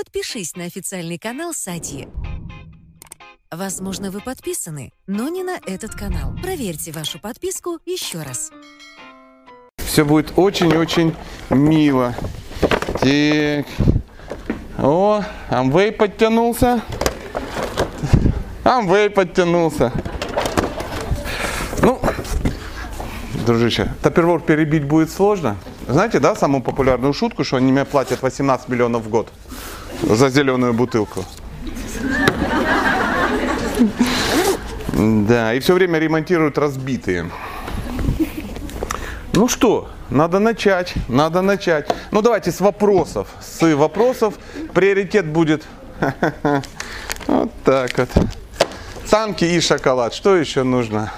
подпишись на официальный канал Сати. Возможно, вы подписаны, но не на этот канал. Проверьте вашу подписку еще раз. Все будет очень-очень мило. Так. О, Амвей подтянулся. Амвей подтянулся. Ну, дружище, топперворк перебить будет сложно. Знаете, да, самую популярную шутку, что они мне платят 18 миллионов в год за зеленую бутылку? Да, и все время ремонтируют разбитые. Ну что, надо начать, надо начать. Ну давайте с вопросов. С вопросов приоритет будет вот так вот. Танки и шоколад. Что еще нужно?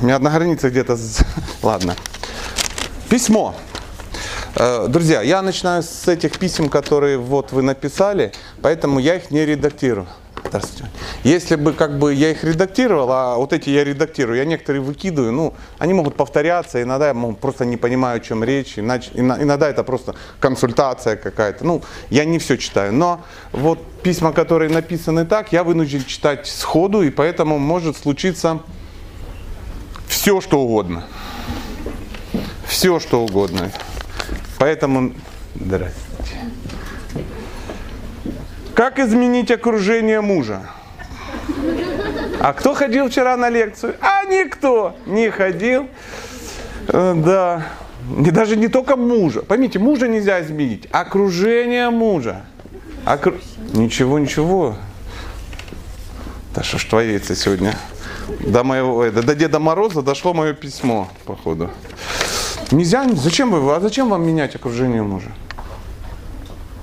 У меня одна граница где-то. Ладно. Письмо. Э, друзья, я начинаю с этих писем, которые вот вы написали, поэтому я их не редактирую. Если бы как бы я их редактировал, а вот эти я редактирую, я некоторые выкидываю, ну, они могут повторяться, иногда я просто не понимаю, о чем речь, иначе, иногда это просто консультация какая-то. Ну, я не все читаю, но вот письма, которые написаны так, я вынужден читать сходу, и поэтому может случиться все, что угодно. Все, что угодно. Поэтому, здрасте. Как изменить окружение мужа? А кто ходил вчера на лекцию? А никто не ходил. Э, да. И даже не только мужа. Поймите, мужа нельзя изменить. Окружение мужа. Окру... Ничего, ничего. Да что ж творится сегодня? До моего, до Деда Мороза дошло мое письмо, походу. Нельзя, зачем вы, а зачем вам менять окружение мужа?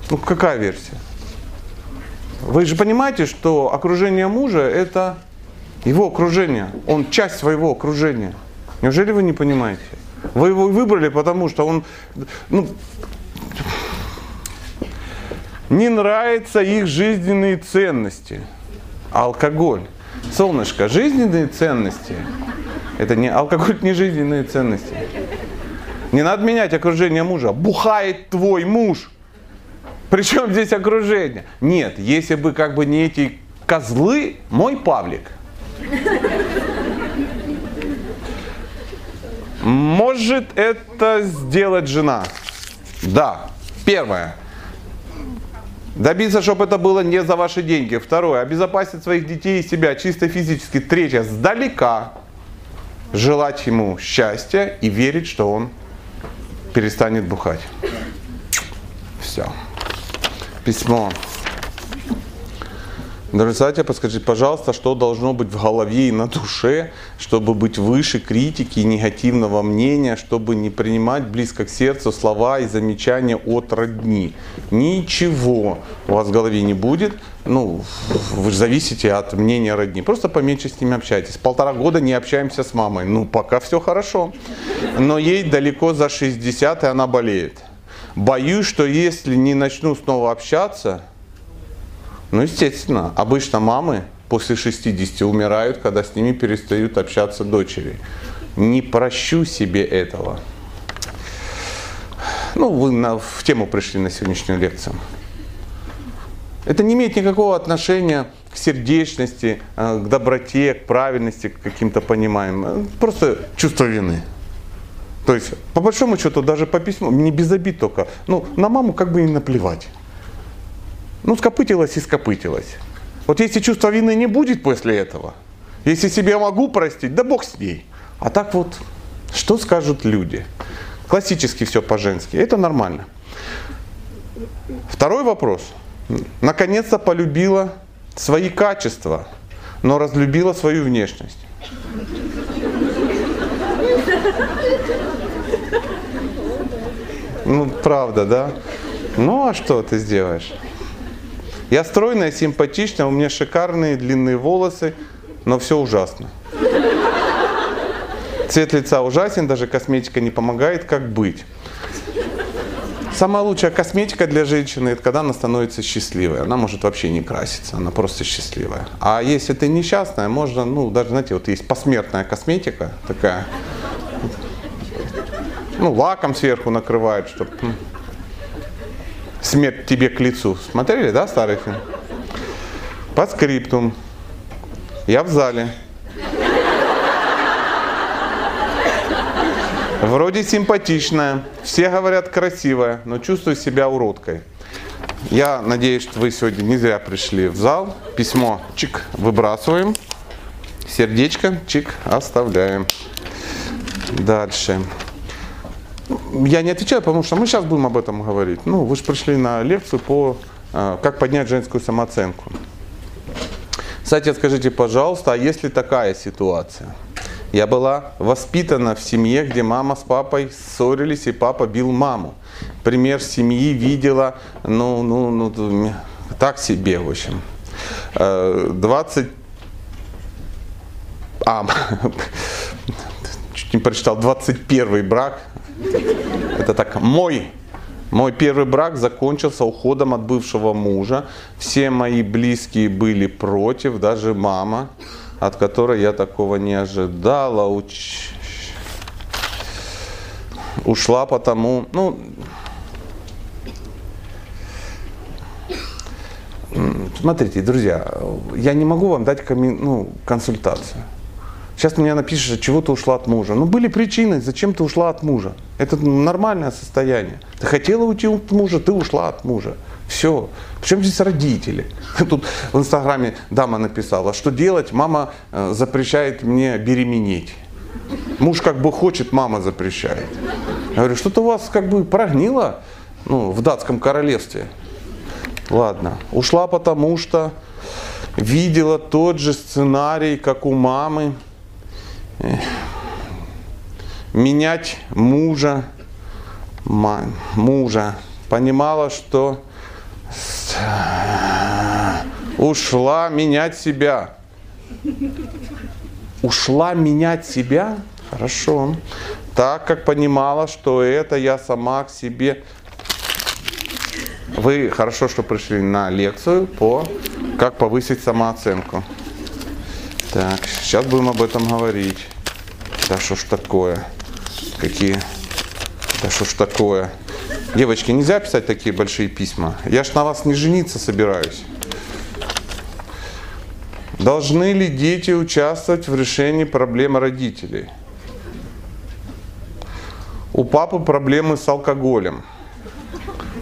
Ну, какая версия? Вы же понимаете, что окружение мужа – это его окружение. Он часть своего окружения. Неужели вы не понимаете? Вы его выбрали, потому что он ну, не нравятся их жизненные ценности. Алкоголь. Солнышко, жизненные ценности. Это не алкоголь, не жизненные ценности. Не надо менять окружение мужа. Бухает твой муж. Причем здесь окружение? Нет, если бы как бы не эти козлы, мой Павлик. Может это сделать жена? Да. Первое. Добиться, чтобы это было не за ваши деньги. Второе. Обезопасить своих детей и себя чисто физически. Третье. Сдалека желать ему счастья и верить, что он перестанет бухать. Все письмо. Дорогой Сатя, подскажите, пожалуйста, что должно быть в голове и на душе, чтобы быть выше критики и негативного мнения, чтобы не принимать близко к сердцу слова и замечания от родни. Ничего у вас в голове не будет, ну, вы же зависите от мнения родни. Просто поменьше с ними общайтесь. Полтора года не общаемся с мамой. Ну, пока все хорошо. Но ей далеко за 60, и она болеет. Боюсь, что если не начну снова общаться, ну, естественно, обычно мамы после 60 умирают, когда с ними перестают общаться дочери. Не прощу себе этого. Ну, вы на, в тему пришли на сегодняшнюю лекцию. Это не имеет никакого отношения к сердечности, э, к доброте, к правильности, к каким-то пониманиям. Просто чувство вины. То есть, по большому счету, даже по письму, не без обид только, ну, на маму как бы и наплевать. Ну, скопытилась и скопытилась. Вот если чувства вины не будет после этого, если себе могу простить, да бог с ней. А так вот, что скажут люди? Классически все по-женски. Это нормально. Второй вопрос. Наконец-то полюбила свои качества, но разлюбила свою внешность. Ну, правда, да? Ну, а что ты сделаешь? Я стройная, симпатичная, у меня шикарные длинные волосы, но все ужасно. Цвет лица ужасен, даже косметика не помогает, как быть. Самая лучшая косметика для женщины, это когда она становится счастливой. Она может вообще не краситься, она просто счастливая. А если ты несчастная, можно, ну, даже, знаете, вот есть посмертная косметика такая, ну, лаком сверху накрывают, чтобы Смерть тебе к лицу. Смотрели, да, старый фильм? По скриптум. Я в зале. Вроде симпатичная, все говорят красивая, но чувствую себя уродкой. Я надеюсь, что вы сегодня не зря пришли в зал. Письмо, чик, выбрасываем. Сердечко, чик, оставляем. Дальше. Я не отвечаю, потому что мы сейчас будем об этом говорить. Ну, вы же пришли на лекцию по э, как поднять женскую самооценку. Кстати, скажите, пожалуйста, а есть ли такая ситуация? Я была воспитана в семье, где мама с папой ссорились, и папа бил маму. Пример семьи видела, ну, ну, ну, так себе, в общем. 20... Э, а, чуть не прочитал, 21 брак. Это так, мой мой первый брак закончился уходом от бывшего мужа. Все мои близкие были против, даже мама от которой я такого не ожидала. Уч... Ушла потому, ну, смотрите, друзья, я не могу вам дать коми... ну, консультацию. Сейчас мне напишешь, чего ты ушла от мужа. Ну, были причины, зачем ты ушла от мужа. Это нормальное состояние. Ты хотела уйти от мужа, ты ушла от мужа. Все. Причем здесь родители? Тут в Инстаграме дама написала, что делать, мама э, запрещает мне беременеть. Муж как бы хочет, мама запрещает. Я говорю, что-то у вас как бы прогнило ну, в датском королевстве. Ладно, ушла потому что видела тот же сценарий, как у мамы. Менять мужа, мужа. Понимала, что Ушла менять себя. Ушла менять себя? Хорошо. Так как понимала, что это я сама к себе. Вы хорошо, что пришли на лекцию по как повысить самооценку. Так, сейчас будем об этом говорить. Да что ж такое? Какие? Да что ж такое? Девочки, нельзя писать такие большие письма. Я ж на вас не жениться собираюсь. Должны ли дети участвовать в решении проблем родителей? У папы проблемы с алкоголем.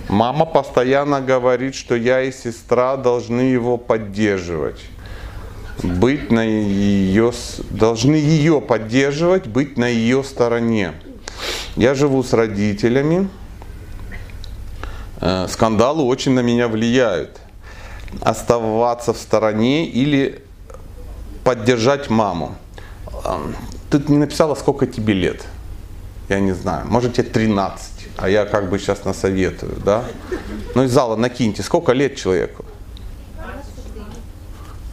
Мама постоянно говорит, что я и сестра должны его поддерживать. Быть на ее, должны ее поддерживать, быть на ее стороне. Я живу с родителями, Э, скандалы очень на меня влияют. Оставаться в стороне или поддержать маму. Ты не написала, сколько тебе лет. Я не знаю. Может тебе 13. А я как бы сейчас насоветую, да? Ну из зала накиньте. Сколько лет человеку?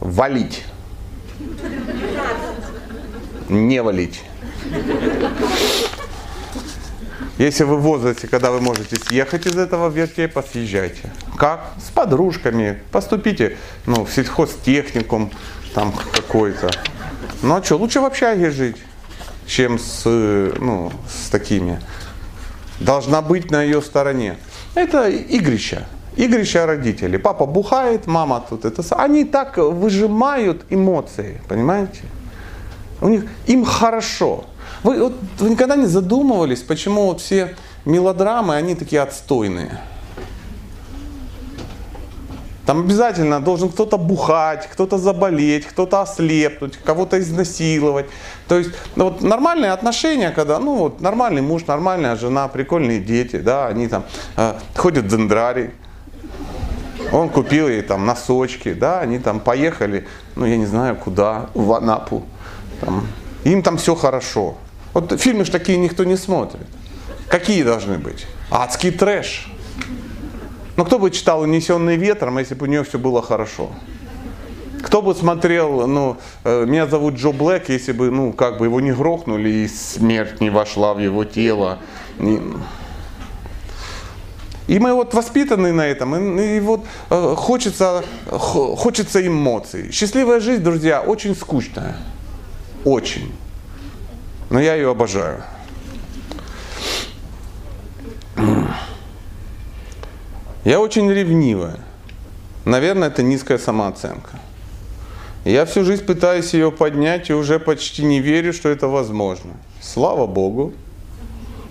Валить. Не валить. Если вы в возрасте, когда вы можете съехать из этого вертепа, съезжайте. Как? С подружками. Поступите ну, в сельхозтехникум там какой-то. Ну а что, лучше в общаге жить, чем с, ну, с такими. Должна быть на ее стороне. Это игрища. Игрища родителей. Папа бухает, мама тут это. Они так выжимают эмоции, понимаете? У них, им хорошо. Вы, вот, вы никогда не задумывались, почему вот все мелодрамы, они такие отстойные? Там обязательно должен кто-то бухать, кто-то заболеть, кто-то ослепнуть, кого-то изнасиловать. То есть ну, вот нормальные отношения, когда ну вот нормальный муж, нормальная жена, прикольные дети, да, они там э, ходят в дендрарий, он купил ей там носочки, да, они там поехали, ну я не знаю куда, в Анапу, там, им там все хорошо. Вот фильмы ж такие никто не смотрит. Какие должны быть? Адский трэш. Но кто бы читал «Унесенный ветром», если бы у нее все было хорошо? Кто бы смотрел, ну, э, меня зовут Джо Блэк, если бы, ну, как бы его не грохнули и смерть не вошла в его тело. И мы вот воспитаны на этом, и, и вот э, хочется, хочется эмоций. Счастливая жизнь, друзья, очень скучная. Очень но я ее обожаю. Я очень ревнивая. Наверное, это низкая самооценка. Я всю жизнь пытаюсь ее поднять и уже почти не верю, что это возможно. Слава Богу,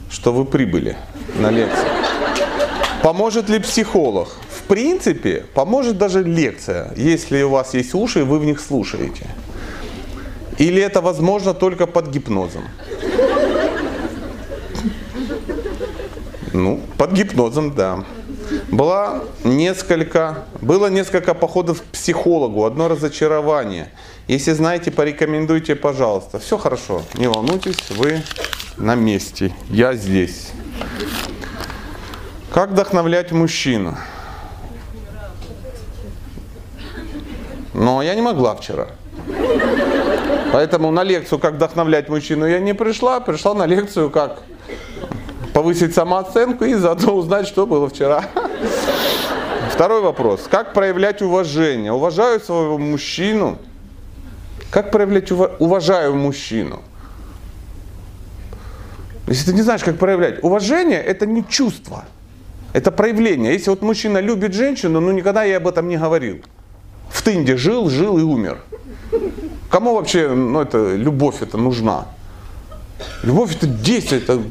что вы прибыли на лекцию. Поможет ли психолог? В принципе, поможет даже лекция, если у вас есть уши и вы в них слушаете. Или это возможно только под гипнозом? Ну, под гипнозом, да. Было несколько, было несколько походов к психологу, одно разочарование. Если знаете, порекомендуйте, пожалуйста. Все хорошо, не волнуйтесь, вы на месте, я здесь. Как вдохновлять мужчину? Но я не могла вчера. Поэтому на лекцию «Как вдохновлять мужчину» я не пришла, пришла на лекцию «Как повысить самооценку и заодно узнать, что было вчера». Второй вопрос. Как проявлять уважение? Уважаю своего мужчину. Как проявлять уважаю мужчину? Если ты не знаешь, как проявлять. Уважение это не чувство. Это проявление. Если вот мужчина любит женщину, ну никогда я об этом не говорил. В Тынде жил, жил и умер. Кому вообще ну, это, любовь это нужна? Любовь это действие, это,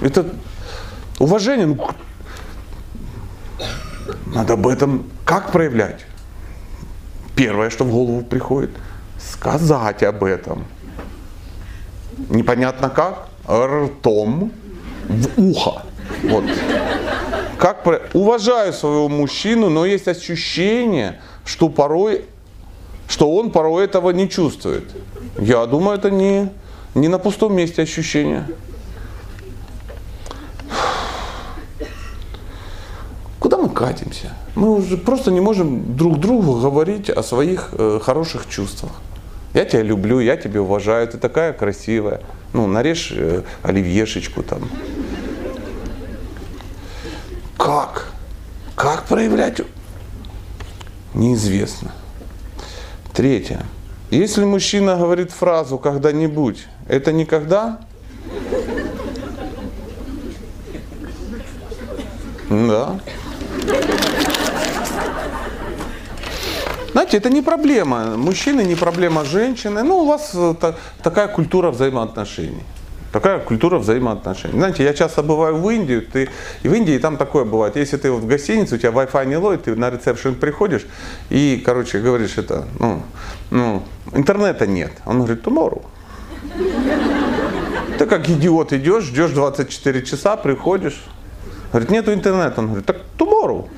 это уважение. Ну, надо об этом как проявлять? Первое, что в голову приходит, сказать об этом. Непонятно как? Ртом в ухо. Вот. Как про... Уважаю своего мужчину, но есть ощущение, что порой что он порой этого не чувствует. Я думаю, это не, не на пустом месте ощущение. Куда мы катимся? Мы уже просто не можем друг другу говорить о своих э, хороших чувствах. Я тебя люблю, я тебя уважаю, ты такая красивая. Ну, нарежь э, оливьешечку там. Как? Как проявлять? Неизвестно. Третье. Если мужчина говорит фразу когда-нибудь, это никогда? Да. Знаете, это не проблема мужчины, не проблема женщины. Ну, у вас э, такая культура взаимоотношений. Такая культура взаимоотношений. Знаете, я часто бываю в Индии, ты, и в Индии там такое бывает. Если ты вот в гостинице, у тебя Wi-Fi не ловит, ты на ресепшн приходишь и, короче, говоришь это, ну, ну, интернета нет. Он говорит, tomorrow. Ты как идиот идешь, ждешь 24 часа, приходишь. Говорит, нету интернета. Он говорит, так tomorrow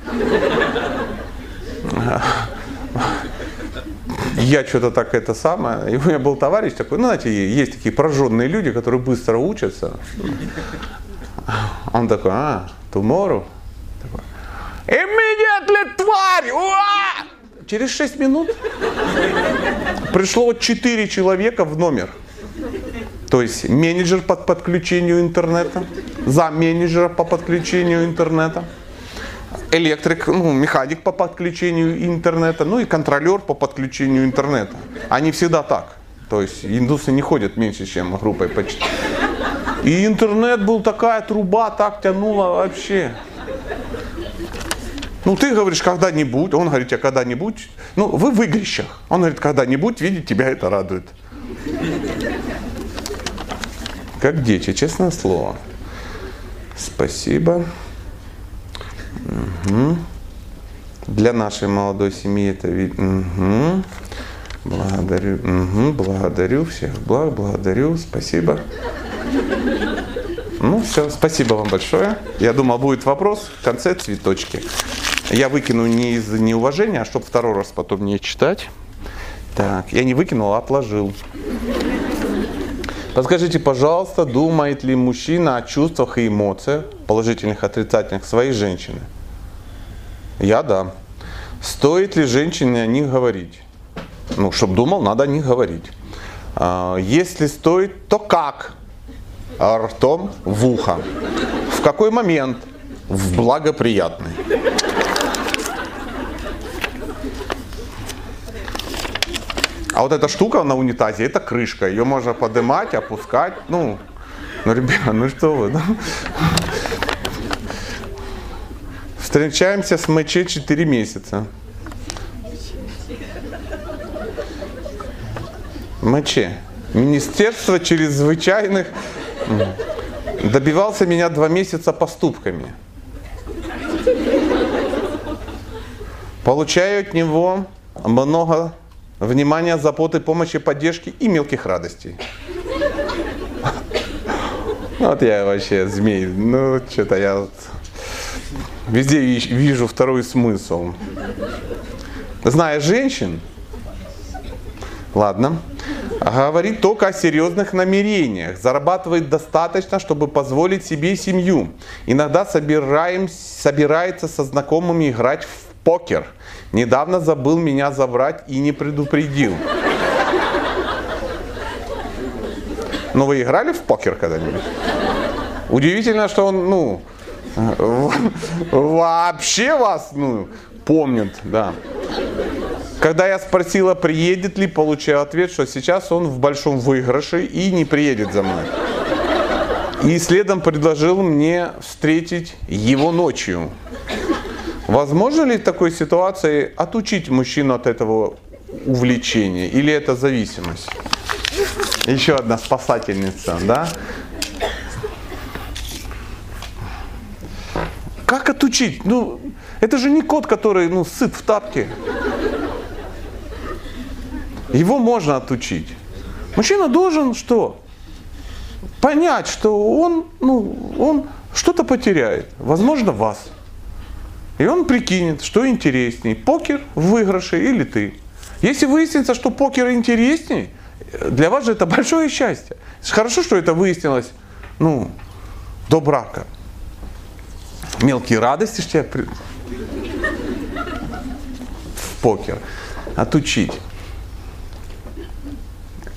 я что-то так это самое. И у меня был товарищ такой, ну, знаете, есть такие прожженные люди, которые быстро учатся. Он такой, а, tomorrow? Immediately, тварь! Уа! Через 6 минут пришло 4 человека в номер. То есть менеджер по подключению интернета, зам менеджера по подключению интернета, электрик, ну, механик по подключению интернета, ну и контролер по подключению интернета. Они всегда так. То есть индусы не ходят меньше, чем группой почти. И интернет был такая труба, так тянула вообще. Ну, ты говоришь, когда-нибудь, он говорит, а когда-нибудь. Ну, вы в игрищах. Он говорит, когда-нибудь, видеть тебя это радует. Как дети, честное слово. Спасибо. Угу. Для нашей молодой семьи это вид. Угу. Благодарю, угу, благодарю всех благ, благодарю, спасибо. Ну все, спасибо вам большое. Я думал, будет вопрос в конце цветочки. Я выкину не из неуважения, а чтобы второй раз потом не читать. Так, я не выкинул, а отложил. Подскажите, пожалуйста, думает ли мужчина о чувствах и эмоциях, положительных, отрицательных, своей женщины? Я да. Стоит ли женщине о них говорить? Ну, чтобы думал, надо о них говорить. А, если стоит, то как? Ртом в ухо. В какой момент? В благоприятный. А вот эта штука на унитазе, это крышка. Ее можно поднимать, опускать. Ну, ну, ребята, ну что вы, да? Встречаемся с МЧ 4 месяца. МЧ. Министерство чрезвычайных добивался меня два месяца поступками. Получаю от него много внимания, заботы, помощи, поддержки и мелких радостей. Вот я вообще змей. Ну, что-то я везде вижу второй смысл. Зная женщин, ладно, говорит только о серьезных намерениях. Зарабатывает достаточно, чтобы позволить себе семью. Иногда собираем, собирается со знакомыми играть в покер. Недавно забыл меня забрать и не предупредил. Но вы играли в покер когда-нибудь? Удивительно, что он, ну, вообще вас, ну, помнит, да. Когда я спросила, приедет ли, получил ответ, что сейчас он в большом выигрыше и не приедет за мной. И следом предложил мне встретить его ночью. Возможно ли в такой ситуации отучить мужчину от этого увлечения или это зависимость? Еще одна спасательница, да? Как отучить? Ну, это же не кот, который ну, сыт в тапке. Его можно отучить. Мужчина должен что? Понять, что он, ну, он что-то потеряет. Возможно, вас. И он прикинет, что интересней, покер в выигрыше или ты. Если выяснится, что покер интересней, для вас же это большое счастье. Хорошо, что это выяснилось ну, до брака. Мелкие радости что тебя в покер отучить.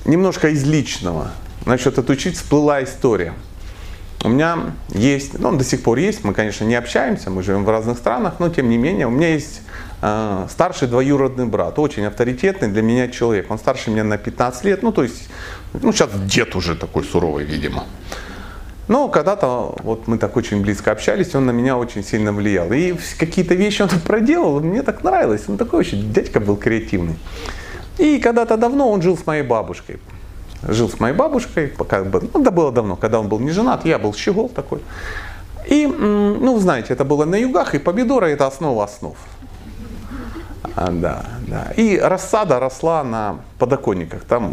Немножко из личного. Насчет отучить всплыла история. У меня есть, ну до сих пор есть, мы, конечно, не общаемся, мы живем в разных странах, но тем не менее, у меня есть э, старший двоюродный брат, очень авторитетный для меня человек. Он старше меня на 15 лет, ну то есть, ну сейчас дед уже такой суровый, видимо. Но когда-то вот мы так очень близко общались, он на меня очень сильно влиял. И какие-то вещи он проделал, мне так нравилось. Он такой очень дядька был креативный. И когда-то давно он жил с моей бабушкой жил с моей бабушкой, как бы, ну, это было давно, когда он был не женат, я был щегол такой. И, ну, знаете, это было на югах, и помидоры это основа основ. А, да, да. И рассада росла на подоконниках. Там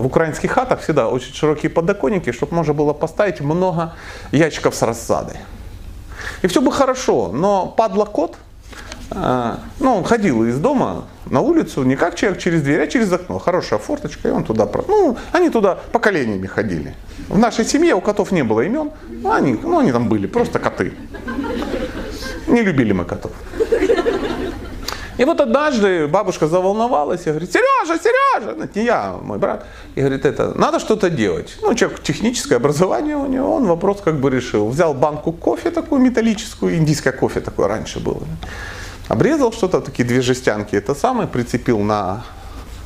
в украинских хатах всегда очень широкие подоконники, чтобы можно было поставить много ящиков с рассадой. И все бы хорошо, но падла кот – а, ну, он ходил из дома на улицу не как человек через дверь, а через окно. Хорошая форточка, и он туда... Ну, они туда поколениями ходили. В нашей семье у котов не было имен, ну, они, ну, они там были, просто коты. Не любили мы котов. И вот однажды бабушка заволновалась и говорит, Сережа, Сережа, ну, не я, мой брат. И говорит, это, надо что-то делать. Ну, человек, техническое образование у него, он вопрос как бы решил. Взял банку кофе такую металлическую, индийское кофе такое раньше было обрезал что-то, такие две жестянки, это самое, прицепил на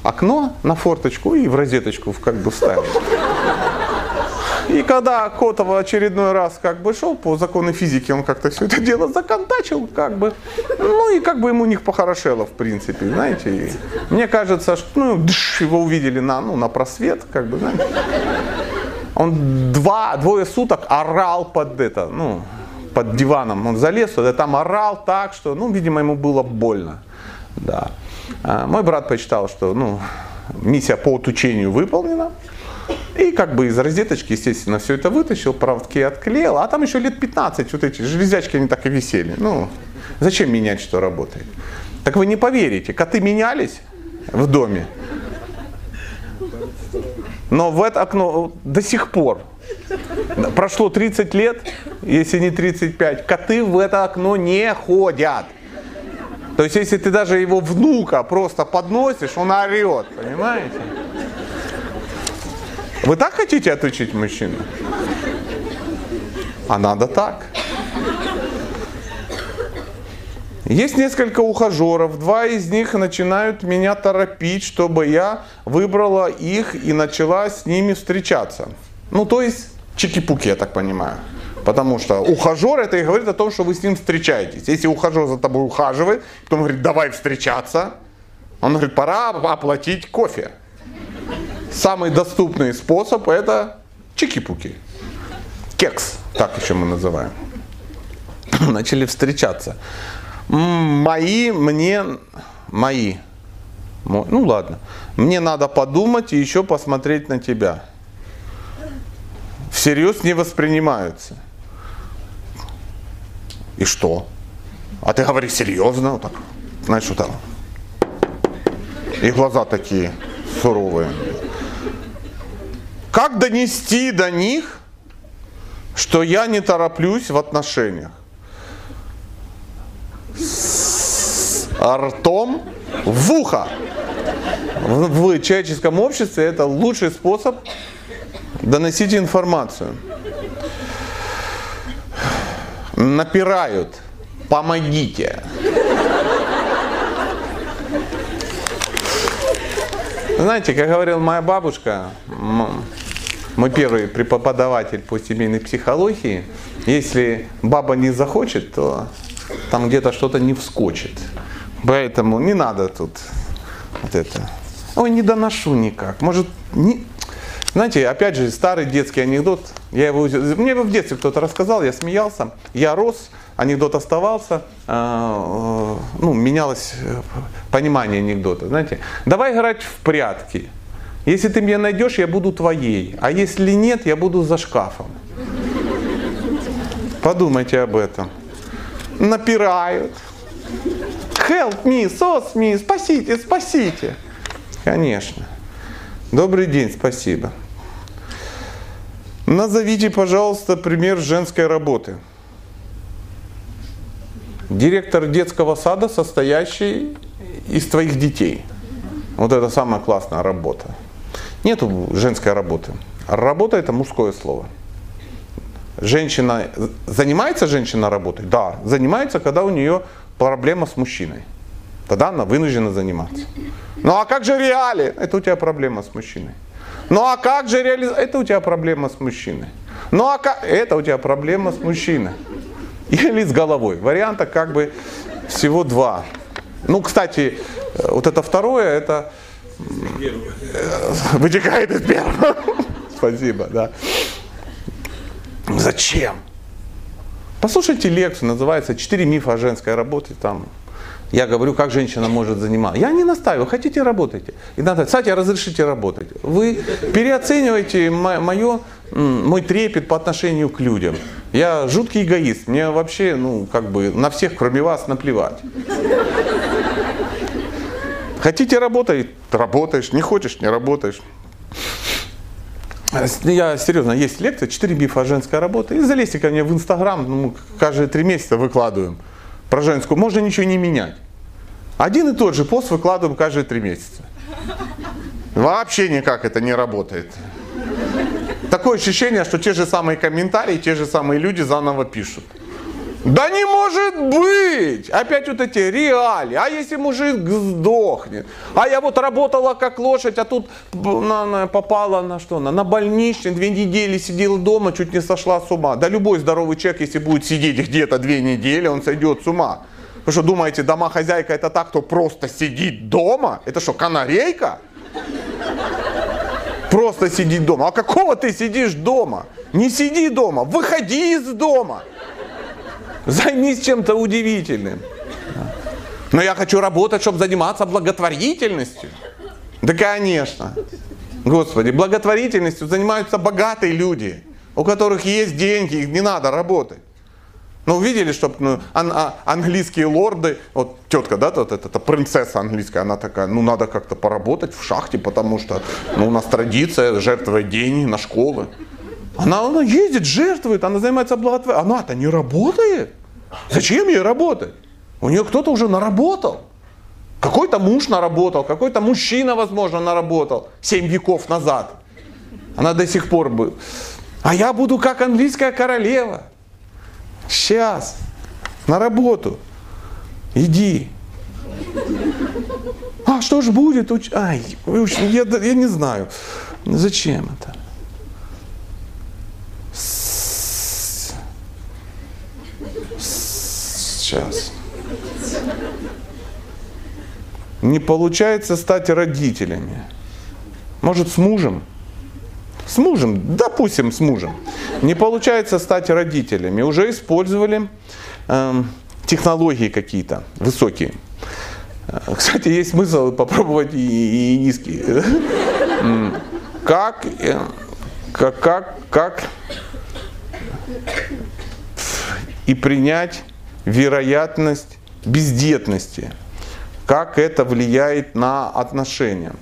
окно, на форточку и в розеточку как бы вставил. И когда Котов в очередной раз как бы шел по закону физики, он как-то все это дело законтачил, как бы, ну и как бы ему них похорошело, в принципе, знаете. И мне кажется, что ну, дыш, его увидели на, ну, на просвет, как бы, знаете. Он два, двое суток орал под это, ну, под диваном он залез туда, там орал так, что, ну, видимо, ему было больно. Да. А мой брат почитал, что, ну, миссия по отучению выполнена. И как бы из розеточки, естественно, все это вытащил, проводки отклеил. А там еще лет 15 вот эти железячки, они так и висели. Ну, зачем менять, что работает? Так вы не поверите, коты менялись в доме. Но в это окно до сих пор Прошло 30 лет, если не 35, коты в это окно не ходят. То есть, если ты даже его внука просто подносишь, он орет, понимаете? Вы так хотите отучить мужчину? А надо так. Есть несколько ухажеров, два из них начинают меня торопить, чтобы я выбрала их и начала с ними встречаться. Ну, то есть, чики-пуки, я так понимаю. Потому что ухажер это и говорит о том, что вы с ним встречаетесь. Если ухажер за тобой ухаживает, потом говорит, давай встречаться, он говорит, пора оплатить кофе. Самый доступный способ это чики-пуки. Кекс, так еще мы называем. Начали встречаться. Мои, мне, мои. Ну ладно. Мне надо подумать и еще посмотреть на тебя. Всерьез не воспринимаются. И что? А ты говоришь серьезно? Вот так. Знаешь, что там? И глаза такие суровые. Как донести до них, что я не тороплюсь в отношениях? С ртом в ухо. В человеческом обществе это лучший способ доносить информацию. Напирают. Помогите. Знаете, как говорила моя бабушка, мой первый преподаватель по семейной психологии, если баба не захочет, то там где-то что-то не вскочит. Поэтому не надо тут вот это. Ой, не доношу никак. Может, не... Знаете, опять же, старый детский анекдот. Я его, мне его в детстве кто-то рассказал, я смеялся. Я рос, анекдот оставался, э, ну, менялось э, понимание анекдота. Знаете, давай играть в прятки. Если ты меня найдешь, я буду твоей. А если нет, я буду за шкафом. Подумайте об этом. Напирают. Help me, SOS me, спасите, спасите. Конечно. Добрый день, спасибо. Назовите, пожалуйста, пример женской работы. Директор детского сада, состоящий из твоих детей. Вот это самая классная работа. Нету женской работы. Работа это мужское слово. Женщина, занимается женщина работой? Да, занимается, когда у нее проблема с мужчиной. Тогда она вынуждена заниматься. Ну а как же реали? Это у тебя проблема с мужчиной. Ну а как же реализация? Это у тебя проблема с мужчиной. Ну а как? Это у тебя проблема с мужчиной. Или с головой. Варианта как бы всего два. Ну, кстати, вот это второе, это вытекает из первого. Спасибо, да. Зачем? Послушайте лекцию, называется «Четыре мифа о женской работе». Там я говорю, как женщина может заниматься. Я не настаиваю, хотите работайте. И надо, кстати, разрешите работать. Вы переоцениваете мое, мой трепет по отношению к людям. Я жуткий эгоист. Мне вообще, ну, как бы на всех, кроме вас, наплевать. Хотите работать? Работаешь. Не хочешь? Не работаешь. Я серьезно, есть лекция «Четыре мифа о женской работе». И залезьте ко мне в Инстаграм, ну, каждые три месяца выкладываем про женскую, можно ничего не менять. Один и тот же пост выкладываем каждые три месяца. Вообще никак это не работает. Такое ощущение, что те же самые комментарии, те же самые люди заново пишут. Да не может быть! Опять вот эти реали. А если мужик сдохнет? А я вот работала как лошадь, а тут на, на, попала на что? На, на больничный, две недели сидела дома, чуть не сошла с ума. Да любой здоровый человек, если будет сидеть где-то две недели, он сойдет с ума. Вы что думаете, домохозяйка это так, кто просто сидит дома? Это что, канарейка? Просто сидит дома. А какого ты сидишь дома? Не сиди дома, выходи из дома. Займись чем-то удивительным. Но я хочу работать, чтобы заниматься благотворительностью. Да, конечно. Господи, благотворительностью занимаются богатые люди, у которых есть деньги, их не надо работать. Ну, видели, что ну, ан- а, английские лорды, вот тетка, да, вот эта, эта принцесса английская, она такая, ну, надо как-то поработать в шахте, потому что ну, у нас традиция жертвовать деньги на школы. Она, она ездит, жертвует, она занимается благотворительностью. Она-то не работает. Зачем ей работать? У нее кто-то уже наработал. Какой-то муж наработал, какой-то мужчина, возможно, наработал семь веков назад. Она до сих пор был. А я буду как английская королева. Сейчас. На работу. Иди. А что ж будет? Ай, я, я не знаю. Зачем это? Сейчас. Не получается стать родителями. Может, с мужем? С мужем, допустим, с мужем. Не получается стать родителями. Уже использовали э, технологии какие-то высокие. Э, кстати, есть смысл попробовать и, и низкие. Как, э, как, как, как и принять вероятность бездетности. Как это влияет на отношения.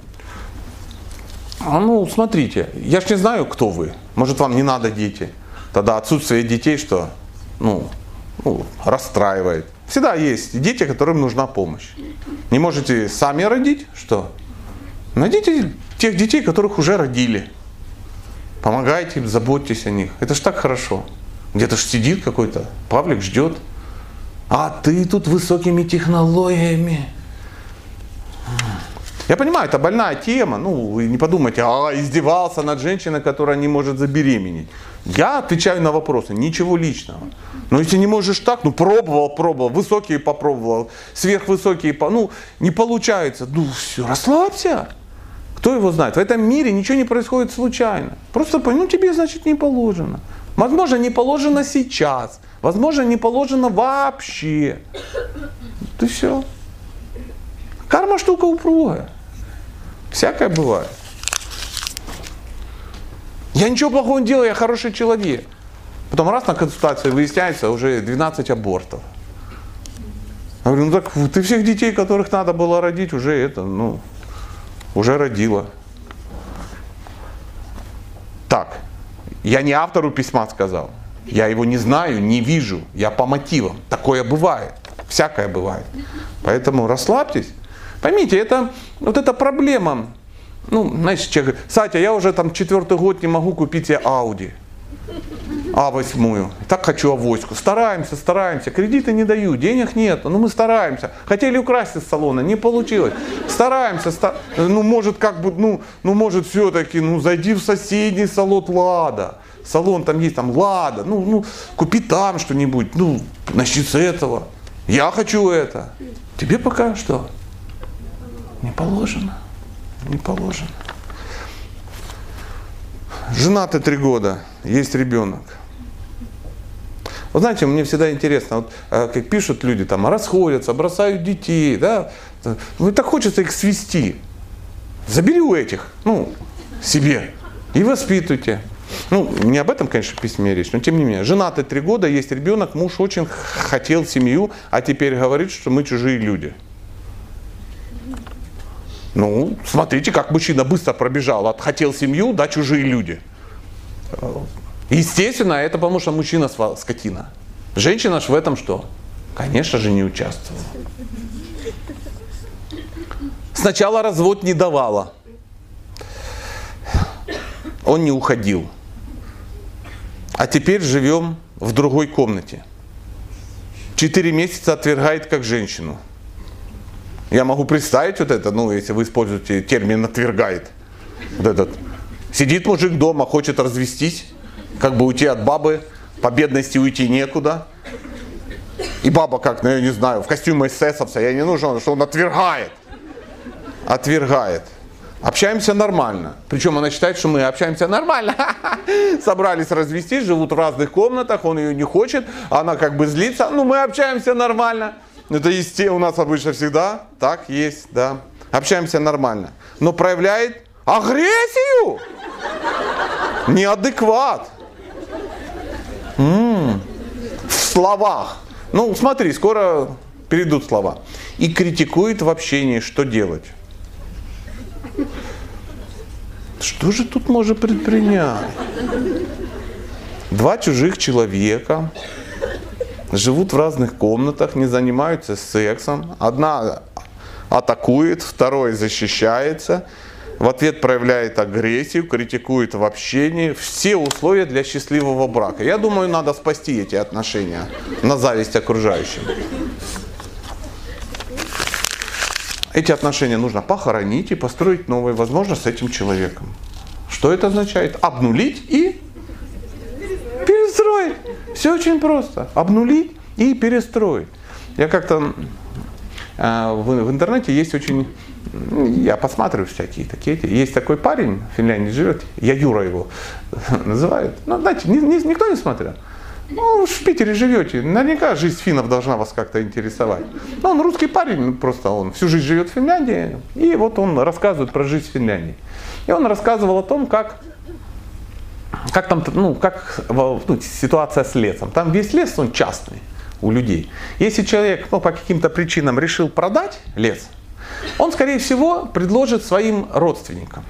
А ну, смотрите, я ж не знаю, кто вы. Может, вам не надо дети. Тогда отсутствие детей что? Ну, ну, расстраивает. Всегда есть дети, которым нужна помощь. Не можете сами родить? Что? Найдите тех детей, которых уже родили. Помогайте им, заботьтесь о них. Это ж так хорошо. Где-то ж сидит какой-то, Павлик ждет. А ты тут высокими технологиями. Я понимаю, это больная тема, ну, вы не подумайте, а издевался над женщиной, которая не может забеременеть. Я отвечаю на вопросы, ничего личного. Но если не можешь так, ну пробовал, пробовал, высокие попробовал, сверхвысокие, ну не получается, ну все, расслабься. Кто его знает? В этом мире ничего не происходит случайно. Просто, ну тебе, значит, не положено. Возможно, не положено сейчас. Возможно, не положено вообще. Ты все. Карма штука упругая. Всякое бывает. Я ничего плохого не делаю, я хороший человек. Потом раз на консультации выясняется уже 12 абортов. Я говорю, ну так ты всех детей, которых надо было родить, уже это, ну, уже родила. Так, я не автору письма сказал. Я его не знаю, не вижу. Я по мотивам. Такое бывает. Всякое бывает. Поэтому расслабьтесь. Поймите, это вот эта проблема. Ну, знаете, человек говорит, Сатя, я уже там четвертый год не могу купить себе Ауди. А8. Так хочу авоську. Стараемся, стараемся. Кредиты не даю, денег нет. Но мы стараемся. Хотели украсть из салона, не получилось. Стараемся. Стар... Ну, может, как бы, ну, ну может, все-таки, ну, зайди в соседний салон Лада. Салон там есть, там Лада. Ну, ну, купи там что-нибудь. Ну, начни с этого. Я хочу это. Тебе пока что? Не положено. Не положено. Женаты три года, есть ребенок. Вы знаете, мне всегда интересно, вот, э, как пишут люди, там, расходятся, бросают детей, да, ну, так хочется их свести. Забери у этих, ну, себе, и воспитывайте. Ну, не об этом, конечно, в письме речь, но тем не менее. Женаты три года, есть ребенок, муж очень хотел семью, а теперь говорит, что мы чужие люди. Ну, смотрите, как мужчина быстро пробежал от хотел семью до чужие люди. Естественно, это потому что мужчина скотина. Женщина ж в этом что? Конечно же не участвовала. Сначала развод не давала. Он не уходил. А теперь живем в другой комнате. Четыре месяца отвергает как женщину. Я могу представить вот это, ну, если вы используете термин «отвергает». Вот этот. Сидит мужик дома, хочет развестись, как бы уйти от бабы, по бедности уйти некуда. И баба как, ну я не знаю, в костюме эсэсовца, я не нужен, что он отвергает. Отвергает. Общаемся нормально. Причем она считает, что мы общаемся нормально. Собрались развестись, живут в разных комнатах, он ее не хочет, она как бы злится. Ну, мы общаемся нормально. Это естественно, у нас обычно всегда так есть, да. Общаемся нормально. Но проявляет агрессию. Неадекват. В словах. Ну, смотри, скоро перейдут слова. И критикует в общении, что делать. Что же тут можно предпринять? Два чужих человека живут в разных комнатах, не занимаются сексом. Одна атакует, второй защищается, в ответ проявляет агрессию, критикует в общении. Все условия для счастливого брака. Я думаю, надо спасти эти отношения на зависть окружающим. Эти отношения нужно похоронить и построить новые, возможно, с этим человеком. Что это означает? Обнулить и перестроить. Все очень просто. Обнулить и перестроить. Я как-то э, в, в интернете есть очень, я посматриваю всякие такие, есть такой парень в Финляндии живет, я Юра его называют, ну, знаете, ни, ни, никто не смотрел. Ну, в Питере живете, наверняка жизнь финнов должна вас как-то интересовать. Ну, он русский парень, просто он всю жизнь живет в Финляндии, и вот он рассказывает про жизнь в Финляндии. И он рассказывал о том, как, как там, ну, как ну, ситуация с лесом. Там весь лес, он частный у людей. Если человек ну, по каким-то причинам решил продать лес, он, скорее всего, предложит своим родственникам.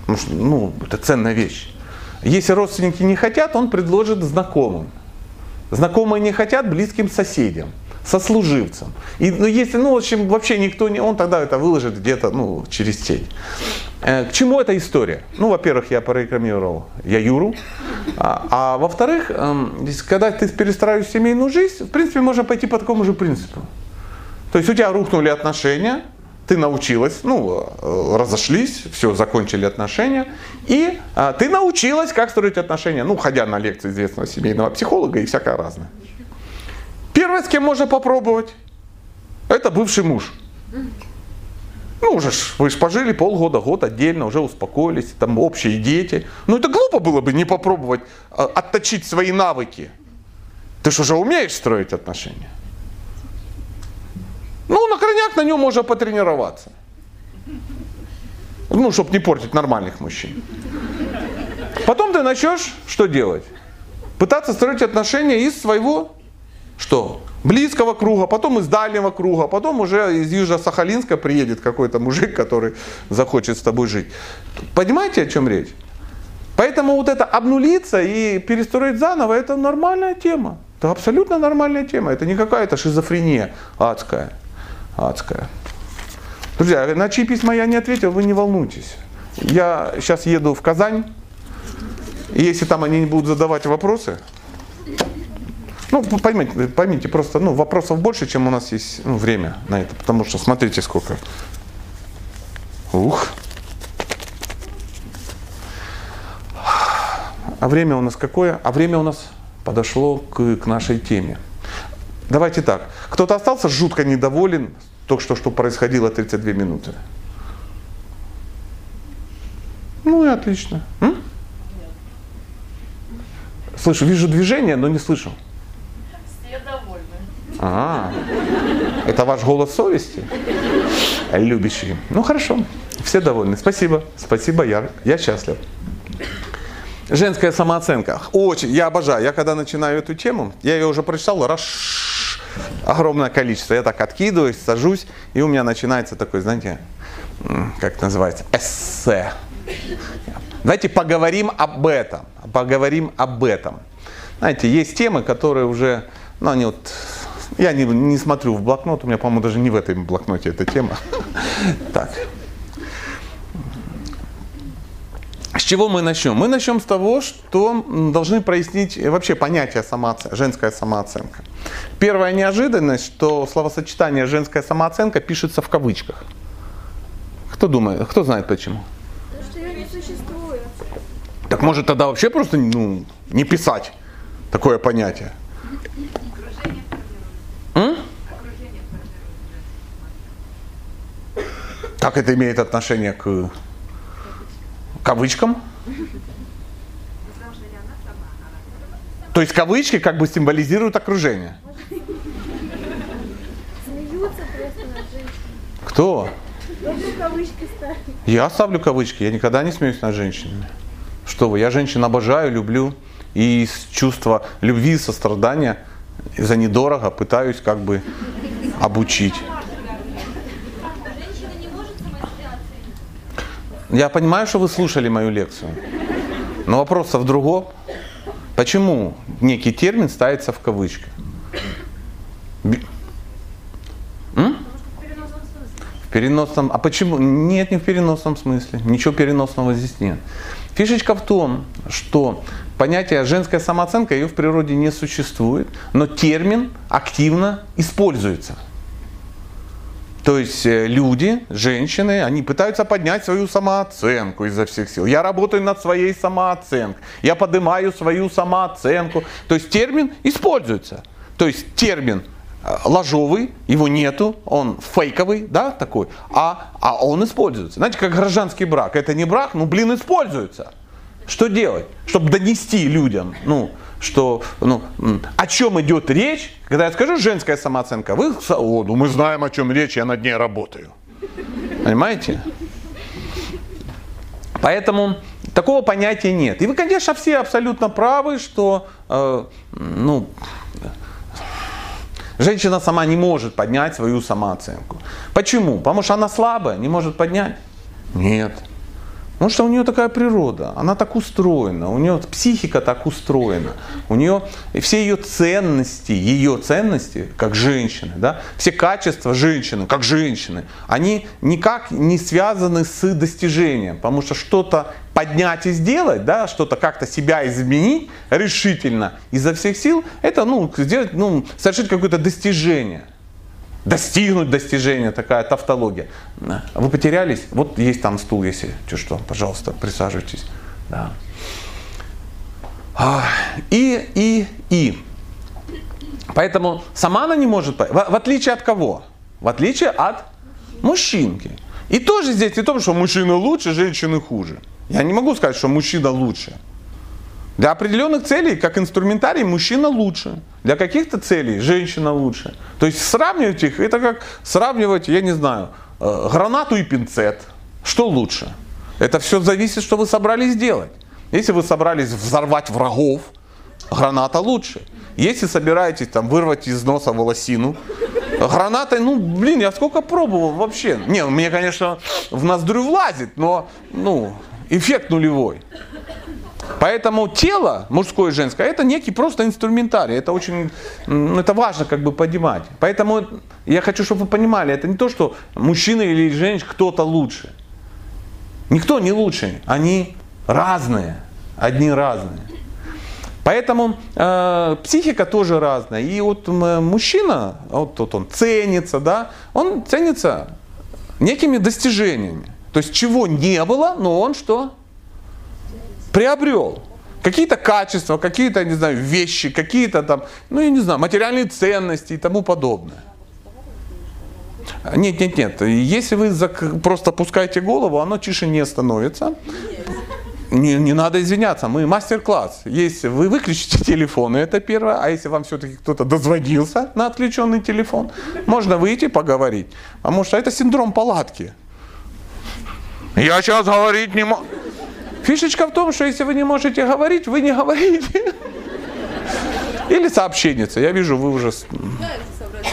Потому что, ну, это ценная вещь. Если родственники не хотят, он предложит знакомым. Знакомые не хотят близким соседям, сослуживцам. И ну, если, ну, в общем, вообще никто не, он тогда это выложит где-то, ну, через сеть. Э, к чему эта история? Ну, во-первых, я прорекламировал я Юру. А, а во-вторых, э, когда ты перестраиваешь семейную жизнь, в принципе, можно пойти по такому же принципу. То есть у тебя рухнули отношения, ты научилась, ну, э, разошлись, все, закончили отношения, и а, ты научилась, как строить отношения, ну, ходя на лекции известного семейного психолога и всякое разное. Первое, с кем можно попробовать, это бывший муж. Ну, уже ж, вы же пожили полгода, год отдельно, уже успокоились, там общие дети. Ну, это глупо было бы не попробовать а, отточить свои навыки. Ты же уже умеешь строить отношения. На нем можно потренироваться. Ну, чтобы не портить нормальных мужчин. Потом ты начнешь что делать? Пытаться строить отношения из своего, что? Близкого круга, потом из дальнего круга, потом уже из Южно-Сахалинска приедет какой-то мужик, который захочет с тобой жить. Понимаете, о чем речь? Поэтому вот это обнулиться и перестроить заново, это нормальная тема. Это абсолютно нормальная тема. Это не какая-то шизофрения адская адская. Друзья, на чьи письма я не ответил, вы не волнуйтесь. Я сейчас еду в Казань, и если там они не будут задавать вопросы, ну, поймите, поймите, просто ну, вопросов больше, чем у нас есть ну, время на это. Потому что смотрите, сколько. Ух. А время у нас какое? А время у нас подошло к, к нашей теме. Давайте так. Кто-то остался жутко недоволен только что, что происходило 32 минуты? Ну и отлично. М? Слышу, вижу движение, но не слышу. Все довольны. А, это ваш голос совести? Любящий. Ну хорошо, все довольны. Спасибо, спасибо, я, я счастлив. Женская самооценка. Очень, я обожаю. Я когда начинаю эту тему, я ее уже прочитал раз огромное количество. Я так откидываюсь, сажусь, и у меня начинается такой, знаете, как это называется, эссе. Давайте поговорим об этом. Поговорим об этом. Знаете, есть темы, которые уже, ну, они вот, я не, не смотрю в блокнот, у меня, по-моему, даже не в этом блокноте эта тема. Так. С чего мы начнем? Мы начнем с того, что должны прояснить вообще понятие самооценка, женская самооценка. Первая неожиданность, что словосочетание женская самооценка пишется в кавычках. Кто думает, кто знает почему? Потому что ее не существует. Так может тогда вообще просто ну, не писать такое понятие? Как это имеет отношение к кавычкам? То есть кавычки как бы символизируют окружение. Кто? Я ставлю кавычки, я никогда не смеюсь над женщинами. Что вы, я женщин обожаю, люблю. И из чувства любви и сострадания за недорого пытаюсь как бы обучить. Женщина не может сама себя оценить. Я понимаю, что вы слушали мою лекцию. Но вопрос в другом. Почему некий термин ставится в кавычки? М? В переносном. А почему? Нет, не в переносном смысле. Ничего переносного здесь нет. Фишечка в том, что понятие женская самооценка ее в природе не существует, но термин активно используется. То есть э, люди, женщины, они пытаются поднять свою самооценку изо всех сил. Я работаю над своей самооценкой, я поднимаю свою самооценку. То есть термин используется. То есть термин э, ложовый, его нету, он фейковый, да, такой, а, а он используется. Знаете, как гражданский брак. Это не брак, ну, блин, используется. Что делать? Чтобы донести людям, ну, что, ну, о чем идет речь, когда я скажу женская самооценка, вы, о, ну, мы знаем, о чем речь, я над ней работаю. Понимаете? Поэтому такого понятия нет. И вы, конечно, все абсолютно правы, что э, ну, женщина сама не может поднять свою самооценку. Почему? Потому что она слабая, не может поднять? Нет. Потому что у нее такая природа, она так устроена, у нее психика так устроена, у нее все ее ценности, ее ценности, как женщины, да, все качества женщины, как женщины, они никак не связаны с достижением, потому что что-то поднять и сделать, да, что-то как-то себя изменить решительно изо всех сил, это ну, сделать, ну, совершить какое-то достижение достигнуть достижения, такая тавтология. Вы потерялись? Вот есть там стул, если что, пожалуйста, присаживайтесь. Да. А, и, и, и. Поэтому сама она не может, в, в отличие от кого? В отличие от мужчинки. И тоже здесь не то, что мужчина лучше, женщины хуже. Я не могу сказать, что мужчина лучше. Для определенных целей, как инструментарий, мужчина лучше. Для каких-то целей женщина лучше. То есть сравнивать их, это как сравнивать, я не знаю, э, гранату и пинцет. Что лучше? Это все зависит, что вы собрались делать. Если вы собрались взорвать врагов, граната лучше. Если собираетесь там вырвать из носа волосину, гранатой, ну, блин, я сколько пробовал вообще. Не, мне, конечно, в ноздрю влазит, но, ну, эффект нулевой. Поэтому тело, мужское и женское, это некий просто инструментарий. Это очень, это важно как бы понимать. Поэтому я хочу, чтобы вы понимали, это не то, что мужчина или женщина кто-то лучше. Никто не лучше. Они разные. Одни разные. Поэтому э, психика тоже разная. И вот мужчина, вот тут он ценится, да, он ценится некими достижениями. То есть чего не было, но он что? Приобрел какие-то качества, какие-то, не знаю, вещи, какие-то там, ну, я не знаю, материальные ценности и тому подобное. Нет, нет, нет. Если вы просто пускаете голову, оно тише не становится. Не, не надо извиняться, мы мастер-класс. Если вы выключите телефон, это первое. А если вам все-таки кто-то дозвонился на отключенный телефон, можно выйти поговорить. Потому что это синдром палатки. Я сейчас говорить не могу. Фишечка в том, что если вы не можете говорить, вы не говорите. Или сообщенница. Я вижу, вы уже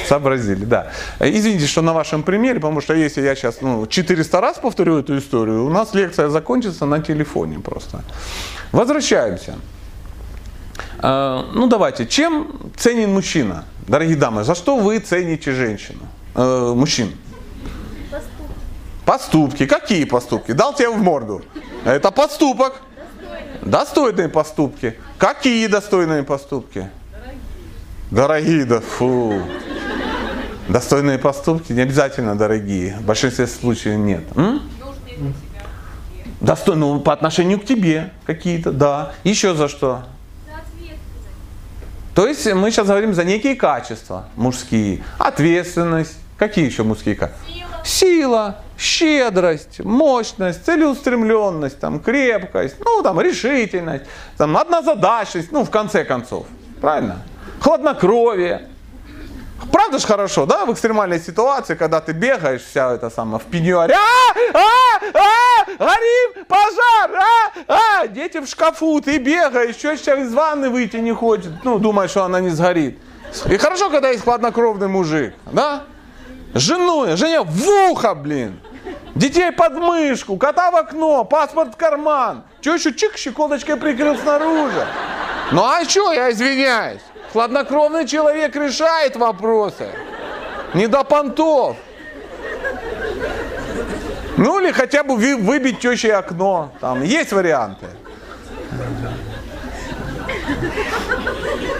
сообразили. Да. Извините, что на вашем примере, потому что если я сейчас ну, 400 раз повторю эту историю, у нас лекция закончится на телефоне просто. Возвращаемся. А, ну давайте, чем ценен мужчина? Дорогие дамы, за что вы цените женщину? Э, мужчин? Поступки. Поступки. Какие поступки? Дал тебе в морду. Это поступок. Достойные поступки. Какие достойные поступки? Дорогие. Да фу. Достойные поступки не обязательно дорогие. В большинстве случаев нет. М? Достойные, ну, по отношению к тебе какие-то, да. Еще за что? То есть мы сейчас говорим за некие качества мужские. Ответственность. Какие еще мужские качества? Сила. Сила щедрость, мощность, целеустремленность, там, крепкость, ну, там, решительность, там, однозадачность, ну, в конце концов. Правильно? Хладнокровие. Правда же хорошо, да, в экстремальной ситуации, когда ты бегаешь вся это самое в пеньюаре, а, а, а, горим, пожар, а, а, дети в шкафу, ты бегаешь, теща из ванны выйти не хочет, ну, думаешь, что она не сгорит. И хорошо, когда есть хладнокровный мужик, да? Жену, жене в ухо, блин. Детей под мышку, кота в окно, паспорт в карман. Че еще чик, щеколочкой прикрыл снаружи. Ну а что, я извиняюсь. Хладнокровный человек решает вопросы. Не до понтов. Ну или хотя бы выбить теще окно. Там есть варианты.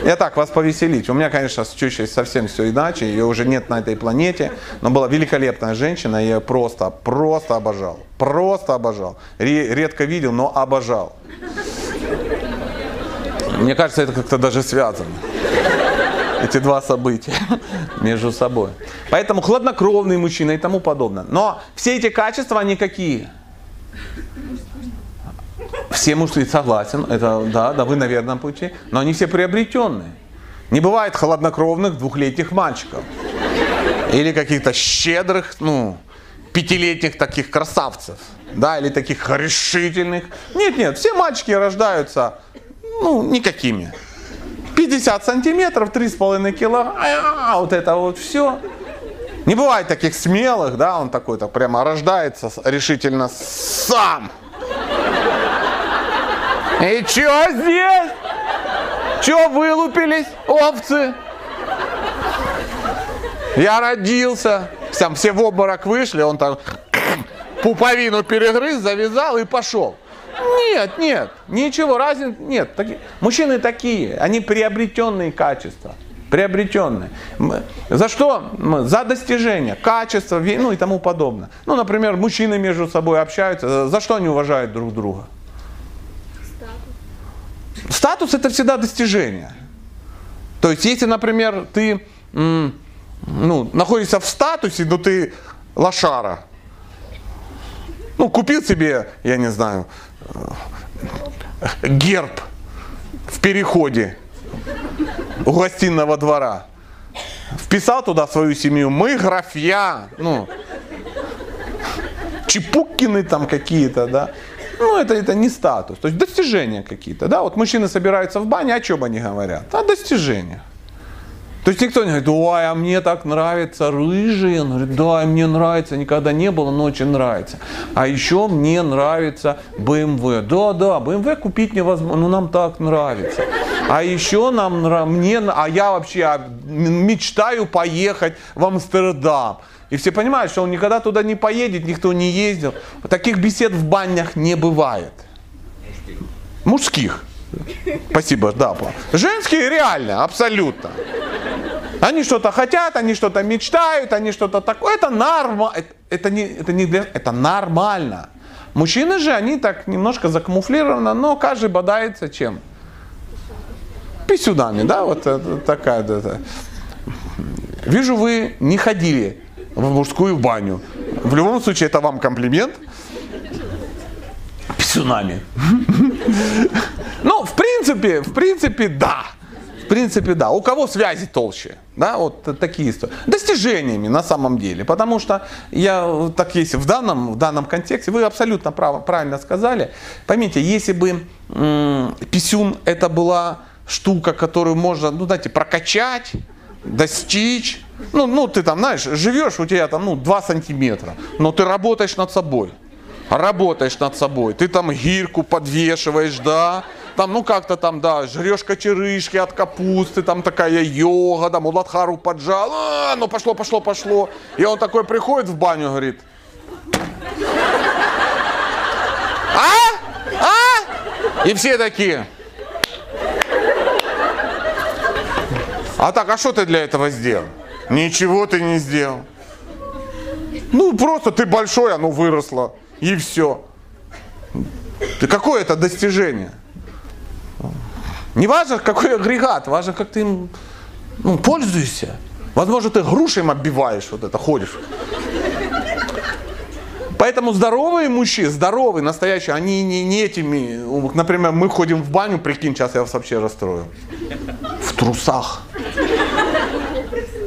Я так вас повеселить. У меня, конечно, с тещей совсем все иначе. Ее уже нет на этой планете. Но была великолепная женщина. Я ее просто, просто обожал. Просто обожал. Редко видел, но обожал. Мне кажется, это как-то даже связано. эти два события между собой. Поэтому хладнокровный мужчина и тому подобное. Но все эти качества, они какие? Все мужские, согласен, это да, да, вы на верном пути, но они все приобретенные. Не бывает холоднокровных двухлетних мальчиков. Или каких-то щедрых, ну, пятилетних таких красавцев. Да, или таких решительных. Нет, нет, все мальчики рождаются, ну, никакими. 50 сантиметров, 3,5 кило, а вот это вот все. Не бывает таких смелых, да, он такой так прямо рождается решительно сам. И что здесь? Че вылупились, овцы? Я родился. Там все в обморок вышли, он там пуповину перегрыз, завязал и пошел. Нет, нет, ничего, разницы нет. Таки, мужчины такие, они приобретенные качества. Приобретенные. За что? За достижение, качество, ну и тому подобное. Ну, например, мужчины между собой общаются. За что они уважают друг друга? Статус. Это всегда достижение. То есть, если, например, ты ну, находишься в статусе, но ты лошара. Ну, купил себе, я не знаю, герб в переходе у гостиного двора. Вписал туда свою семью. Мы графья. Ну, Чепуккины там какие-то, да. Ну, это, это не статус, то есть достижения какие-то, да. Вот мужчины собираются в бане, о чем они говорят? О достижениях. То есть никто не говорит, ой, а мне так нравится рыжий. Он говорит, да, мне нравится, никогда не было, но очень нравится. А еще мне нравится BMW. Да, да, BMW купить невозможно, но нам так нравится. А еще нам мне, а я вообще а, мечтаю поехать в Амстердам. И все понимают, что он никогда туда не поедет, никто не ездил. Таких бесед в банях не бывает. Мужских. Спасибо, да. Женские реально, абсолютно. Они что-то хотят, они что-то мечтают, они что-то такое. Это нормально. Это, не, это, не для... это нормально. Мужчины же, они так немножко закамуфлированы, но каждый бодается чем? Писюдами, да, вот это, такая. Это. Вижу, вы не ходили в мужскую баню. В любом случае, это вам комплимент. Писюнами. Ну, в принципе, в принципе, да. В принципе, да. У кого связи толще? Да, вот такие истории. Достижениями на самом деле. Потому что я, так если в данном, в данном контексте, вы абсолютно прав, правильно сказали. Поймите, если бы м, писюн это была штука, которую можно, ну, знаете, прокачать, достичь. Ну, ну, ты там, знаешь, живешь, у тебя там, ну, 2 сантиметра, но ты работаешь над собой работаешь над собой. Ты там гирку подвешиваешь, да, там, ну как-то там, да, жрешь кочерышки от капусты, там такая йога, да, Муладхару поджал, а, ну пошло, пошло, пошло. И он такой приходит в баню, говорит, а? А? И все такие. А так, а что ты для этого сделал? Ничего ты не сделал. Ну, просто ты большой, оно выросло и все. Ты какое это достижение? Не важно, какой агрегат, важно, как ты им ну, пользуешься. Возможно, ты грушей оббиваешь, вот это ходишь. Поэтому здоровые мужчины, здоровые, настоящие, они не, не этими, например, мы ходим в баню, прикинь, сейчас я вас вообще расстрою. В трусах.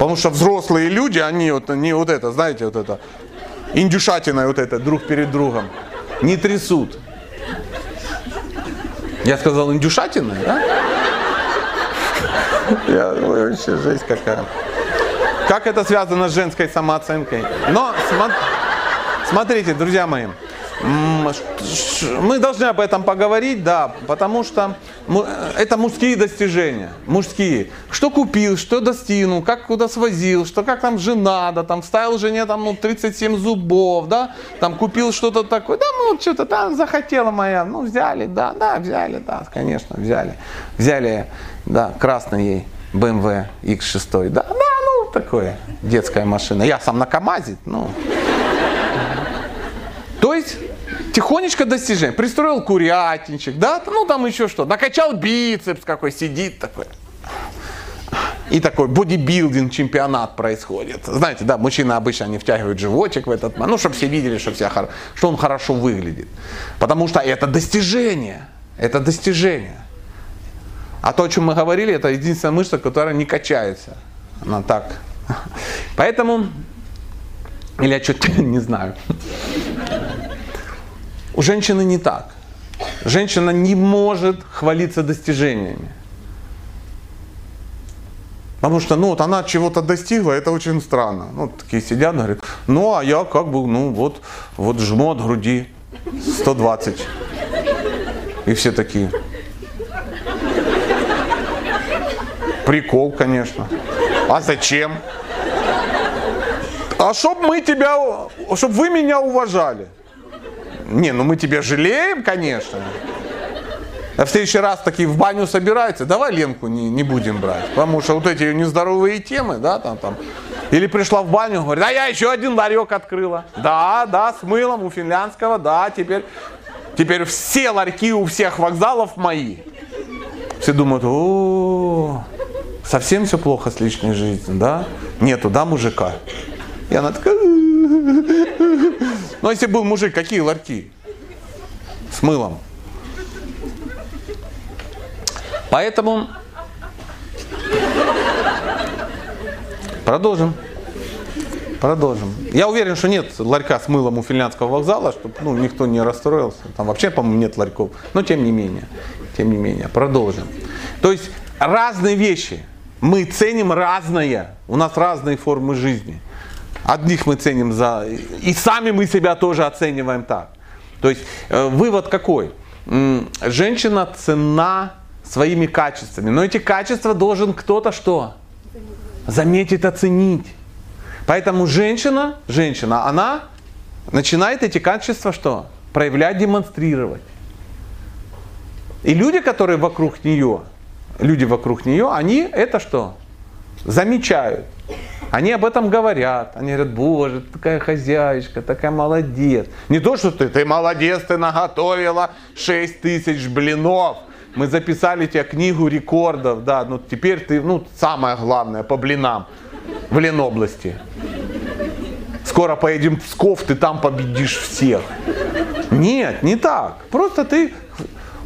Потому что взрослые люди, они вот, не вот это, знаете, вот это, индюшатиной вот это друг перед другом. Не трясут. Я сказал индюшатиной, да? Я вообще жесть какая. Как это связано с женской самооценкой? Но смотрите, друзья мои, мы должны об этом поговорить, да, потому что это мужские достижения, мужские. Что купил, что достигнул, как куда свозил, что как там жена, да, там вставил жене там ну 37 зубов, да, там купил что-то такое, да, ну что-то там захотела моя, ну взяли, да, да, взяли, да, конечно, взяли, взяли, да, красный ей BMW X6, да, да, ну такое, детская машина. Я сам на КАМАЗе, ну. То есть тихонечко достижение. Пристроил курятничек, да, ну там еще что, накачал бицепс какой, сидит такой. И такой бодибилдинг чемпионат происходит. Знаете, да, мужчины обычно они втягивают животик в этот, ну, чтобы все видели, что, вся, что он хорошо выглядит. Потому что это достижение. Это достижение. А то, о чем мы говорили, это единственная мышца, которая не качается. Она так. Поэтому, или я что-то не знаю. У женщины не так. Женщина не может хвалиться достижениями. Потому что, ну, вот она чего-то достигла, это очень странно. Ну, такие сидят, говорят, ну, а я как бы, ну, вот, вот жму от груди 120. И все такие. Прикол, конечно. А зачем? А чтоб мы тебя, чтоб вы меня уважали. Не, ну мы тебя жалеем, конечно. А в следующий раз такие в баню собираются, давай Ленку не, не будем брать. Потому что вот эти нездоровые темы, да, там, там. Или пришла в баню, говорит, а я еще один ларек открыла. Да, да, с мылом у финляндского, да, теперь, теперь все ларьки у всех вокзалов мои. Все думают, о, совсем все плохо с личной жизнью, да? Нету, да, мужика? И она такая, ну, если был мужик, какие ларьки? С мылом. Поэтому продолжим. Продолжим. Я уверен, что нет ларька с мылом у финляндского вокзала, чтобы ну, никто не расстроился. Там вообще, по-моему, нет ларьков. Но тем не менее, тем не менее, продолжим. То есть разные вещи. Мы ценим разное. У нас разные формы жизни. Одних мы ценим за... И сами мы себя тоже оцениваем так. То есть э, вывод какой? Женщина цена своими качествами. Но эти качества должен кто-то что? Заметить, оценить. Поэтому женщина, женщина, она начинает эти качества что? Проявлять, демонстрировать. И люди, которые вокруг нее, люди вокруг нее, они это что? Замечают. Они об этом говорят. Они говорят, боже, ты такая хозяйка, такая молодец. Не то, что ты, ты молодец, ты наготовила 6 тысяч блинов мы записали тебе книгу рекордов, да, ну теперь ты, ну, самое главное, по блинам в Ленобласти. Скоро поедем в Псков, ты там победишь всех. Нет, не так. Просто ты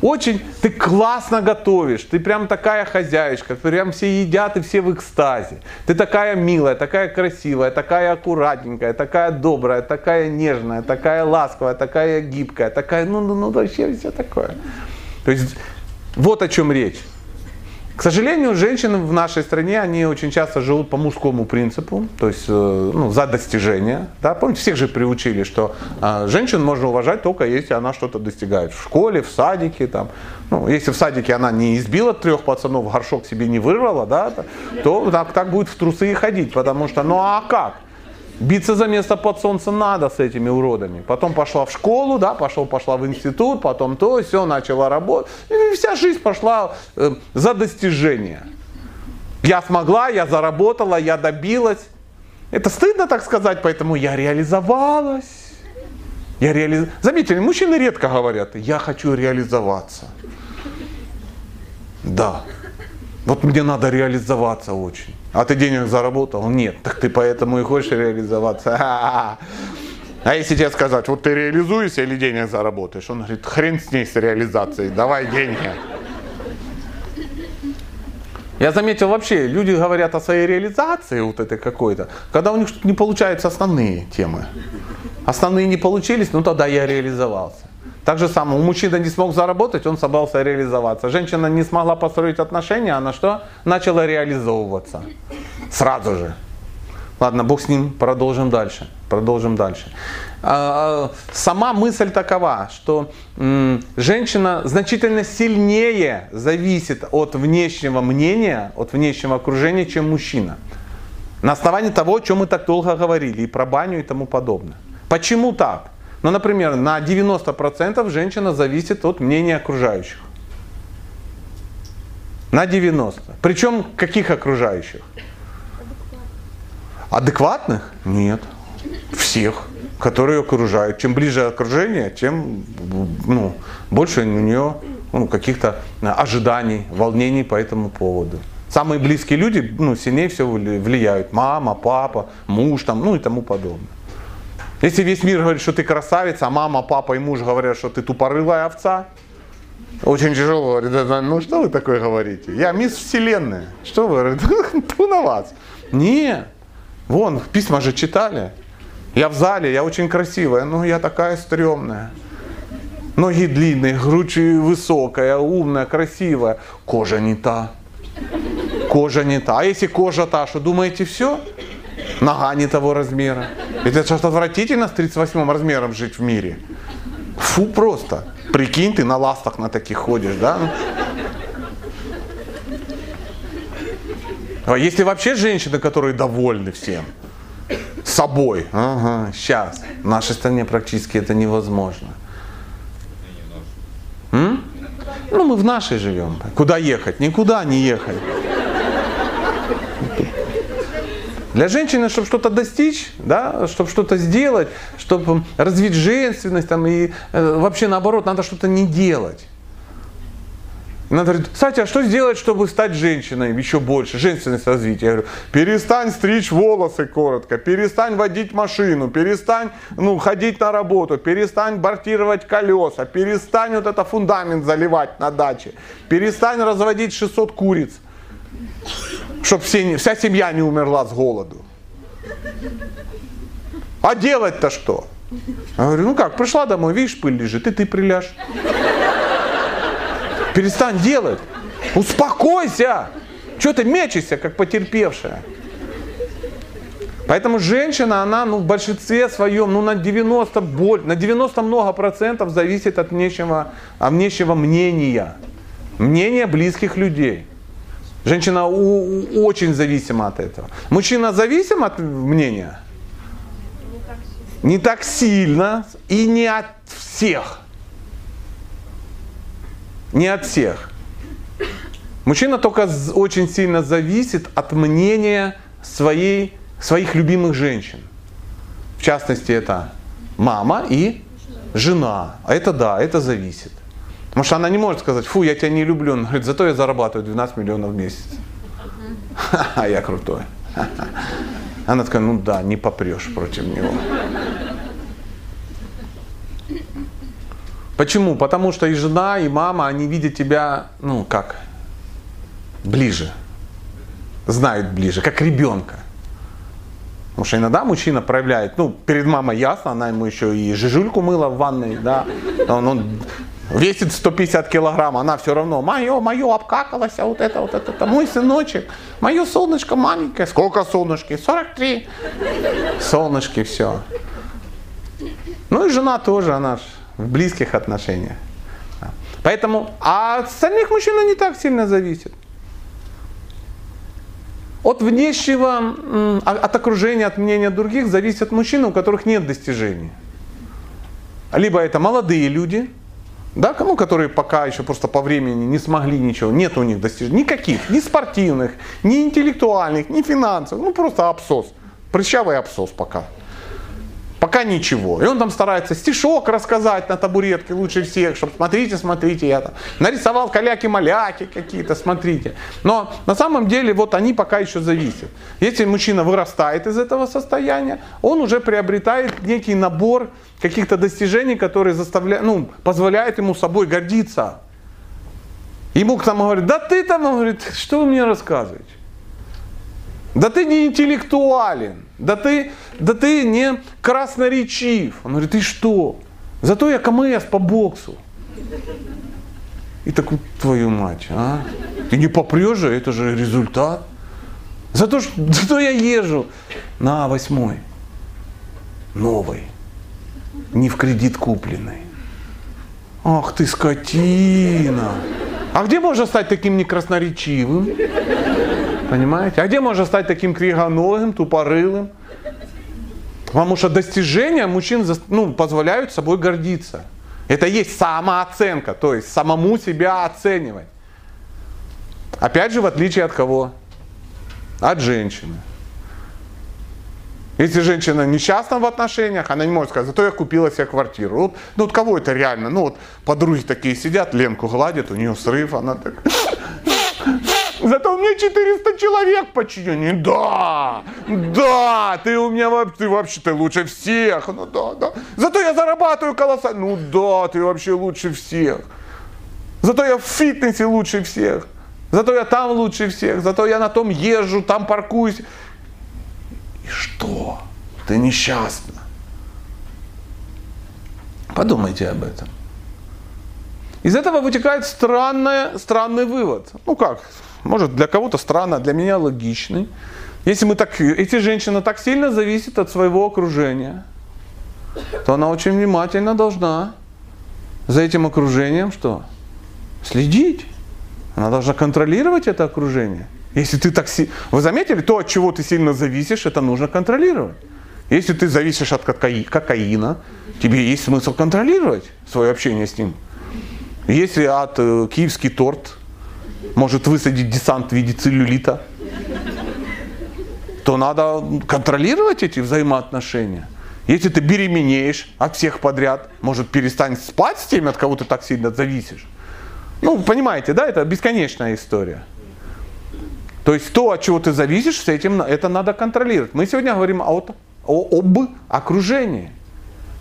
очень, ты классно готовишь, ты прям такая хозяйка, прям все едят и все в экстазе. Ты такая милая, такая красивая, такая аккуратненькая, такая добрая, такая нежная, такая ласковая, такая гибкая, такая, ну, ну, ну вообще все такое. То есть вот о чем речь. К сожалению, женщины в нашей стране, они очень часто живут по мужскому принципу, то есть э, ну, за достижение. Да? Помните, всех же приучили, что э, женщин можно уважать только если она что-то достигает. В школе, в садике. Там. Ну, если в садике она не избила трех пацанов, горшок себе не вырвала, да, то так, так будет в трусы и ходить. Потому что, ну а как? Биться за место под солнцем надо с этими уродами. Потом пошла в школу, да, пошел, пошла в институт, потом то, все, начала работать. И вся жизнь пошла э, за достижение. Я смогла, я заработала, я добилась. Это стыдно так сказать, поэтому я реализовалась. Я реализ... Заметили, мужчины редко говорят, я хочу реализоваться. Да. Вот мне надо реализоваться очень. А ты денег заработал? Нет. Так ты поэтому и хочешь реализоваться. А если тебе сказать, вот ты реализуешься или денег заработаешь? Он говорит, хрен с ней с реализацией, давай деньги. Я заметил вообще, люди говорят о своей реализации вот этой какой-то, когда у них не получаются основные темы. Основные не получились, ну тогда я реализовался. Так же самое, у мужчины не смог заработать, он собрался реализоваться. Женщина не смогла построить отношения, она что? Начала реализовываться. Сразу же. Ладно, Бог с ним, продолжим дальше. Продолжим дальше. А, сама мысль такова, что женщина значительно сильнее зависит от внешнего мнения, от внешнего окружения, чем мужчина. На основании того, о чем мы так долго говорили, и про баню и тому подобное. Почему так? Ну, например, на 90% женщина зависит от мнения окружающих. На 90. Причем каких окружающих? Адекватных? Нет. Всех, которые окружают. Чем ближе окружение, тем ну, больше у нее ну, каких-то ожиданий, волнений по этому поводу. Самые близкие люди ну, сильнее всего вли- влияют. Мама, папа, муж там, ну и тому подобное. Если весь мир говорит, что ты красавица, а мама, папа и муж говорят, что ты тупорылая овца, очень тяжело, говорит, «Да, ну что вы такое говорите? Я мисс Вселенная. Что вы, тьфу на вас. Не, вон, письма же читали. Я в зале, я очень красивая, но я такая стрёмная. Ноги длинные, грудь высокая, умная, красивая. Кожа не та. Кожа не та. А если кожа та, что думаете, все? Нога не того размера. Это что-то отвратительно с 38 размером жить в мире. Фу просто. Прикинь, ты на ластах на таких ходишь, да? А если вообще женщины, которые довольны всем, собой, ага, сейчас, в нашей стране практически это невозможно. М? Ну, мы в нашей живем. Куда ехать? Никуда не ехать. Для женщины, чтобы что-то достичь, да, чтобы что-то сделать, чтобы развить женственность, там, и э, вообще наоборот, надо что-то не делать. Надо говорить, Сатя, а что сделать, чтобы стать женщиной еще больше, женственность развить? Я говорю, перестань стричь волосы коротко, перестань водить машину, перестань ну, ходить на работу, перестань бортировать колеса, перестань вот это фундамент заливать на даче, перестань разводить 600 куриц, чтобы вся семья не умерла с голоду. А делать-то что? Я говорю, ну как, пришла домой, видишь, пыль лежит, и ты приляжь. Перестань делать. Успокойся. Что ты мечешься, как потерпевшая? Поэтому женщина, она ну, в большинстве своем, ну на 90, боль, на 90 много процентов зависит от внешнего, от внешнего мнения. Мнения близких людей. Женщина у, очень зависима от этого. Мужчина зависим от мнения? Не так сильно и не от всех. Не от всех. Мужчина только очень сильно зависит от мнения своей, своих любимых женщин. В частности, это мама и жена. А это да, это зависит. Потому что она не может сказать, фу, я тебя не люблю. Она говорит, зато я зарабатываю 12 миллионов в месяц. А я крутой. Она такая, ну да, не попрешь против него. Почему? Потому что и жена, и мама, они видят тебя, ну как, ближе. Знают ближе, как ребенка. Потому что иногда мужчина проявляет, ну, перед мамой ясно, она ему еще и жижульку мыла в ванной, да, он, он весит 150 килограмм, она все равно, мое, мое, обкакалась, а вот это, вот это, это мой сыночек, мое солнышко маленькое, сколько солнышки? 43. Солнышки, все. Ну и жена тоже, она ж в близких отношениях. Поэтому, а от остальных мужчин не так сильно зависит. От внешнего, от окружения, от мнения других зависят мужчины, у которых нет достижений. Либо это молодые люди, да, ну, которые пока еще просто по времени не смогли ничего, нет у них достижений, никаких, ни спортивных, ни интеллектуальных, ни финансовых, ну просто абсос, прыщавый абсос пока. Пока ничего. И он там старается стишок рассказать на табуретке лучше всех, чтобы смотрите, смотрите, я там нарисовал каляки-маляки какие-то, смотрите. Но на самом деле вот они пока еще зависят. Если мужчина вырастает из этого состояния, он уже приобретает некий набор каких-то достижений, которые заставляют, ну, позволяют ему собой гордиться. Ему там говорит, да ты там, он говорит, что вы мне рассказываете? Да ты не интеллектуален, да ты, да ты не красноречив. Он говорит, ты что? Зато я КМС по боксу. И такой, твою мать, а? Ты не попрешь же, это же результат. Зато, зато я езжу на восьмой, новой, не в кредит купленной. Ах ты скотина! А где можно стать таким некрасноречивым? Понимаете? А где можно стать таким криганогим, тупорылым? Потому что достижения мужчин ну, позволяют собой гордиться. Это есть самооценка, то есть самому себя оценивать. Опять же, в отличие от кого? От женщины. Если женщина несчастна в отношениях, она не может сказать, зато я купила себе квартиру. Вот, ну вот кого это реально? Ну вот подруги такие сидят, Ленку гладят, у нее срыв, она так Зато у меня 400 человек подчинены. Да, да, ты у меня ты вообще ты лучше всех. Ну да, да. Зато я зарабатываю колоссально. Ну да, ты вообще лучше всех. Зато я в фитнесе лучше всех. Зато я там лучше всех. Зато я на том езжу, там паркуюсь. И что? Ты несчастна. Подумайте об этом. Из этого вытекает странное, странный вывод. Ну как, может для кого-то странно, а для меня логичный. Если мы так, эти женщины так сильно зависят от своего окружения, то она очень внимательно должна за этим окружением что? Следить. Она должна контролировать это окружение. Если ты так си... Вы заметили, то, от чего ты сильно зависишь, это нужно контролировать. Если ты зависишь от кокаина, тебе есть смысл контролировать свое общение с ним. Если от э, киевский торт может высадить десант в виде целлюлита, то надо контролировать эти взаимоотношения. Если ты беременеешь от всех подряд, может перестань спать с теми, от кого ты так сильно зависишь. Ну, понимаете, да, это бесконечная история. То есть то, от чего ты зависишь, с этим это надо контролировать. Мы сегодня говорим о, о, об окружении.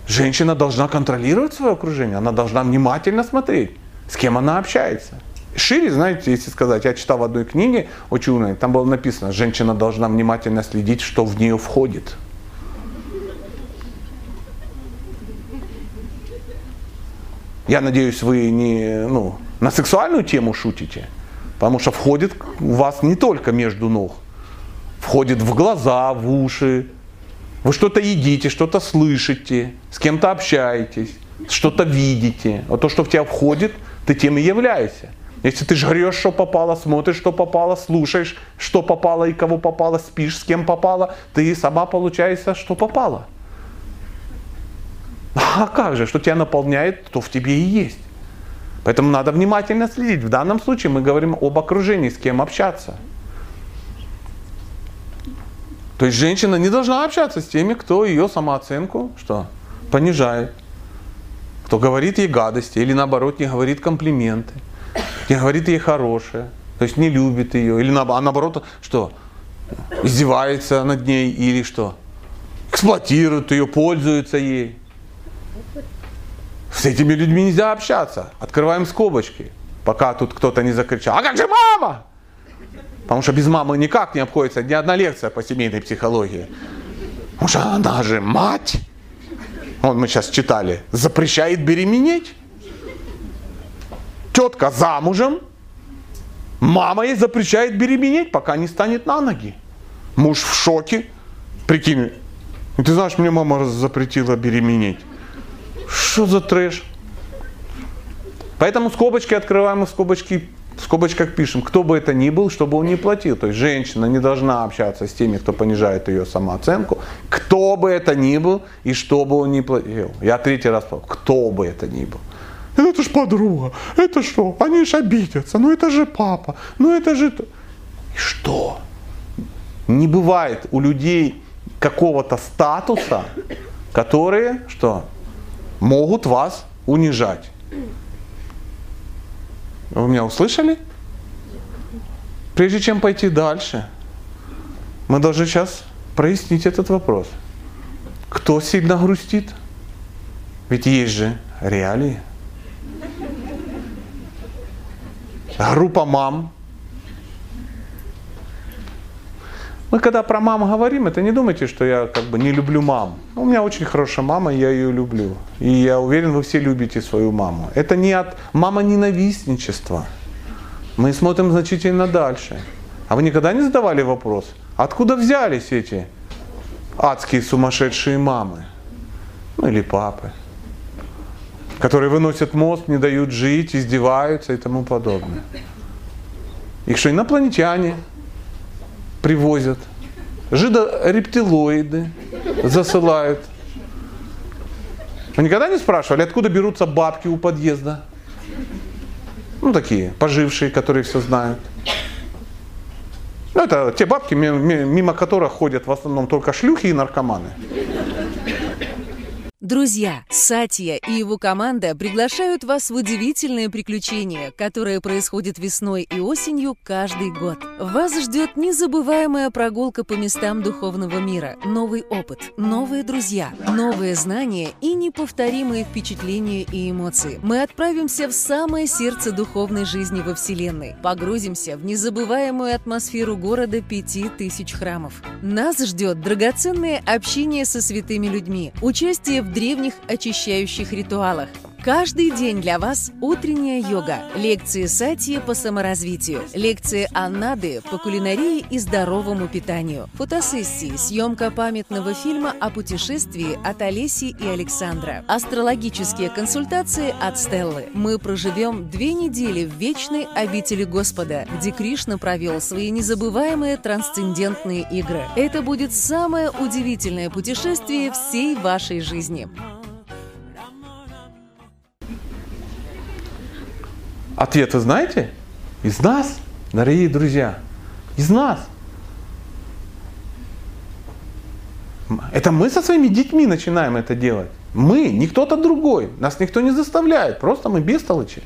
Женщина должна контролировать свое окружение, она должна внимательно смотреть, с кем она общается. Шире, знаете, если сказать, я читал в одной книге очень умной, там было написано, женщина должна внимательно следить, что в нее входит. Я надеюсь, вы не ну, на сексуальную тему шутите, потому что входит у вас не только между ног, входит в глаза, в уши, вы что-то едите, что-то слышите, с кем-то общаетесь, что-то видите. А то, что в тебя входит, ты тем и являешься. Если ты жрешь, что попало, смотришь, что попало, слушаешь, что попало и кого попало, спишь, с кем попало, ты сама получается, что попало. А как же, что тебя наполняет, то в тебе и есть. Поэтому надо внимательно следить. В данном случае мы говорим об окружении, с кем общаться. То есть женщина не должна общаться с теми, кто ее самооценку что, понижает, кто говорит ей гадости или наоборот не говорит комплименты, не говорит ей хорошее, то есть не любит ее, или а наоборот, что, издевается над ней или что, эксплуатирует ее, пользуется ей. С этими людьми нельзя общаться. Открываем скобочки, пока тут кто-то не закричал, а как же мама? Потому что без мамы никак не обходится ни одна лекция по семейной психологии. Потому что она же мать. Вот мы сейчас читали. Запрещает беременеть. Тетка замужем. Мама ей запрещает беременеть, пока не станет на ноги. Муж в шоке. Прикинь, ты знаешь, мне мама запретила беременеть. Что за трэш? Поэтому скобочки открываем и скобочки в скобочках пишем, кто бы это ни был, чтобы он не платил. То есть женщина не должна общаться с теми, кто понижает ее самооценку, кто бы это ни был и что бы он ни платил. Я третий раз сказал, кто бы это ни был. Это ж подруга, это что? Они же обидятся, ну это же папа, ну это же... И что? Не бывает у людей какого-то статуса, которые, что, могут вас унижать. Вы меня услышали? Прежде чем пойти дальше, мы должны сейчас прояснить этот вопрос. Кто сильно грустит? Ведь есть же реалии. Группа мам, Мы когда про мам говорим, это не думайте, что я как бы не люблю мам. У меня очень хорошая мама, я ее люблю. И я уверен, вы все любите свою маму. Это не от мама ненавистничества. Мы смотрим значительно дальше. А вы никогда не задавали вопрос, откуда взялись эти адские сумасшедшие мамы? Ну или папы. Которые выносят мост, не дают жить, издеваются и тому подобное. Их что, инопланетяне? привозят. Жидорептилоиды засылают. Вы никогда не спрашивали, откуда берутся бабки у подъезда? Ну, такие, пожившие, которые все знают. Ну, это те бабки, мимо которых ходят в основном только шлюхи и наркоманы. Друзья, Сатья и его команда приглашают вас в удивительное приключение, которое происходит весной и осенью каждый год. Вас ждет незабываемая прогулка по местам духовного мира, новый опыт, новые друзья, новые знания и неповторимые впечатления и эмоции. Мы отправимся в самое сердце духовной жизни во Вселенной, погрузимся в незабываемую атмосферу города пяти тысяч храмов. Нас ждет драгоценное общение со святыми людьми, участие в древних очищающих ритуалах. Каждый день для вас утренняя йога, лекции сатьи по саморазвитию, лекции Аннады по кулинарии и здоровому питанию, фотосессии, съемка памятного фильма о путешествии от Олеси и Александра, астрологические консультации от Стеллы. Мы проживем две недели в вечной обители Господа, где Кришна провел свои незабываемые трансцендентные игры. Это будет самое удивительное путешествие всей вашей жизни. Ответ вы знаете? Из нас, дорогие друзья. Из нас. Это мы со своими детьми начинаем это делать. Мы, не кто-то другой. Нас никто не заставляет. Просто мы бестолочи.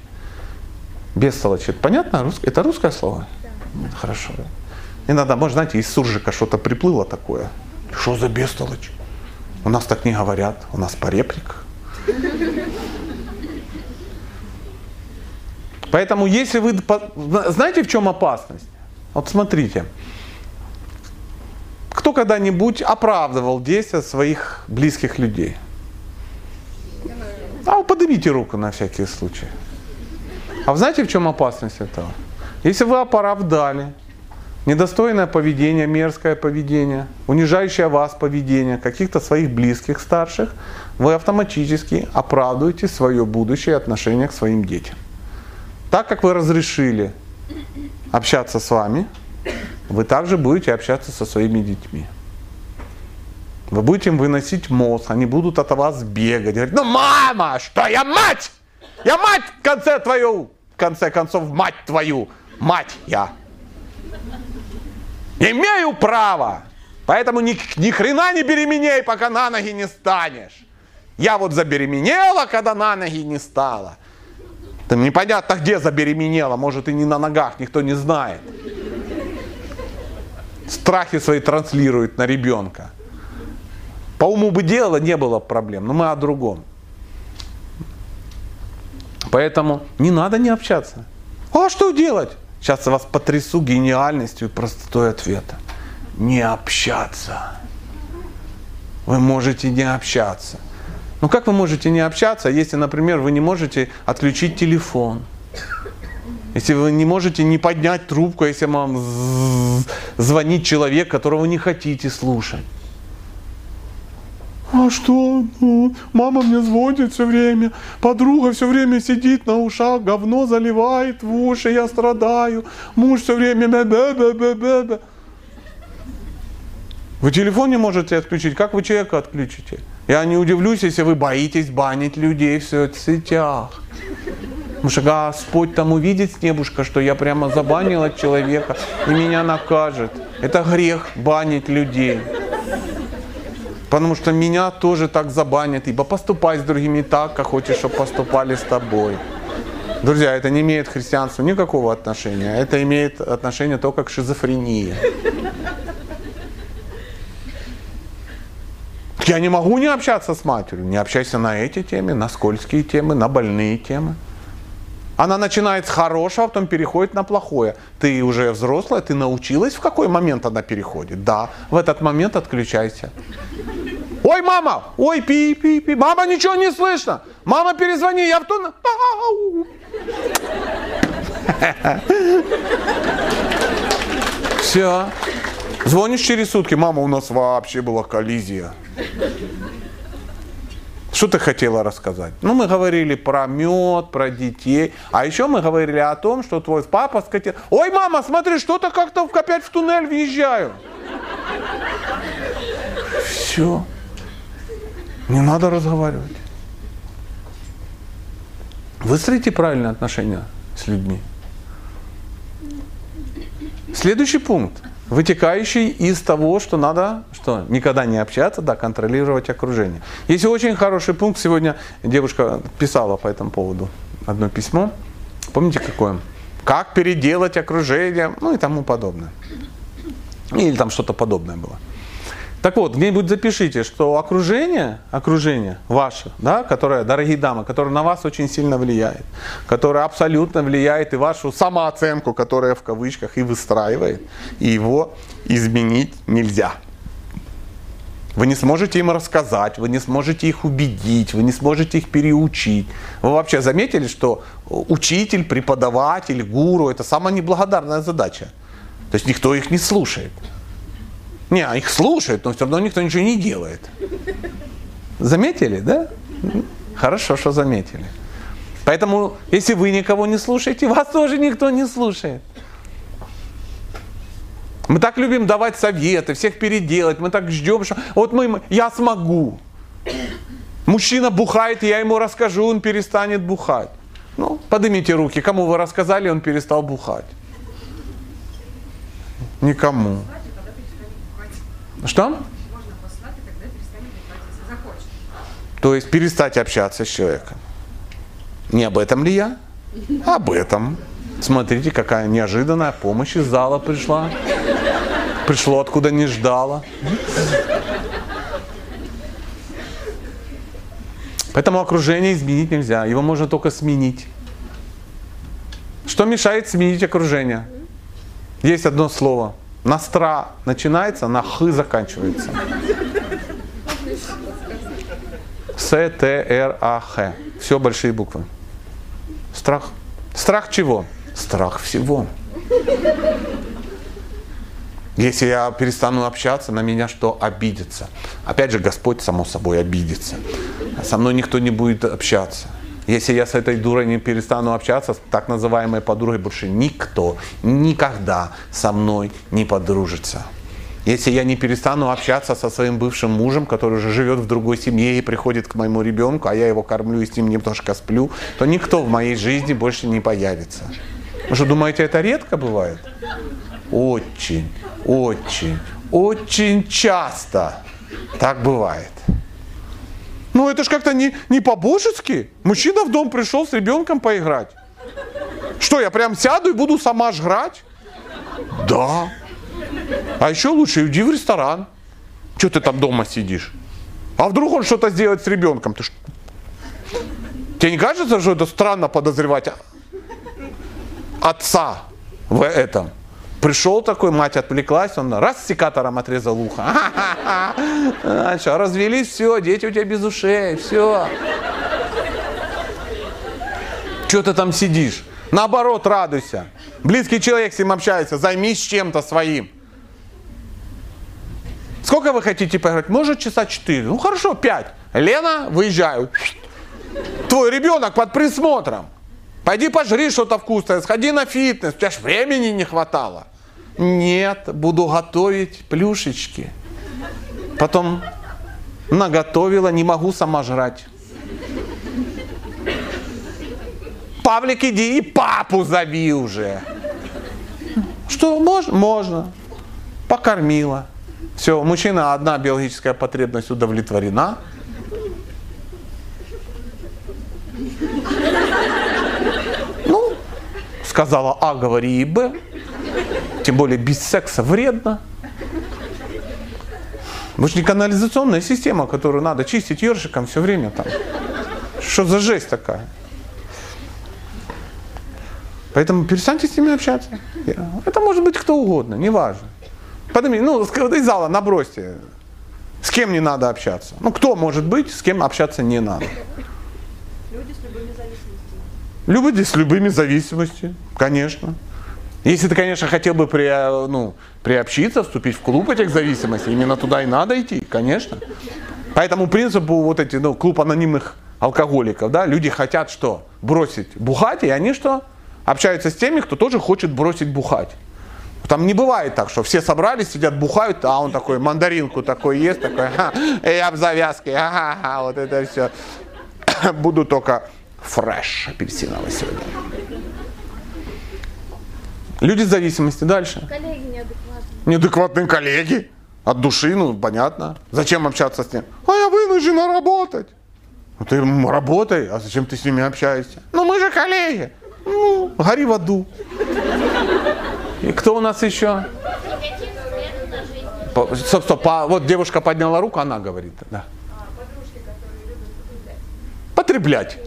Бестолочи. Это понятно? Это русское слово? Да. Хорошо. Иногда, может, знаете, из суржика что-то приплыло такое. Что за бестолочь? У нас так не говорят. У нас по репликах. Поэтому если вы... Знаете, в чем опасность? Вот смотрите. Кто когда-нибудь оправдывал действия своих близких людей? А вы поднимите руку на всякий случай. А вы знаете, в чем опасность этого? Если вы оправдали недостойное поведение, мерзкое поведение, унижающее вас поведение каких-то своих близких, старших, вы автоматически оправдываете свое будущее отношение к своим детям. Так как вы разрешили общаться с вами, вы также будете общаться со своими детьми. Вы будете им выносить мозг, они будут от вас бегать, говорить, ну мама, что я мать? Я мать в конце твою, в конце концов, мать твою, мать я. Имею право, поэтому ни, ни хрена не беременей, пока на ноги не станешь. Я вот забеременела, когда на ноги не стала. Там непонятно где забеременела, может и не на ногах, никто не знает. Страхи свои транслирует на ребенка. По уму бы дело, не было проблем, но мы о другом. Поэтому не надо не общаться. А что делать? Сейчас я вас потрясу гениальностью и простотой ответа. Не общаться. Вы можете не общаться. Ну как вы можете не общаться, если, например, вы не можете отключить телефон? Если вы не можете не поднять трубку, если вам звонит человек, которого не хотите слушать. А что? Ну, мама мне звонит все время, подруга все время сидит на ушах, говно заливает в уши, я страдаю, муж все время бе бе бе бе бе бе Вы телефон не можете отключить, как вы человека отключите? Я не удивлюсь, если вы боитесь банить людей в соцсетях. Потому что Господь там увидит с небушка, что я прямо забанила человека и меня накажет. Это грех банить людей. Потому что меня тоже так забанят, ибо поступай с другими так, как хочешь, чтобы поступали с тобой. Друзья, это не имеет к христианству никакого отношения. Это имеет отношение только к шизофрении. Я не могу не общаться с матерью. Не общайся на эти темы, на скользкие темы, на больные темы. Она начинает с хорошего, потом переходит на плохое. Ты уже взрослая, ты научилась, в какой момент она переходит. Да, в этот момент отключайся. Ой, мама! Ой, пи, пи, пи. Мама, ничего не слышно. Мама, перезвони, я в тон... Все. Звонишь через сутки, мама, у нас вообще была коллизия. Что ты хотела рассказать? Ну, мы говорили про мед, про детей. А еще мы говорили о том, что твой папа скатил. Ой, мама, смотри, что-то как-то опять в туннель въезжаю. Все. Не надо разговаривать. Выстроите правильные отношения с людьми. Следующий пункт. Вытекающий из того, что надо что, никогда не общаться, да, контролировать окружение. Есть очень хороший пункт, сегодня девушка писала по этому поводу одно письмо. Помните какое? Как переделать окружение, ну и тому подобное. Или там что-то подобное было. Так вот, где-нибудь запишите, что окружение, окружение ваше, да, которое, дорогие дамы, которое на вас очень сильно влияет, которое абсолютно влияет и вашу самооценку, которая в кавычках и выстраивает, и его изменить нельзя. Вы не сможете им рассказать, вы не сможете их убедить, вы не сможете их переучить. Вы вообще заметили, что учитель, преподаватель, гуру – это самая неблагодарная задача. То есть никто их не слушает. Не, их слушают, но все равно никто ничего не делает. Заметили, да? Хорошо, что заметили. Поэтому, если вы никого не слушаете, вас тоже никто не слушает. Мы так любим давать советы, всех переделать, мы так ждем, что вот мы, я смогу. Мужчина бухает, я ему расскажу, он перестанет бухать. Ну, поднимите руки, кому вы рассказали, он перестал бухать. Никому. Что? То есть перестать общаться с человеком. Не об этом ли я? Об этом. Смотрите, какая неожиданная помощь из зала пришла. Пришло, откуда не ждала. Поэтому окружение изменить нельзя. Его можно только сменить. Что мешает сменить окружение? Есть одно слово. На стра начинается, на х заканчивается. С, Т, Р, А, Х. Все большие буквы. Страх. Страх чего? Страх всего. Если я перестану общаться, на меня что? Обидится. Опять же, Господь, само собой, обидится. Со мной никто не будет общаться. Если я с этой дурой не перестану общаться, с так называемой подругой, больше никто никогда со мной не подружится. Если я не перестану общаться со своим бывшим мужем, который уже живет в другой семье и приходит к моему ребенку, а я его кормлю и с ним немножко сплю, то никто в моей жизни больше не появится. Вы что, думаете, это редко бывает? Очень, очень, очень часто так бывает. Ну это ж как-то не, не по-божески. Мужчина в дом пришел с ребенком поиграть. Что, я прям сяду и буду сама жрать? Да. А еще лучше иди в ресторан. Что ты там дома сидишь? А вдруг он что-то сделает с ребенком? Ты ж... Тебе не кажется, что это странно подозревать отца в этом? Пришел такой, мать отвлеклась, он раз секатором отрезал ухо. А что, развелись, все, дети у тебя без ушей, все. Что ты там сидишь? Наоборот, радуйся. Близкий человек с ним общается, займись чем-то своим. Сколько вы хотите поиграть? Может часа четыре. Ну хорошо, пять. Лена, выезжаю. Твой ребенок под присмотром. Пойди пожри что-то вкусное, сходи на фитнес, у тебя ж времени не хватало. Нет, буду готовить плюшечки. Потом наготовила, не могу сама жрать. Павлик, иди и папу зови уже. Что, можно? Можно. Покормила. Все, мужчина, одна биологическая потребность удовлетворена. Ну, сказала А, говори и Б. Тем более без секса вредно. Вы же не канализационная система, которую надо чистить ершиком все время там. Что за жесть такая? Поэтому перестаньте с ними общаться. Это может быть кто угодно, неважно. Поднимите, ну, из зала набросьте. С кем не надо общаться? Ну, кто может быть, с кем общаться не надо? Люди с любыми зависимостями. Люди с любыми зависимостями, конечно. Если ты, конечно, хотел бы при, ну, приобщиться, вступить в клуб этих зависимостей, именно туда и надо идти, конечно. По этому принципу вот эти, ну, клуб анонимных алкоголиков, да, люди хотят что? Бросить бухать, и они что? Общаются с теми, кто тоже хочет бросить бухать. Там не бывает так, что все собрались, сидят, бухают, а он такой мандаринку такой ест, такой, ха, я в завязке, ага, вот это все. Буду только фреш апельсиновый сегодня. Люди с зависимости. Дальше. Коллеги неадекватные. Неадекватные коллеги. От души, ну, понятно. Зачем общаться с ним? А я вынуждена работать. Ну, ты работай, а зачем ты с ними общаешься? Ну, мы же коллеги. Ну, гори в аду. И кто у нас еще? По- Стоп, стоп, по- вот девушка подняла руку, она говорит. Да. Потреблять.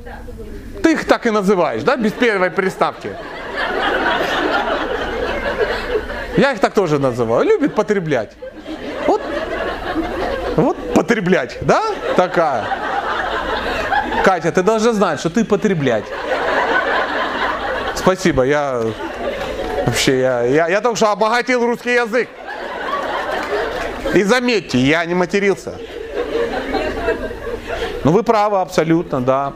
Ты их так и называешь, да, без первой приставки? Я их так тоже называю. Любит потреблять. Вот, вот потреблять, да? Такая. Катя, ты должна знать, что ты потреблять. Спасибо, я вообще, я, я, я только что обогатил русский язык. И заметьте, я не матерился. Ну вы правы абсолютно, да.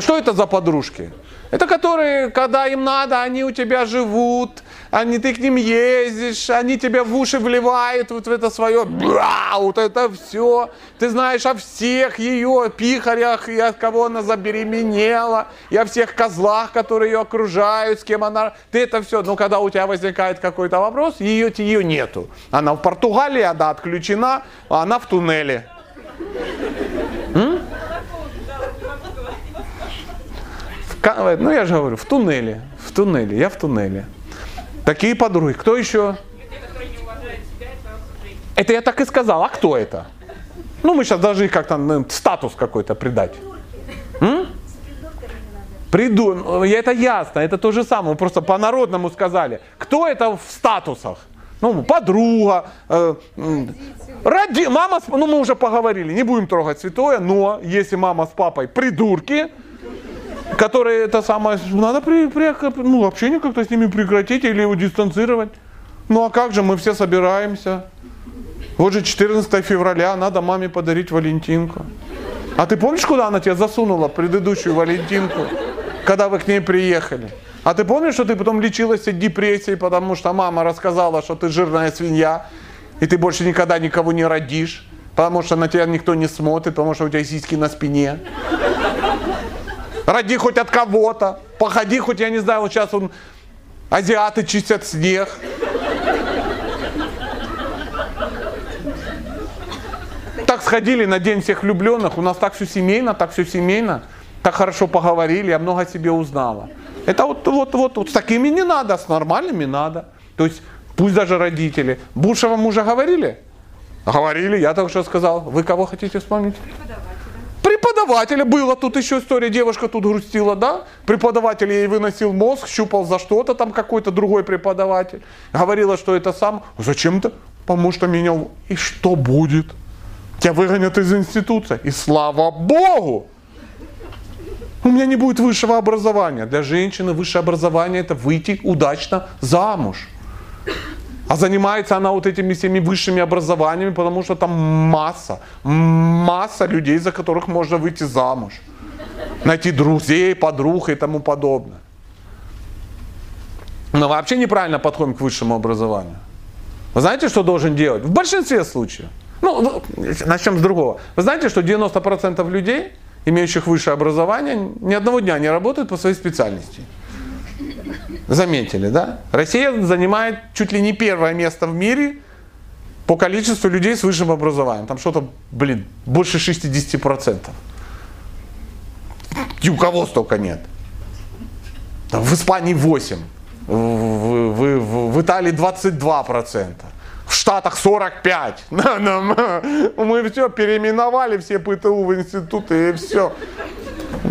Что это за подружки? Это которые, когда им надо, они у тебя живут, они, ты к ним ездишь, они тебя в уши вливают вот в это свое, бра, вот это все. Ты знаешь о всех ее пихарях, и от кого она забеременела, и о всех козлах, которые ее окружают, с кем она... Ты это все, но когда у тебя возникает какой-то вопрос, ее, ее нету. Она в Португалии, она отключена, а она в туннеле. Ка- Ну, я же говорю, в туннеле. В туннеле. Я в туннеле. Такие подруги. Кто еще? Это я так и сказал. А кто это? Ну, мы сейчас должны как-то ну, статус какой-то придать. М? Приду, ну, это ясно, это то же самое, мы просто по-народному сказали. Кто это в статусах? Ну, подруга, э, м, роди, мама, с- ну мы уже поговорили, не будем трогать святое, но если мама с папой придурки, которые это самое, надо при, при- ну, общение как-то с ними прекратить или его дистанцировать. Ну а как же, мы все собираемся. Вот же 14 февраля, надо маме подарить Валентинку. А ты помнишь, куда она тебя засунула, предыдущую Валентинку, когда вы к ней приехали? А ты помнишь, что ты потом лечилась от депрессии, потому что мама рассказала, что ты жирная свинья, и ты больше никогда никого не родишь, потому что на тебя никто не смотрит, потому что у тебя сиськи на спине. Роди хоть от кого-то, походи хоть, я не знаю, вот сейчас он, азиаты чистят снег. Так сходили на день всех влюбленных, у нас так все семейно, так все семейно, так хорошо поговорили, я много о себе узнала. Это вот, вот, вот, вот с такими не надо, с нормальными надо. То есть пусть даже родители. Бушева мужа говорили? Говорили, я только что сказал. Вы кого хотите вспомнить? Преподавателя была тут еще история, девушка тут грустила, да? Преподаватель ей выносил мозг, щупал за что-то, там какой-то другой преподаватель. Говорила, что это сам. Зачем-то, потому что меня... И что будет? Тебя выгонят из института. И слава Богу! У меня не будет высшего образования. Для женщины высшее образование это выйти удачно замуж. А занимается она вот этими всеми высшими образованиями, потому что там масса, масса людей, за которых можно выйти замуж. Найти друзей, подруг и тому подобное. Но вообще неправильно подходим к высшему образованию. Вы знаете, что должен делать? В большинстве случаев. Ну, ну, начнем с другого. Вы знаете, что 90% людей, имеющих высшее образование, ни одного дня не работают по своей специальности. Заметили, да? Россия занимает чуть ли не первое место в мире по количеству людей с высшим образованием. Там что-то, блин, больше 60%. И у кого столько нет? Там в Испании 8, в, в- в- в- Италии 22%, в Штатах 45. На- нам- Мы все переименовали все ПТУ в институты и все.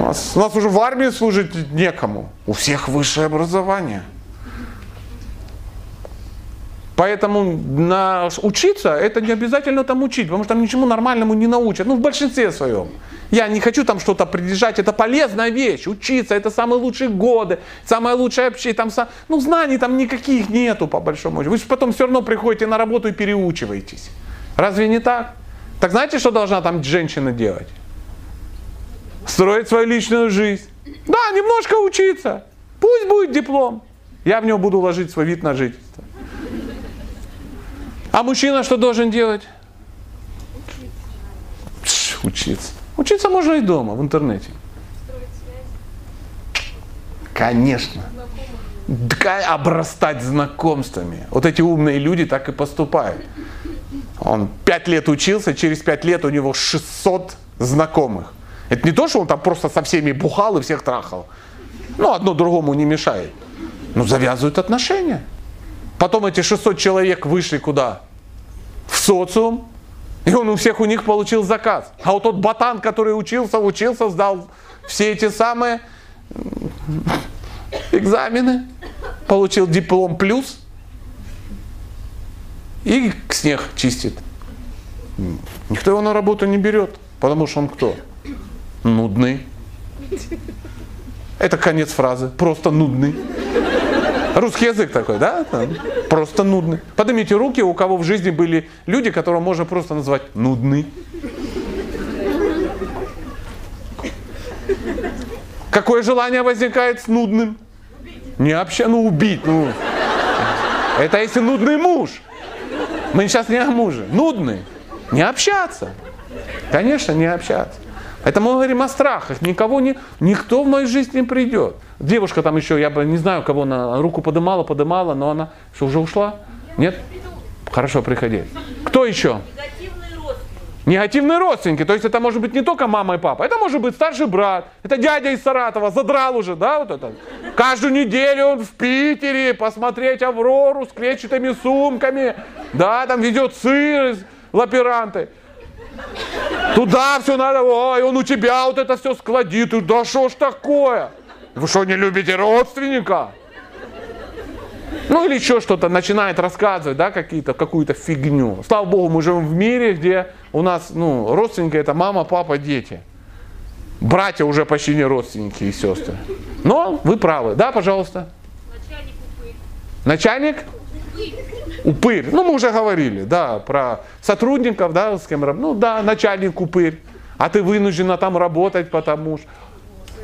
Нас, у нас уже в армии служить некому. У всех высшее образование. Поэтому на, учиться, это не обязательно там учить, потому что там ничему нормальному не научат. Ну, в большинстве своем. Я не хочу там что-то придержать, это полезная вещь. Учиться, это самые лучшие годы, самое лучшее общение. Там, ну, знаний там никаких нету, по большому счету. Вы же потом все равно приходите на работу и переучиваетесь. Разве не так? Так знаете, что должна там женщина делать? Строить свою личную жизнь. Да, немножко учиться. Пусть будет диплом. Я в него буду ложить свой вид на жительство. А мужчина что должен делать? Тш, Учиться. Учиться можно и дома, в интернете. Конечно. обрастать знакомствами. Вот эти умные люди так и поступают. Он пять лет учился, через пять лет у него 600 знакомых. Это не то, что он там просто со всеми бухал и всех трахал. Ну, одно другому не мешает. Ну, завязывают отношения. Потом эти 600 человек вышли куда? В социум. И он у всех у них получил заказ. А вот тот ботан, который учился, учился, сдал все эти самые экзамены, получил диплом плюс и снег чистит. Никто его на работу не берет, потому что он кто? Нудный. Это конец фразы. Просто нудный. Русский язык такой, да? Просто нудный. Поднимите руки, у кого в жизни были люди, которых можно просто назвать нудный. Какое желание возникает с нудным? Не общаться, ну убить, ну. Это если нудный муж. Мы сейчас не о муже. Нудный. Не общаться. Конечно, не общаться. Это мы говорим о страхах. Никого не, никто в мою жизнь не придет. Девушка там еще, я бы не знаю, кого на руку подымала, подымала, но она что, уже ушла? Нет? Хорошо, приходи. Кто еще? Негативные родственники. То есть это может быть не только мама и папа, это может быть старший брат, это дядя из Саратова, задрал уже, да, вот это. Каждую неделю он в Питере посмотреть Аврору с клетчатыми сумками, да, там ведет сыр из лаперанты. Туда все надо, ой, он у тебя вот это все складит. Да что ж такое? Вы что, не любите родственника? Ну или еще что-то начинает рассказывать, да, какие-то, какую-то фигню. Слава Богу, мы живем в мире, где у нас, ну, родственники это мама, папа, дети. Братья уже почти не родственники и сестры. Но вы правы. Да, пожалуйста. Начальник. Начальник? Упырь. Ну, мы уже говорили, да, про сотрудников, да, с кем Ну, да, начальник упырь. А ты вынуждена там работать, потому что...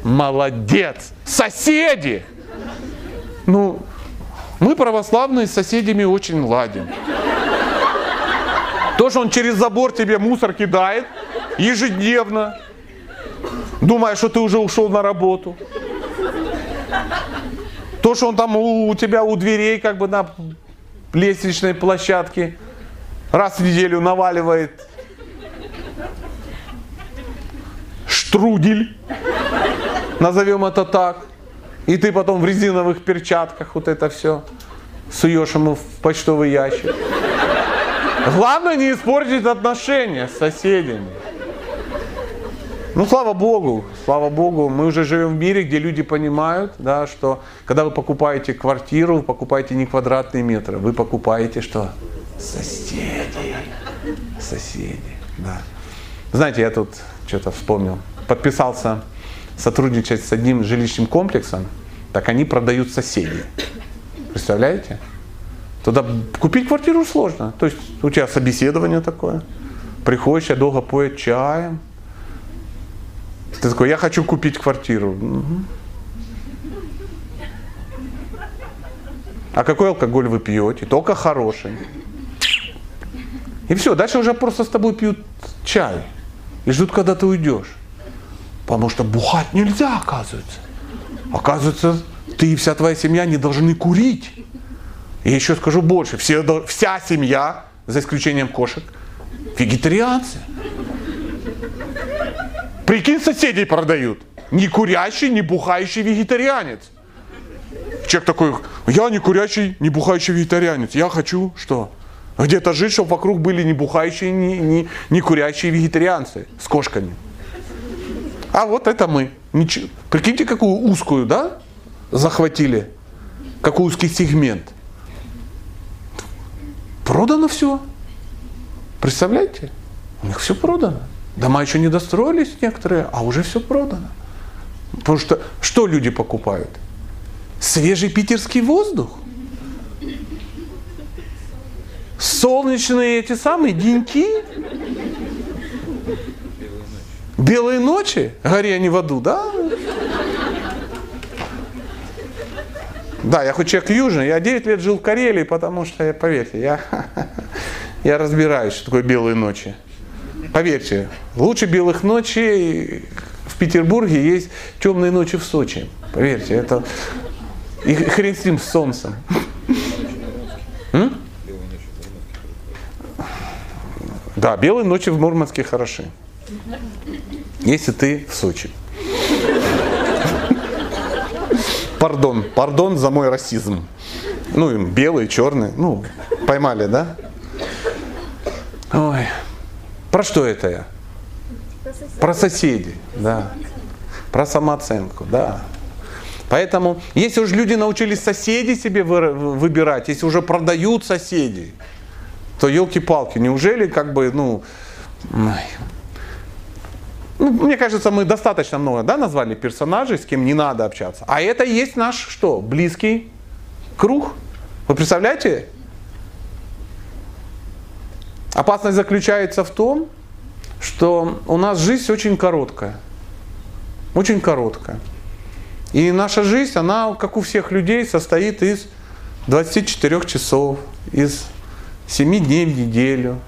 Молодец! Соседи! Ну, мы православные с соседями очень ладим. То, что он через забор тебе мусор кидает ежедневно, думая, что ты уже ушел на работу. То, что он там у, у тебя у дверей, как бы на лестничной площадке, раз в неделю наваливает штрудель, назовем это так, и ты потом в резиновых перчатках вот это все суешь ему в почтовый ящик. Главное не испортить отношения с соседями. Ну, слава Богу, слава Богу, мы уже живем в мире, где люди понимают, да, что когда вы покупаете квартиру, вы покупаете не квадратные метры, вы покупаете что? Соседи. Соседи, да. Знаете, я тут что-то вспомнил. Подписался сотрудничать с одним жилищным комплексом, так они продают соседей. Представляете? Туда купить квартиру сложно. То есть у тебя собеседование такое. Приходишь, я долго поет чаем, ты такой, я хочу купить квартиру. Угу. А какой алкоголь вы пьете? Только хороший. И все, дальше уже просто с тобой пьют чай. И ждут, когда ты уйдешь. Потому что бухать нельзя, оказывается. Оказывается, ты и вся твоя семья не должны курить. И еще скажу больше, все, вся семья, за исключением кошек, вегетарианцы. Прикинь, соседей продают. Не курящий, не бухающий вегетарианец. Человек такой, я не курящий, не бухающий вегетарианец. Я хочу что? Где-то жить, чтобы вокруг были не бухающие, не, не, не курящие вегетарианцы с кошками. А вот это мы. Ничего. Прикиньте, какую узкую, да, захватили. Какой узкий сегмент. Продано все. Представляете? У них все продано. Дома еще не достроились некоторые, а уже все продано. Потому что что люди покупают? Свежий питерский воздух. Солнечные эти самые деньки. Белые ночи, гори они в аду, да? Да, я хоть человек южный, я 9 лет жил в Карелии, потому что, поверьте, я, я разбираюсь, что такое белые ночи. Поверьте, лучше белых ночей в Петербурге есть темные ночи в Сочи. Поверьте, это И хрен с ним, с солнцем. Да, белые ночи в Мурманске хороши. Если ты в Сочи. Пардон, пардон за мой расизм. Ну, им белый, черный. Ну, поймали, да? Ой. Про что это я? Про соседей, да. Про самооценку, да. Поэтому, если уже люди научились соседей себе выбирать, если уже продают соседей, то елки-палки, неужели как бы, ну, ну, мне кажется, мы достаточно много да, назвали персонажей, с кем не надо общаться. А это и есть наш что? Близкий круг. Вы представляете? Опасность заключается в том, что у нас жизнь очень короткая. Очень короткая. И наша жизнь, она, как у всех людей, состоит из 24 часов, из 7 дней в неделю.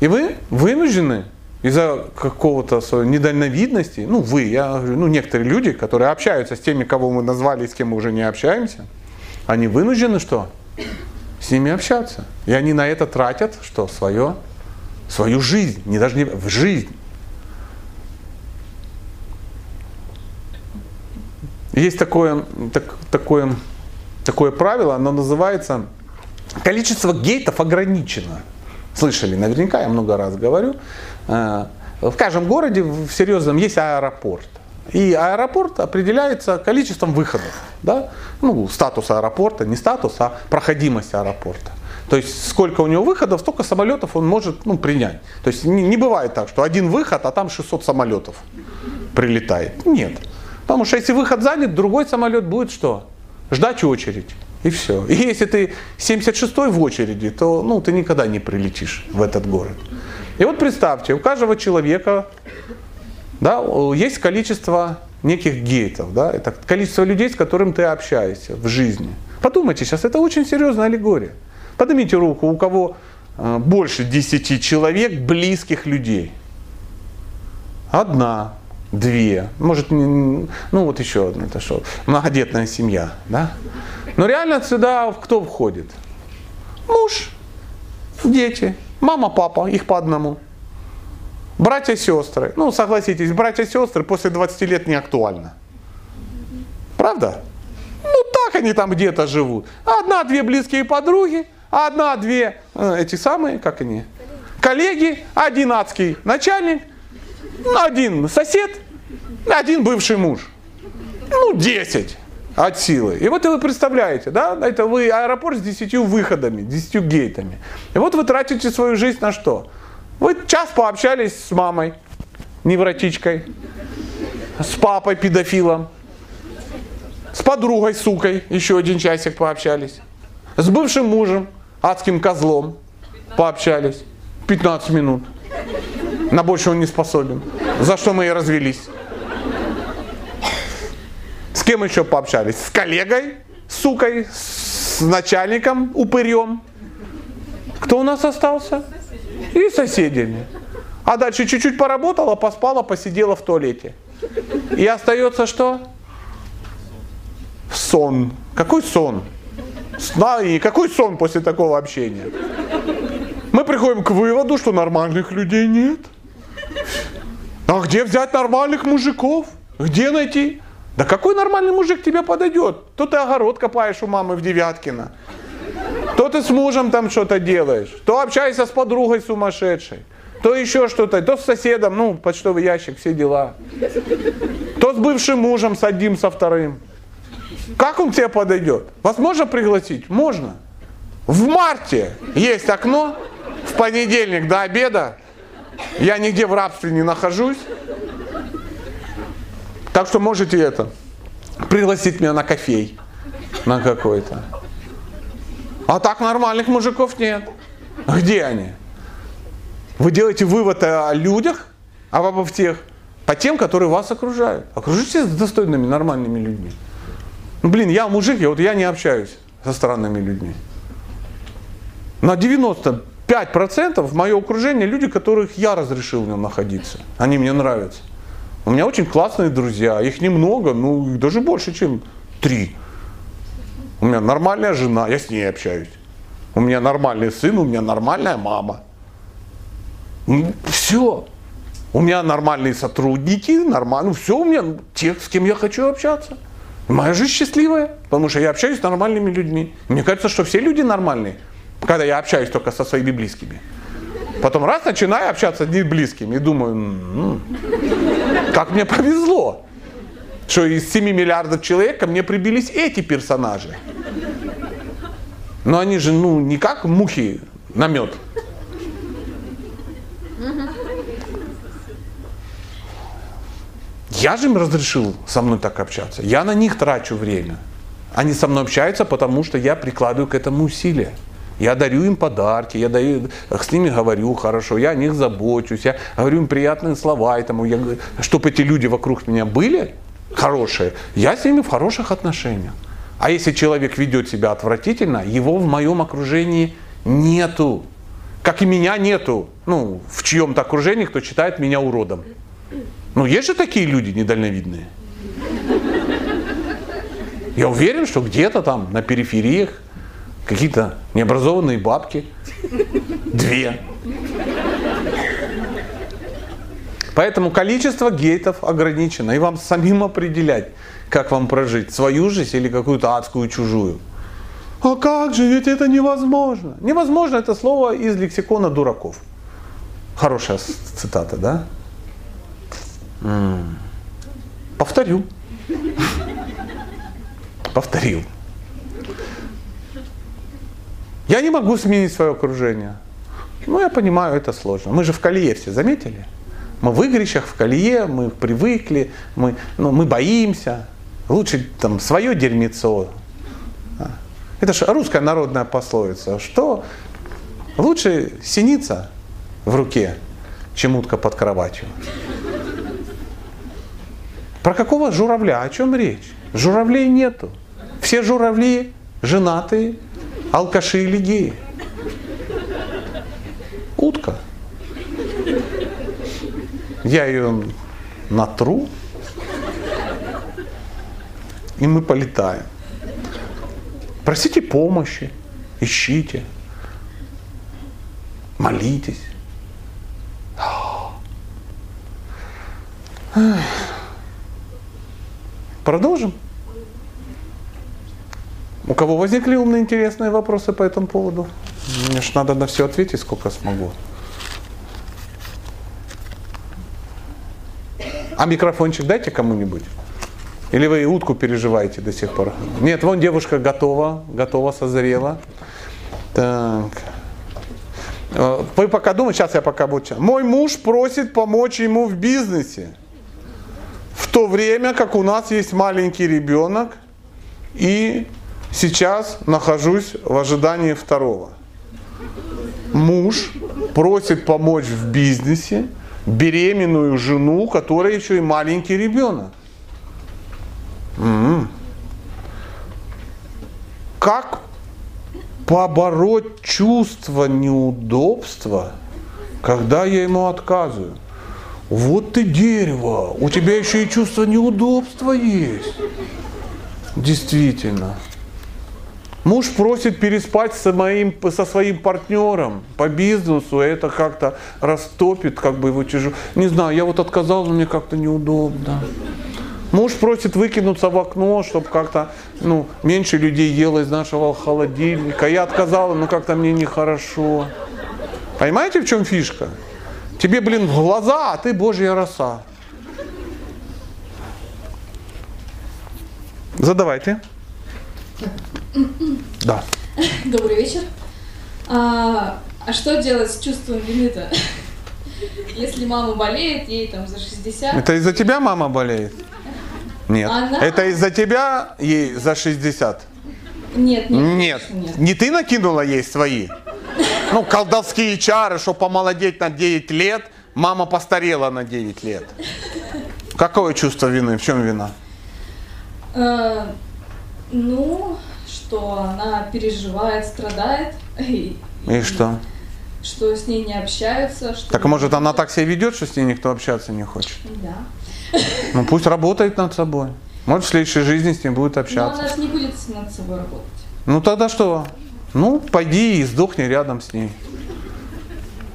И вы вынуждены из-за какого-то своей недальновидности, ну вы, я говорю, ну некоторые люди, которые общаются с теми, кого мы назвали, с кем мы уже не общаемся, они вынуждены что? С ними общаться. И они на это тратят что? Свое, свою жизнь, не даже не в жизнь. Есть такое, так, такое, такое правило, оно называется количество гейтов ограничено. Слышали, наверняка я много раз говорю. Э, в каждом городе в серьезном есть аэропорт. И аэропорт определяется количеством выходов. Да? Ну, статус аэропорта, не статус, а проходимость аэропорта. То есть сколько у него выходов, столько самолетов он может ну, принять. То есть не, не бывает так, что один выход, а там 600 самолетов прилетает. Нет. Потому что если выход занят, другой самолет будет что? Ждать очередь. И все. И если ты 76-й в очереди, то ну, ты никогда не прилетишь в этот город. И вот представьте, у каждого человека да, есть количество неких гейтов. Да? Это количество людей, с которым ты общаешься в жизни. Подумайте сейчас, это очень серьезная аллегория. Поднимите руку, у кого э, больше 10 человек, близких людей. Одна, две, может, ну вот еще одна, это что, многодетная семья, да? Но реально сюда кто входит? Муж, дети, мама, папа, их по одному. Братья, сестры. Ну, согласитесь, братья, сестры после 20 лет не актуально. Правда? Ну, так они там где-то живут. Одна-две близкие подруги, одна-две э, эти самые, как они, коллеги, один адский начальник, один сосед, один бывший муж. Ну, 10 от силы. И вот вы представляете, да, это вы аэропорт с 10 выходами, 10 гейтами. И вот вы тратите свою жизнь на что? Вы час пообщались с мамой, невротичкой, с папой педофилом, с подругой, сукой, еще один часик пообщались, с бывшим мужем, адским козлом, пообщались 15 минут. На больше он не способен. За что мы и развелись. С кем еще пообщались? С коллегой, сукой, с начальником, упырем. Кто у нас остался? И соседями. А дальше чуть-чуть поработала, поспала, посидела в туалете. И остается что? Сон. Какой сон? Сна и какой сон после такого общения? Мы приходим к выводу, что нормальных людей нет. А где взять нормальных мужиков? Где найти? Да какой нормальный мужик тебе подойдет? То ты огород копаешь у мамы в Девяткино. То ты с мужем там что-то делаешь. То общаешься с подругой сумасшедшей. То еще что-то. То с соседом, ну, почтовый ящик, все дела. То с бывшим мужем, с одним, со вторым. Как он тебе подойдет? Вас можно пригласить? Можно. В марте есть окно. В понедельник до обеда. Я нигде в рабстве не нахожусь. Так что можете это, пригласить меня на кофей, на какой-то. А так нормальных мужиков нет. Где они? Вы делаете вывод о людях, а обо всех, по тем, которые вас окружают. Окружитесь достойными, нормальными людьми. Ну, блин, я мужик, я, вот я не общаюсь со странными людьми. На 95% в мое окружение люди, которых я разрешил в нем находиться. Они мне нравятся. У меня очень классные друзья, их немного, ну даже больше, чем три. У меня нормальная жена, я с ней общаюсь. У меня нормальный сын, у меня нормальная мама. Все. У меня нормальные сотрудники, нормально, ну все у меня, тех, с кем я хочу общаться. Моя жизнь счастливая, потому что я общаюсь с нормальными людьми. Мне кажется, что все люди нормальные, когда я общаюсь только со своими близкими. Потом раз начинаю общаться с близкими и думаю, м-м, как мне повезло, что из 7 миллиардов человек ко мне прибились эти персонажи. Но они же, ну, не как мухи на мед. Я же им разрешил со мной так общаться. Я на них трачу время. Они со мной общаются, потому что я прикладываю к этому усилия. Я дарю им подарки, я даю, с ними говорю хорошо, я о них забочусь, я говорю им приятные слова, этому, я, чтобы эти люди вокруг меня были хорошие, я с ними в хороших отношениях. А если человек ведет себя отвратительно, его в моем окружении нету. Как и меня нету. Ну, в чьем-то окружении, кто считает меня уродом. Ну, есть же такие люди недальновидные. Я уверен, что где-то там на перифериях какие-то необразованные бабки. Две. Поэтому количество гейтов ограничено. И вам самим определять, как вам прожить. Свою жизнь или какую-то адскую чужую. А как же, ведь это невозможно. Невозможно это слово из лексикона дураков. Хорошая цитата, да? М-м. Повторю. Повторил. Я не могу сменить свое окружение. Ну, я понимаю, это сложно. Мы же в колее все, заметили? Мы в игрищах, в колее, мы привыкли, мы, ну, мы боимся. Лучше там свое дерьмецо. А. Это же русская народная пословица, что лучше синица в руке, чем утка под кроватью. Про какого журавля? О чем речь? Журавлей нету. Все журавли женатые, алкаши или геи. Утка. Я ее натру, и мы полетаем. Просите помощи, ищите, молитесь. Продолжим? У кого возникли умные интересные вопросы по этому поводу? Мне же надо на все ответить, сколько смогу. А микрофончик дайте кому-нибудь. Или вы и утку переживаете до сих пор? Нет, вон девушка готова, готова, созрела. Так. Э, вы пока думаете, сейчас я пока буду. Мой муж просит помочь ему в бизнесе. В то время, как у нас есть маленький ребенок, и сейчас нахожусь в ожидании второго. Муж просит помочь в бизнесе беременную жену, которая еще и маленький ребенок. М-м. Как побороть чувство неудобства, когда я ему отказываю? Вот ты дерево, у тебя еще и чувство неудобства есть. Действительно. Муж просит переспать со, моим, со своим партнером по бизнесу, это как-то растопит как бы его тяжело. Не знаю, я вот отказал, но мне как-то неудобно. Муж просит выкинуться в окно, чтобы как-то ну, меньше людей ело из нашего холодильника. Я отказал, но как-то мне нехорошо. Понимаете, в чем фишка? Тебе, блин, в глаза, а ты божья роса. Задавайте. Да. Добрый вечер. А, а что делать с чувством вины-то? Если мама болеет, ей там за 60. Это из-за тебя мама болеет? Нет. Она... Это из-за тебя ей за 60? Нет, нет. Нет. нет. Не ты накинула ей свои? Ну, колдовские чары, что помолодеть на 9 лет, мама постарела на 9 лет. Какое чувство вины? В чем вина? Ну, что она переживает, страдает. И, и что? что с ней не общаются. Что Так может она так себя ведет, что с ней никто общаться не хочет? Да. Ну пусть работает над собой. Может в следующей жизни с ней будет Но общаться. она же не будет над собой работать. Ну тогда что? Ну, пойди и сдохни рядом с ней.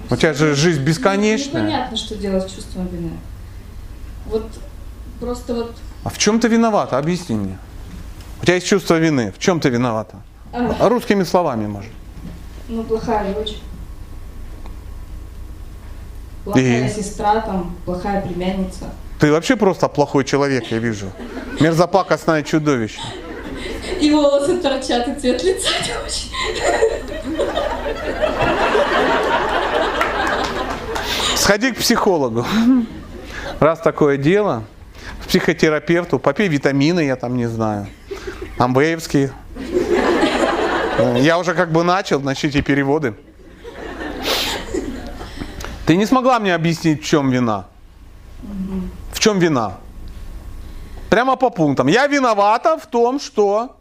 У тебя же жизнь бесконечная. Непонятно, что делать с чувством вины. Вот просто вот... А в чем ты виновата? Объясни мне. У тебя есть чувство вины. В чем ты виновата? а, Русскими словами, может. ну, плохая дочь. Плохая И? сестра, там, плохая племянница. Ты вообще просто плохой человек, я вижу. Мерзопакостное чудовище. И волосы торчат, и цвет лица не очень. Сходи к психологу. Раз такое дело, к психотерапевту, попей витамины, я там не знаю. Амвеевские. Я уже как бы начал, начните переводы. Ты не смогла мне объяснить, в чем вина? В чем вина? Прямо по пунктам. Я виновата в том, что...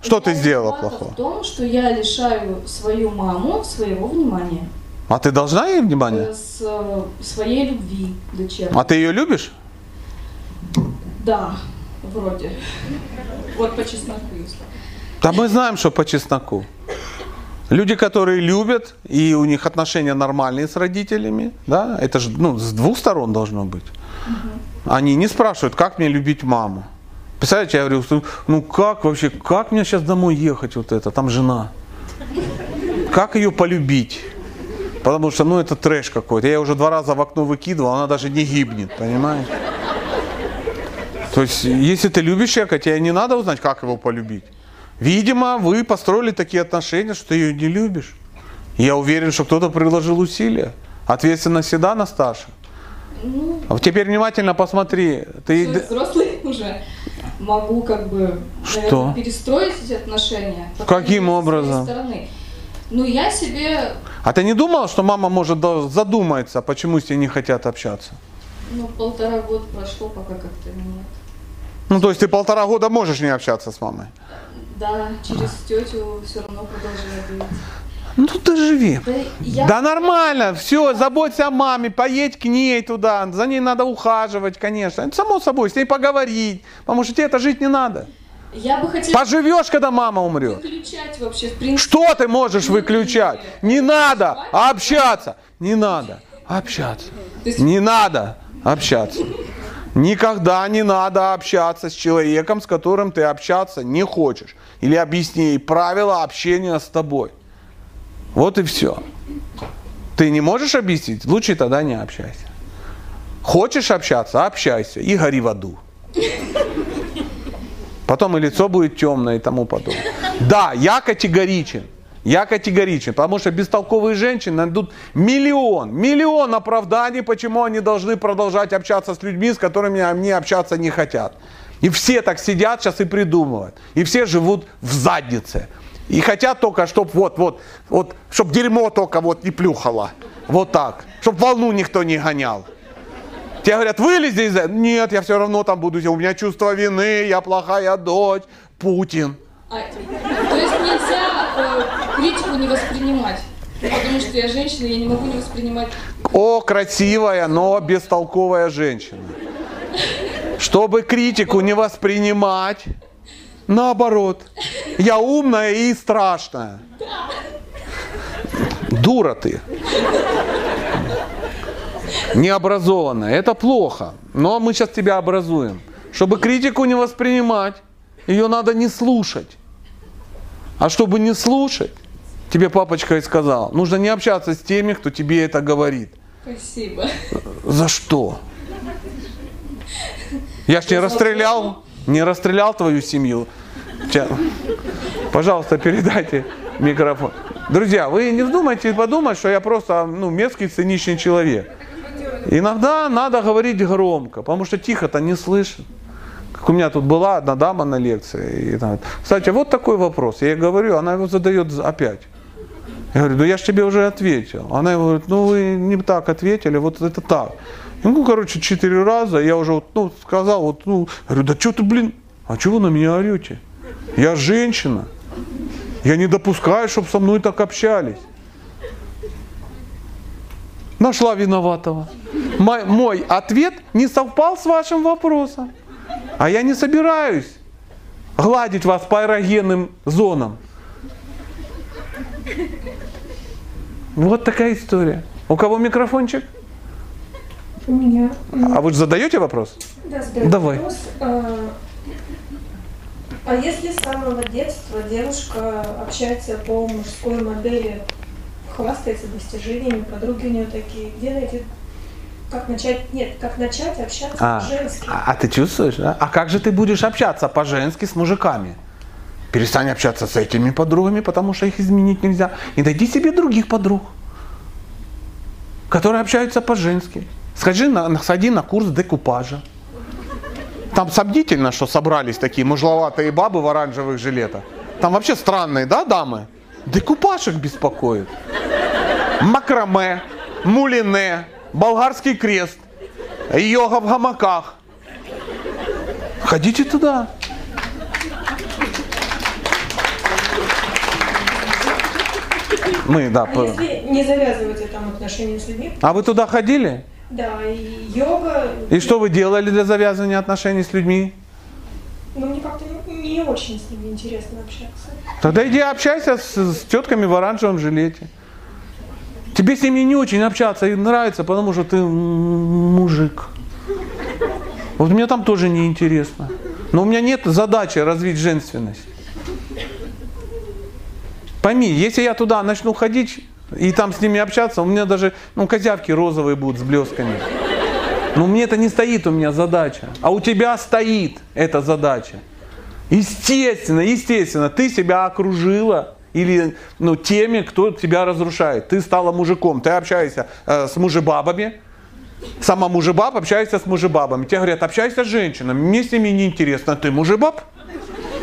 Что ты Я сделала виновата плохого? в том, что я лишаю свою маму своего внимания. А ты должна ей внимание? э, С э, своей любви дочерней. А ты ее любишь? Да, вроде. Вот по чесноку. Да мы знаем, что по чесноку. Люди, которые любят, и у них отношения нормальные с родителями, да, это же ну, с двух сторон должно быть. Они не спрашивают, как мне любить маму. Представляете, я говорю, ну как вообще, как мне сейчас домой ехать вот это, там жена. Как ее полюбить? Потому что, ну, это трэш какой-то. Я уже два раза в окно выкидывал, она даже не гибнет, понимаешь? То есть, если ты любишь человека, тебе не надо узнать, как его полюбить. Видимо, вы построили такие отношения, что ты ее не любишь. Я уверен, что кто-то приложил усилия. Ответственность всегда на старших. Ну, А теперь внимательно посмотри. Ты... всё, взрослый уже. Могу как бы Что? наверное, перестроить эти отношения. Каким образом? стороны. Ну, я себе, А ты не думал, что мама может задумается, почему с ней не хотят общаться? ну, полтора года прошло, пока как-то нет. Ну, то есть ты полтора года можешь не общаться с мамой? Да, через тетю все равно продолжаю говорить. Ну, ты живи. Да, я... Да нормально, все, заботься о маме, поедь к ней туда, за ней надо ухаживать, конечно. Это само собой, с ней поговорить, потому что тебе это жить не надо. Я бы хотела Поживешь, когда мама умрет. выключать вообще, в принципе. Что ты можешь выключать? Не надо общаться. Не надо общаться. Не надо общаться. Никогда не надо общаться с человеком, с которым ты общаться не хочешь. Или объясни ей правила общения с тобой. Вот и все. Ты не можешь объяснить? Лучше тогда не общайся. Хочешь общаться? Общайся и гори в аду. Потом и лицо будет темное и тому подобное. Да, я категоричен. Я категоричен, потому что бестолковые женщины найдут миллион, миллион оправданий, почему они должны продолжать общаться с людьми, с которыми они общаться не хотят. И все так сидят сейчас и придумывают. И все живут в заднице. И хотят только, чтобы вот, вот, вот, чтобы дерьмо только вот не плюхало. Вот так. Чтобы волну никто не гонял. Тебе говорят, вылези из этого. Нет, я все равно там буду. У меня чувство вины, я плохая дочь. Путин. А, то есть нельзя э, критику не воспринимать. Потому что я женщина, я не могу не воспринимать. О, красивая, но бестолковая женщина. Чтобы критику не воспринимать, наоборот. Я умная и страшная. Дура ты. Необразованная. Это плохо. Но мы сейчас тебя образуем. Чтобы критику не воспринимать, ее надо не слушать. А чтобы не слушать, тебе папочка и сказал, нужно не общаться с теми, кто тебе это говорит. Спасибо. За что? Я ж не расстрелял, не расстрелял твою семью. Пожалуйста, передайте микрофон. Друзья, вы не вздумайте подумать, что я просто ну, мерзкий, циничный человек. Иногда надо говорить громко, потому что тихо-то не слышит. Как у меня тут была одна дама на лекции. И, там, кстати, вот такой вопрос. Я ей говорю, она его задает опять. Я говорю, ну я же тебе уже ответил. Она говорит, ну вы не так ответили, вот это так. Ну, короче, четыре раза я уже вот, ну, сказал, вот, ну, говорю, да что ты, блин, а чего вы на меня орете? Я женщина. Я не допускаю, чтобы со мной так общались. Нашла виноватого. Мой, мой ответ не совпал с вашим вопросом. А я не собираюсь гладить вас по эрогенным зонам. Вот такая история. У кого микрофончик? У меня. А вы же задаете вопрос? Да, задаю Давай. вопрос. А, а если с самого детства девушка общается по мужской модели, хвастается достижениями, подруги у нее такие, где найти, как начать, нет, как начать общаться А, по-женски? а, а ты чувствуешь, да? А как же ты будешь общаться по-женски с мужиками? Перестань общаться с этими подругами, потому что их изменить нельзя. И найди себе других подруг, которые общаются по-женски. На, на- сходи на курс декупажа. Там сомнительно, что собрались такие мужловатые бабы в оранжевых жилетах. Там вообще странные, да, дамы? Декупаж их беспокоит. Макраме, мулине, болгарский крест, йога в гамаках. Ходите туда. Мы, да. А по- если не завязываете там отношения с людьми, А вы туда ходили? да, и йога, И что вы делали для завязывания отношений с людьми? ну мне как-то не, очень с ними интересно общаться. Тогда иди общайся с, с тетками в оранжевом жилете. Тебе с ними не очень общаться и нравится, потому что ты мужик. Вот мне там тоже неинтересно. Но у меня нет задачи развить женственность. Пойми, если я туда начну ходить и там с ними общаться, у меня даже ну, козявки розовые будут с блесками. Но мне это не стоит у меня задача. А у тебя стоит эта задача. Естественно, естественно, ты себя окружила или ну, теми, кто тебя разрушает. Ты стала мужиком, ты общаешься э, с мужебабами, сама мужебаб общается с мужебабами. Тебе говорят, общайся с женщинами, мне с ними неинтересно. Ты мужебаб?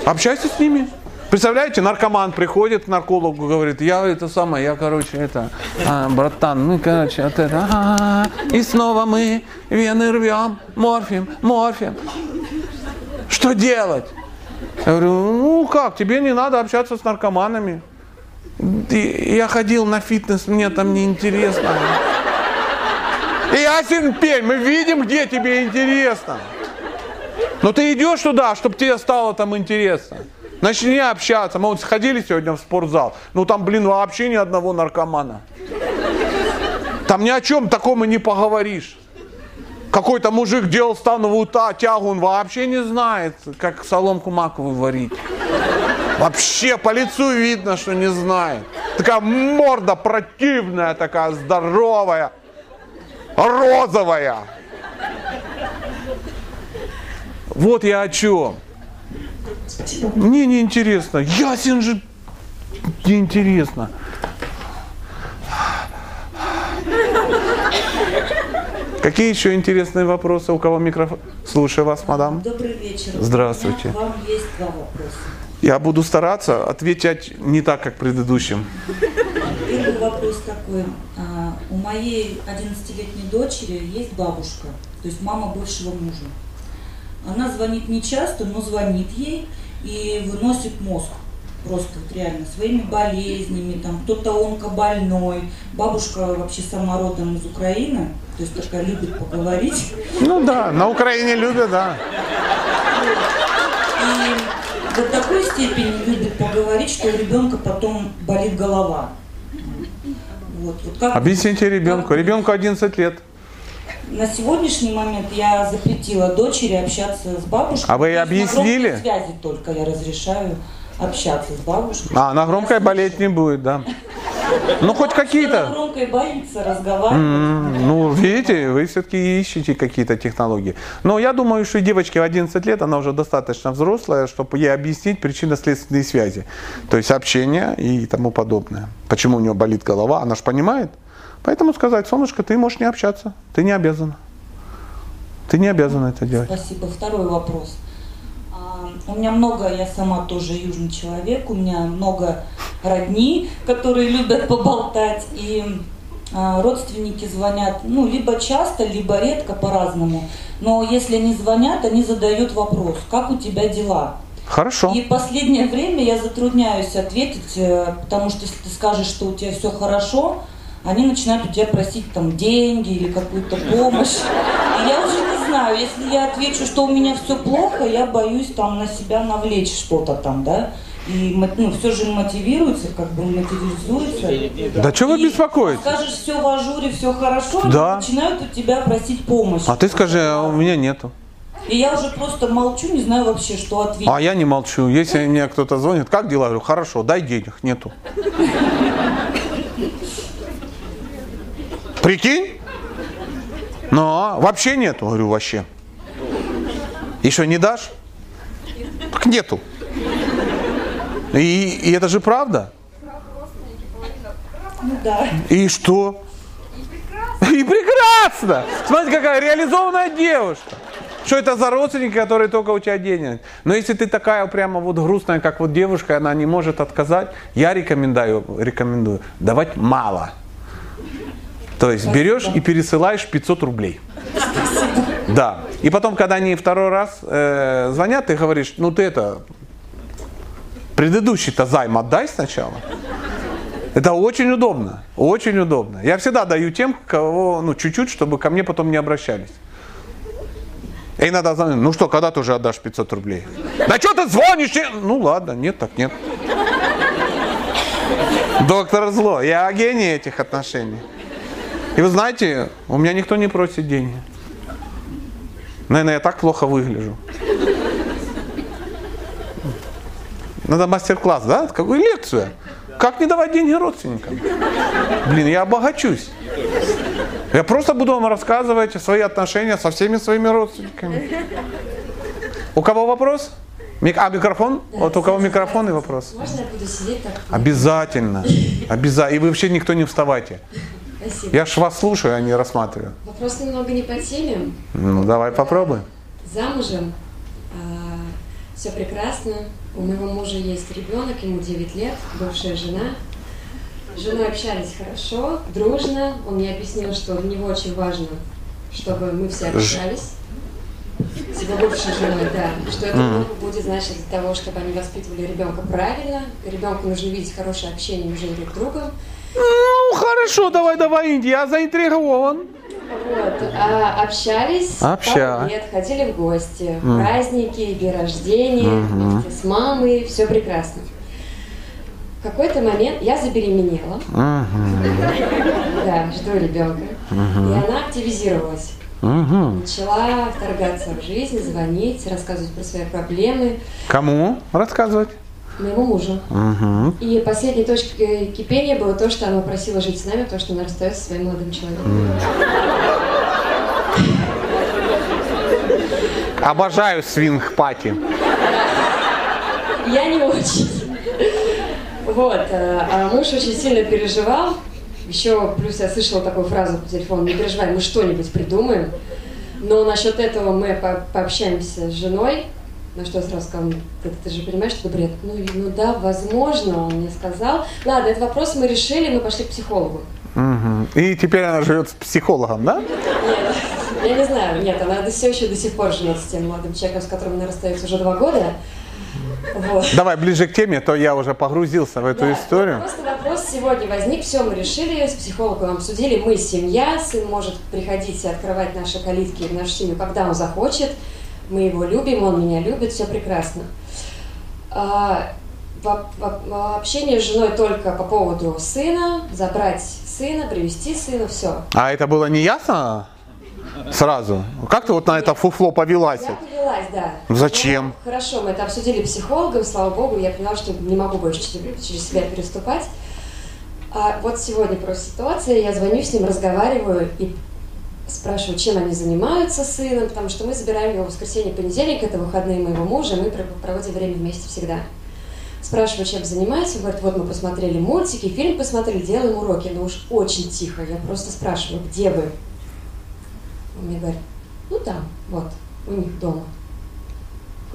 Общайся с ними. Представляете, наркоман приходит к наркологу, говорит, я это самое, я, короче, это, а, братан, ну, короче, вот это, а, и снова мы вены рвем, морфим, морфим. Что делать? Я говорю, ну как, тебе не надо общаться с наркоманами. Я ходил на фитнес, мне там неинтересно. Ясен пень, мы видим, где тебе интересно. Но ты идешь туда, чтобы тебе стало там интересно. Начни общаться. Мы вот сходили сегодня в спортзал. Ну там, блин, вообще ни одного наркомана. Там ни о чем таком и не поговоришь. Какой-то мужик делал становую та, тягу, он вообще не знает, как соломку маковую варить. Вообще по лицу видно, что не знает. Такая морда противная, такая здоровая, розовая. Вот я о чем. Мне не интересно. Ясен же неинтересно. Какие еще интересные вопросы? У кого микрофон? Слушаю вас, мадам. Добрый вечер. Здравствуйте. У меня вам есть два вопроса. Я буду стараться отвечать не так, как предыдущим. Первый вопрос такой. А, У моей 11-летней дочери есть бабушка, то есть мама бывшего мужа. Она звонит не часто, но звонит ей и выносит мозг. Просто вот реально своими болезнями, там кто-то онкобольной. Бабушка вообще сама родом из Украины, то есть такая любит поговорить. Ну да, на Украине любят, да. И до такой степени любит поговорить, что у ребенка потом болит голова. Вот, вот как, Объясните ребенку. Ребенку 11 лет. На сегодняшний момент я запретила дочери общаться с бабушкой. А вы ей есть на объяснили? громкой связи только я разрешаю общаться с бабушкой. А, на громкой болеть не будет, да. Ну, хоть Она какие-то. громкой боится разговаривать. Ну, видите, вы все-таки ищете какие-то технологии. Но я думаю, что и девочке в 11 лет, она уже достаточно взрослая, чтобы ей объяснить причинно-следственные связи. То есть общение и тому подобное. Почему у нее болит голова, она же понимает. Поэтому сказать, солнышко, ты можешь не общаться, ты не обязана. Ты не обязана это делать. Спасибо. Второй вопрос. А, У меня много, я сама тоже южный человек, у меня много родни, которые любят поболтать, и а, родственники звонят, ну, либо часто, либо редко, по-разному. Но если они звонят, они задают вопрос, как у тебя дела? Хорошо. И последнее время я затрудняюсь ответить, э, потому что если ты скажешь, что у тебя все хорошо, они начинают у тебя просить там деньги или какую-то помощь. И я уже не знаю, если я отвечу, что у меня все плохо, я боюсь там на себя навлечь что-то там, да. И ну, все же мотивируется, как бы материализуется. Да что вы беспокоитесь? Скажешь, все в ажуре, все хорошо, Да. начинают у тебя просить помощь. А ты скажи, а у меня нету. И я уже просто молчу, не знаю вообще, что ответить. А я не молчу. Если мне кто-то звонит, как дела? Я говорю, хорошо, дай денег. Нету. Прикинь? Ну, а, вообще нету. Говорю, вообще. Что, не дашь? Так нету. И, и это же правда. Да. И что? И прекрасно! Смотрите, какая реализованная девушка. Что это за родственники, которые только у тебя денег? Но если ты такая прямо вот грустная, как вот девушка, она не может отказать, я рекомендую, рекомендую давать мало. То есть берешь и пересылаешь 500 рублей. Да. И потом, когда они второй раз э, звонят, ты говоришь, ну ты это, предыдущий-то займ отдай сначала. Это очень удобно, очень удобно. Я всегда даю тем, кого, ну, чуть-чуть, чтобы ко мне потом не обращались. И иногда звонят, ну что, когда ты уже отдашь 500 рублей? Да что ты звонишь? Ну ладно, нет, так нет. Доктор Зло, я гений этих отношений. И вы знаете, у меня никто не просит деньги. Наверное, я так плохо выгляжу. Надо мастер-класс, да? Какую лекцию? Как не давать деньги родственникам? Блин, я обогачусь. Я просто буду вам рассказывать свои отношения со всеми своими родственниками. У кого вопрос? Мик- А, микрофон? Вот у кого микрофон и вопрос. Можно я буду сидеть так? Обязательно. Обязательно. И вы вообще никто не вставайте. Спасибо. Я ж вас слушаю, а не рассматриваю. Вопрос немного не по теме. Ну, давай попробуем. Замужем. все прекрасно. У моего мужа есть ребенок, ему 9 лет, бывшая жена. С женой общались хорошо, дружно. Он мне объяснил, что для него очень важно, чтобы мы все общались. С его бывшей женой, да. Что это много будет значит для того, чтобы они воспитывали ребенка правильно. Ребенку нужно видеть хорошее общение между друг другом. Хорошо, давай, давай, Инди, я заинтригован. Вот, а общались Обща- пару лет, ходили в гости, праздники, дни рождения, вместе с мамой, все прекрасно. В какой-то момент я забеременела, да, жду ребенка, и она активизировалась. Мгм. Начала вторгаться в жизнь, звонить, рассказывать про свои проблемы Кому рассказывать? Моему мужу. Мгм. И последней точкой кипения было то, что она просила жить с нами, потому что она расстается со своим молодым человеком. Обожаю свинг-пати. Я не очень. Вот, э, а муж очень сильно переживал. Еще плюс я слышала такую фразу по телефону, не переживай, мы что-нибудь придумаем. Но насчет этого мы по- пообщаемся с женой, на что я сразу сказала, «Ну, ты, ты же понимаешь, что это бред? Ну, ну да, возможно, он мне сказал. Ладно, этот вопрос мы решили, мы пошли к психологу. Мгм. И теперь она живет с психологом, да? Нет, я не знаю, нет, она до все еще до сих пор живет с тем молодым человеком, с которым она расстается уже два года. Вот. Давай ближе к теме, то я уже погрузился в эту Да, историю. Просто вопрос сегодня возник, все мы решили, с психологом обсудили, мы семья, сын может приходить и открывать наши калитки в нашу семью, когда он захочет, мы его любим, он меня любит, все прекрасно. А, общение с женой только по поводу сына, забрать сына, привести сына, все. А это было не ясно сразу? Как ты вот на это фуфло повелась? Я повелась, да. Зачем? Я- хорошо, мы это обсудили психологом, слава богу, я поняла, что не могу больше через себя переступать. А вот сегодня просто ситуация, я звоню с ним, разговариваю и спрашиваю, чем они занимаются с сыном, потому что мы забираем его в воскресенье, понедельник, это выходные моего мужа, мы про- проводим время вместе всегда. Спрашиваю, чем занимается, говорит, вот мы посмотрели мультики, фильм посмотрели, делаем уроки, но уж очень тихо, я просто спрашиваю, где вы? Он мне говорит, ну там, вот, у них дома.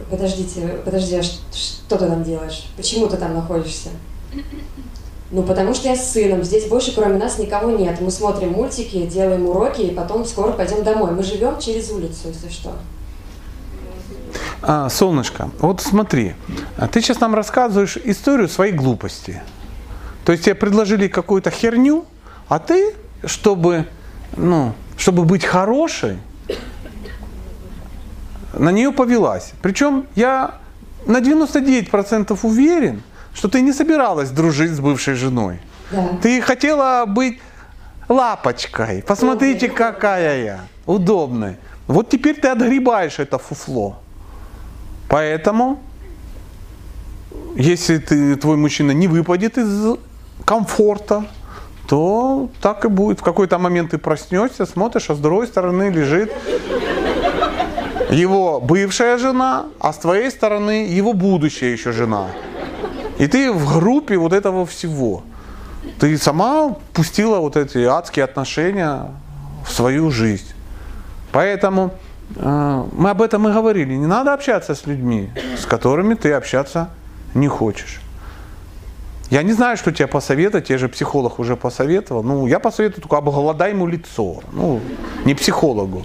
Подождите, подожди, а ш- что ты там делаешь? Почему ты там находишься? Ну, потому что я с сыном. Здесь больше, кроме нас, никого нет. Мы смотрим мультики, делаем уроки, и потом скоро пойдем домой. Мы живем через улицу, если что. А, солнышко, вот смотри, а ты сейчас нам рассказываешь историю своей глупости. То есть тебе предложили какую-то херню, А ты, чтобы, ну, чтобы быть хорошей, на нее повелась. Причем я на 99% уверен, что ты не собиралась дружить с бывшей женой. Да. Ты хотела быть лапочкой. Посмотрите, какая я. Удобная. Вот теперь ты отгребаешь это фуфло. Поэтому, если ты, твой мужчина не выпадет из комфорта, то так и будет. В какой-то момент ты проснешься, смотришь, а с другой стороны лежит его бывшая жена, а с твоей стороны его будущая еще жена. И ты в группе вот этого всего. Ты сама пустила вот эти адские отношения в свою жизнь. Поэтому э, мы об этом и говорили. Не надо общаться с людьми, с которыми ты общаться не хочешь. Я не знаю, что тебе посоветовать, тебе же психолог уже посоветовал. Ну, я посоветую только обголодай ему лицо. Ну, не психологу.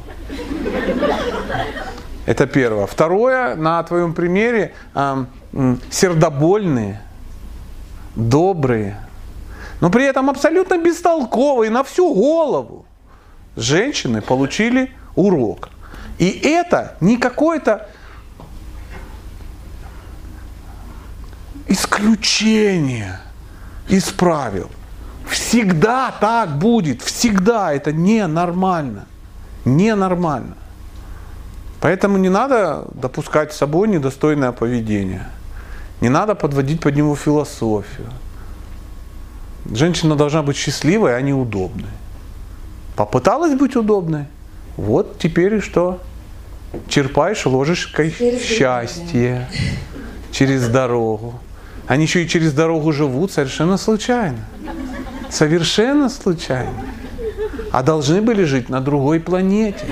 Это первое. Второе, на твоем примере, э, м, сердобольные, добрые, но при этом абсолютно бестолковые на всю голову женщины получили урок. И это не какое-то исключение из правил. Всегда так будет, всегда это ненормально. Ненормально. Поэтому не надо допускать с собой недостойное поведение. Не надо подводить под него философию. Женщина должна быть счастливой, а не удобной. Попыталась быть удобной, вот теперь и что? Черпаешь ложечкой Через счастье через дорогу. Они еще и через дорогу живут совершенно случайно. Совершенно случайно. А должны были жить на другой планете.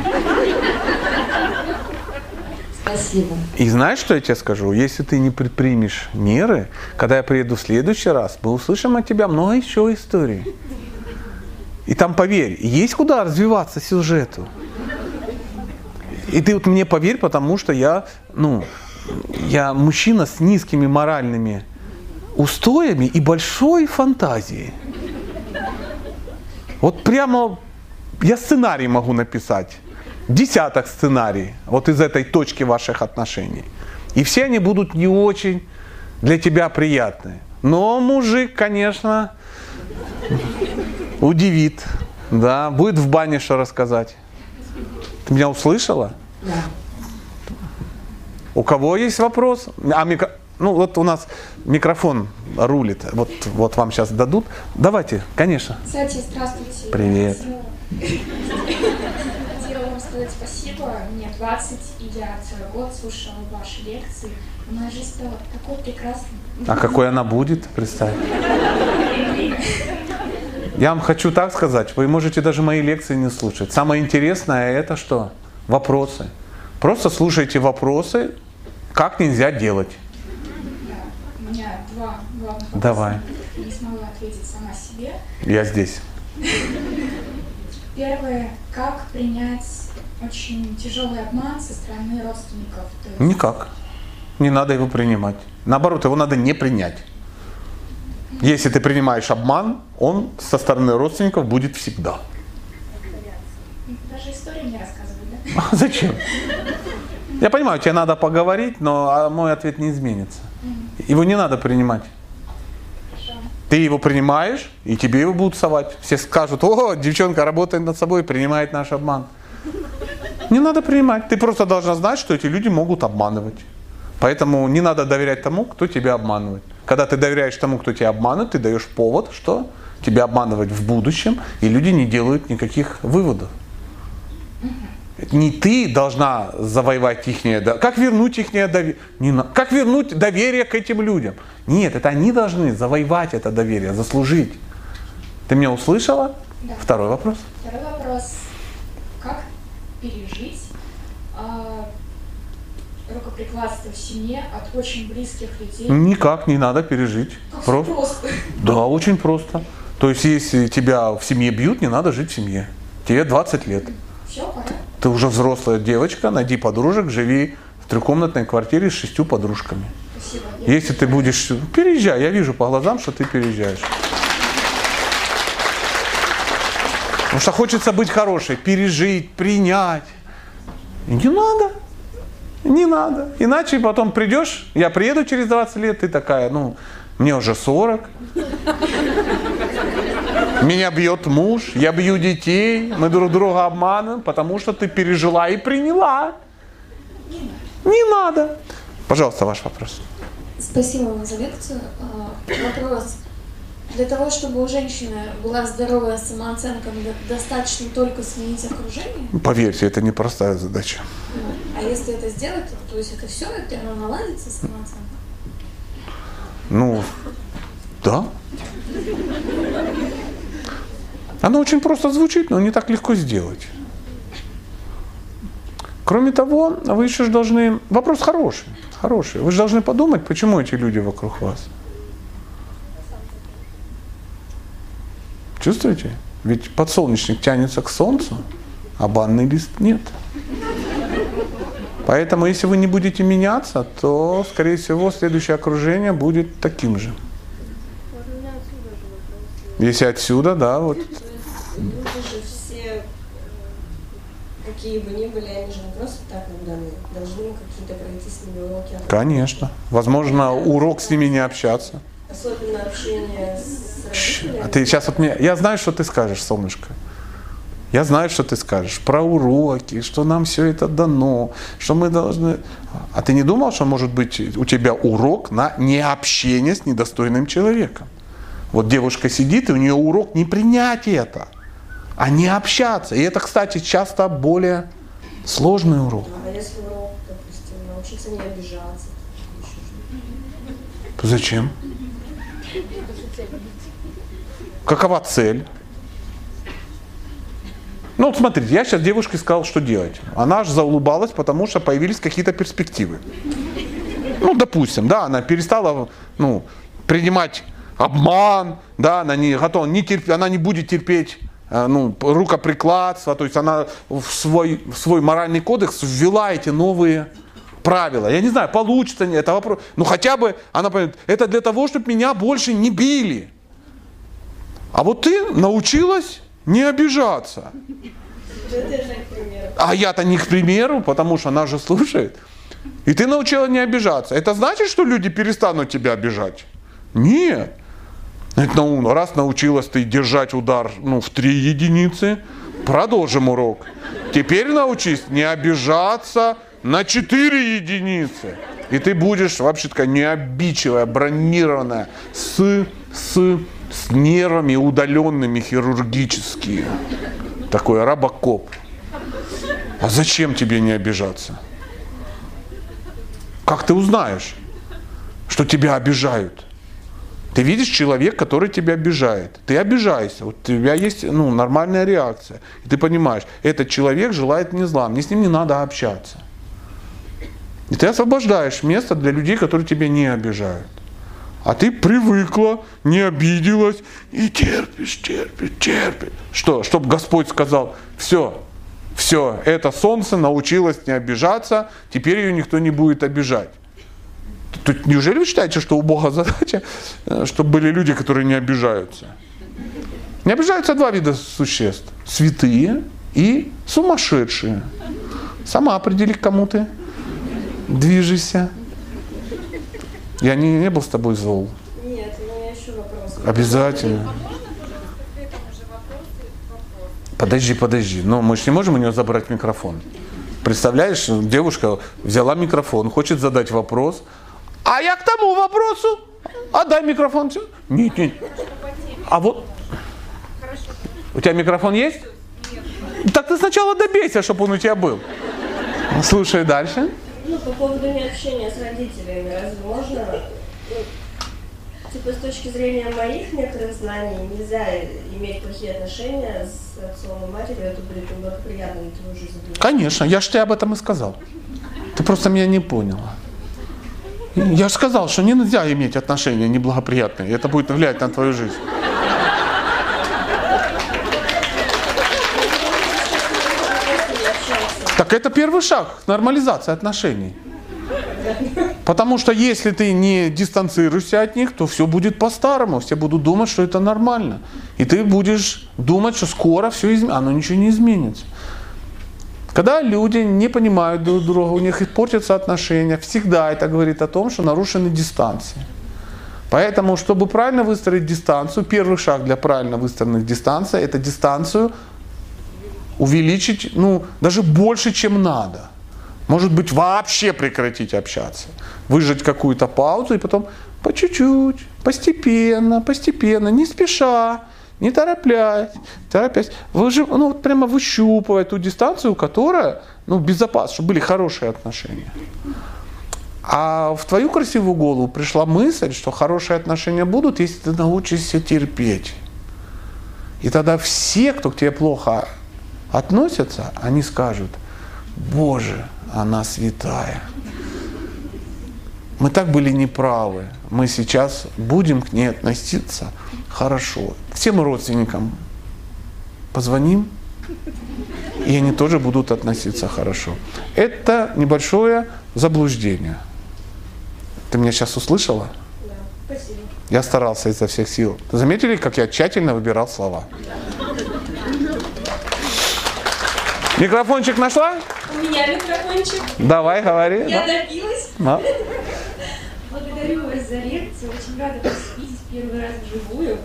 Спасибо. И знаешь, что я тебе скажу? Если ты не предпримешь меры, когда я приеду в следующий раз, мы услышим от тебя много еще историй. И там, поверь, есть куда развиваться сюжету. И ты вот мне поверь, потому что я, ну, я мужчина с низкими моральными устоями и большой фантазией. Вот прямо я сценарий могу написать. Десяток сценарий вот из этой точки ваших отношений. И все они будут не очень для тебя приятные. Но мужик, конечно, удивит. Да, будет в бане что рассказать. Ты меня услышала? Да. У кого есть вопрос? А микро... Ну вот у нас микрофон рулит. Вот, вот вам сейчас дадут. Давайте, конечно. Кстати, здравствуйте. Привет. Сказать спасибо. Мне 20, и я целый год слушала ваши лекции. Моя жизнь стала такой прекрасной. А какой она будет, представь. Я вам хочу так сказать, вы можете даже мои лекции не слушать. Самое интересное это что? Вопросы. Просто слушайте вопросы, как нельзя делать. Да, у меня два главных вопроса. Давай. Не смогла ответить сама себе. Я здесь. Первое, как принять очень тяжелый обман со стороны родственников? Есть Никак. Не надо его принимать. Наоборот, его надо не принять. Если ты принимаешь обман, он со стороны родственников будет всегда. Даже историю не рассказывают, да? А зачем? Я понимаю, тебе надо поговорить, но а, мой ответ не изменится. Его не надо принимать. Ты его принимаешь, и тебе его будут совать. Все скажут, о, девчонка работает над собой, принимает наш обман. Не надо принимать. Ты просто должна знать, что эти люди могут обманывать. Поэтому не надо доверять тому, кто тебя обманывает. Когда ты доверяешь тому, кто тебя обманывает, ты даешь повод, что тебя обманывать в будущем, и люди не делают никаких выводов. Не ты должна завоевать их Как вернуть их доверие? Как вернуть доверие к этим людям? Нет, это они должны завоевать это доверие, заслужить. Ты меня услышала? Да. Второй вопрос. Второй вопрос. Как пережить а, рукоприкладство в семье от очень близких людей? Никак не надо пережить. Как Просто. просто. Да, очень просто. То есть, если тебя в семье бьют, не надо жить в семье. Тебе 20 лет. Все, пора. Ты уже взрослая девочка, найди подружек, живи в трехкомнатной квартире с шестью подружками. Спасибо. Если ты будешь... Переезжай, я вижу по глазам, что ты переезжаешь. Потому что хочется быть хорошей, пережить, принять. Не надо. Не надо. Иначе потом придешь, я приеду через 20 лет, ты такая, ну, мне уже 40. Меня бьет муж, я бью детей, мы друг друга обманываем, потому что ты пережила и приняла. Не надо. Пожалуйста, ваш вопрос. Спасибо вам за лекцию. А, Вопрос. Для того, чтобы у женщины была здоровая самооценка, до- достаточно только сменить окружение? Поверьте, это непростая задача. А если это сделать, то есть это все, и она наладится самооценка? Ну, да. Оно очень просто звучит, но не так легко сделать. Кроме того, вы еще же должны... Вопрос хороший, хороший. Вы же должны подумать, почему эти люди вокруг вас. Чувствуете? Ведь подсолнечник тянется к солнцу, а банный лист нет. Поэтому, если вы не будете меняться, то, скорее всего, следующее окружение будет таким же. Если отсюда, да, вот. Люди же все, э, какие бы ни были, они же не просто так нам даны. Должны какие-то пройти с ними уроки. Конечно. Возможно, урок с ними не общаться. Особенно общение с родителями. А ты сейчас вот мне... Я знаю, что ты скажешь, солнышко. Я знаю, что ты скажешь про уроки, что нам все это дано, что мы должны... А ты не думал, что может быть у тебя урок на необщение с недостойным человеком? Вот девушка сидит, и у нее урок не принять это, а не общаться. И это, кстати, часто более сложный урок. А если урок, допустим, научиться не обижаться? Зачем? Какова цель? Ну вот смотрите, я сейчас девушке сказал, что делать. Она аж заулыбалась, потому что появились какие-то перспективы. Ну, допустим, да, она перестала ну, принимать обман, да, она не готова, не терп, она не будет терпеть э, ну, рукоприкладство, то есть она в свой, в свой моральный кодекс ввела эти новые правила. Я не знаю, получится ли это вопрос. Ну хотя бы она понимает, это для того, чтобы меня больше не били. А вот ты научилась не обижаться. А я-то не к примеру, потому что она же слушает. И ты научила не обижаться. Это значит, что люди перестанут тебя обижать? Нет. Это, ну, раз научилась ты держать удар ну, в три единицы, продолжим урок. Теперь научись не обижаться на 4 единицы. И ты будешь вообще такая необидчивая, бронированная, с, с, с нервами удаленными хирургически. Такой робокоп. А зачем тебе не обижаться? Как ты узнаешь, что тебя обижают? Ты видишь человек, который тебя обижает. Ты обижаешься. У тебя есть ну, нормальная реакция. И ты понимаешь, этот человек желает мне зла. Мне с ним не надо общаться. И ты освобождаешь место для людей, которые тебя не обижают. А ты привыкла, не обиделась и терпишь, терпишь, терпишь. Что? Чтобы Господь сказал, все, все, это солнце научилось не обижаться, теперь ее никто не будет обижать. Тут неужели вы считаете, что у Бога задача, э, чтобы были люди, которые не обижаются? Не обижаются два вида существ. Святые и сумасшедшие. Сама определи, кому ты движешься. Я не, не был с тобой зол. Нет, у меня еще вопрос. Обязательно. Подожди, подожди. Но мы же не можем у нее забрать микрофон. Представляешь, девушка взяла микрофон, хочет задать вопрос. А я к тому вопросу. Отдай микрофон. Все. Нет, нет. А вот... У тебя микрофон есть? Так ты сначала добейся, чтобы он у тебя был. Слушай дальше. Ну, по поводу необщения с родителями, разве можно, ну, типа с точки зрения моих некоторых знаний, нельзя иметь плохие отношения с отцом и матерью, это будет неблагоприятно на твою жизнь. Конечно, я же тебе об этом и сказал. Ты просто меня не поняла. Я же сказал, что не нельзя иметь отношения неблагоприятные. Это будет влиять на твою жизнь. Так это первый шаг к нормализации отношений. Потому что если ты не дистанцируешься от них, то все будет по-старому. Все будут думать, что это нормально. И ты будешь думать, что скоро все изменится. Оно ничего не изменится. Когда люди не понимают друг друга, у них портятся отношения, всегда это говорит о том, что нарушены дистанции. Поэтому, чтобы правильно выстроить дистанцию, первый шаг для правильно выстроенных дистанций – это дистанцию увеличить, ну, даже больше, чем надо. Может быть, вообще прекратить общаться. Выжать какую-то паузу и потом по чуть-чуть, постепенно, постепенно, не спеша, не торопясь. Вы же, ну, вот прямо выщупывая ту дистанцию, которая, ну, безопасна, чтобы были хорошие отношения. А в твою красивую голову пришла мысль, что хорошие отношения будут, если ты научишься терпеть. И тогда все, кто к тебе плохо относятся, они скажут, Боже, она святая. Мы так были неправы. Мы сейчас будем к ней относиться хорошо. Всем родственникам позвоним, и они тоже будут относиться хорошо. Это небольшое заблуждение. Ты меня сейчас услышала? Да, спасибо. Я старался изо всех сил. Заметили, как я тщательно выбирал слова? Микрофончик нашла? У меня микрофончик. Давай, говори. Я да. добилась. Да. Благодарю вас за лекцию. Очень рада вас видеть первый раз вживую.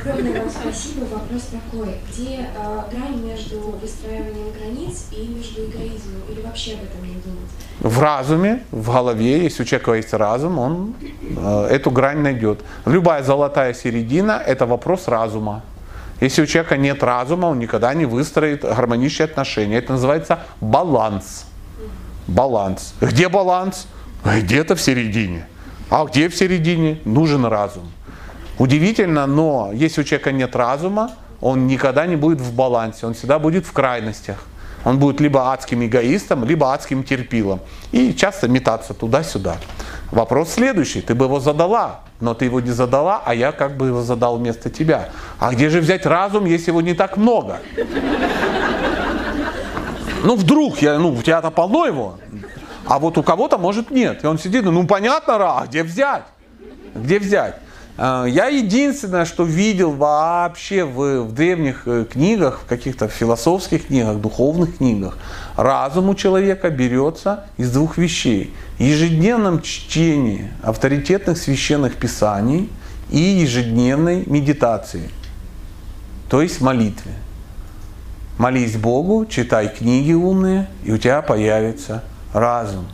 Огромное вам спасибо. Вопрос такой. Где э, грань между выстраиванием границ и между эгоизмом? Или вообще об этом не думать? В разуме, в голове, если у человека есть разум, он э, эту грань найдет. Любая золотая середина – это вопрос разума. Если у человека нет разума, он никогда не выстроит гармоничные отношения. Это называется баланс. Баланс. Где баланс? Где-то в середине. А где в середине? Нужен разум. Удивительно, но если у человека нет разума, он никогда не будет в балансе, он всегда будет в крайностях. Он будет либо адским эгоистом, либо адским терпилом. И часто метаться туда-сюда. Вопрос следующий. Ты бы его задала, но ты его не задала, а я как бы его задал вместо тебя. А где же взять разум, если его не так много? Ну вдруг, я, ну, у тебя-то полно его, а вот у кого-то может нет. И он сидит, ну понятно, а где взять? Где взять? А, Я единственное, что видел вообще в, в древних э, книгах, в каких-то философских книгах, духовных книгах, разум у человека берется из двух вещей. Ежедневном чтении авторитетных священных писаний и ежедневной медитации, то есть молитве. Молись Богу, читай книги умные, и у тебя появится разум,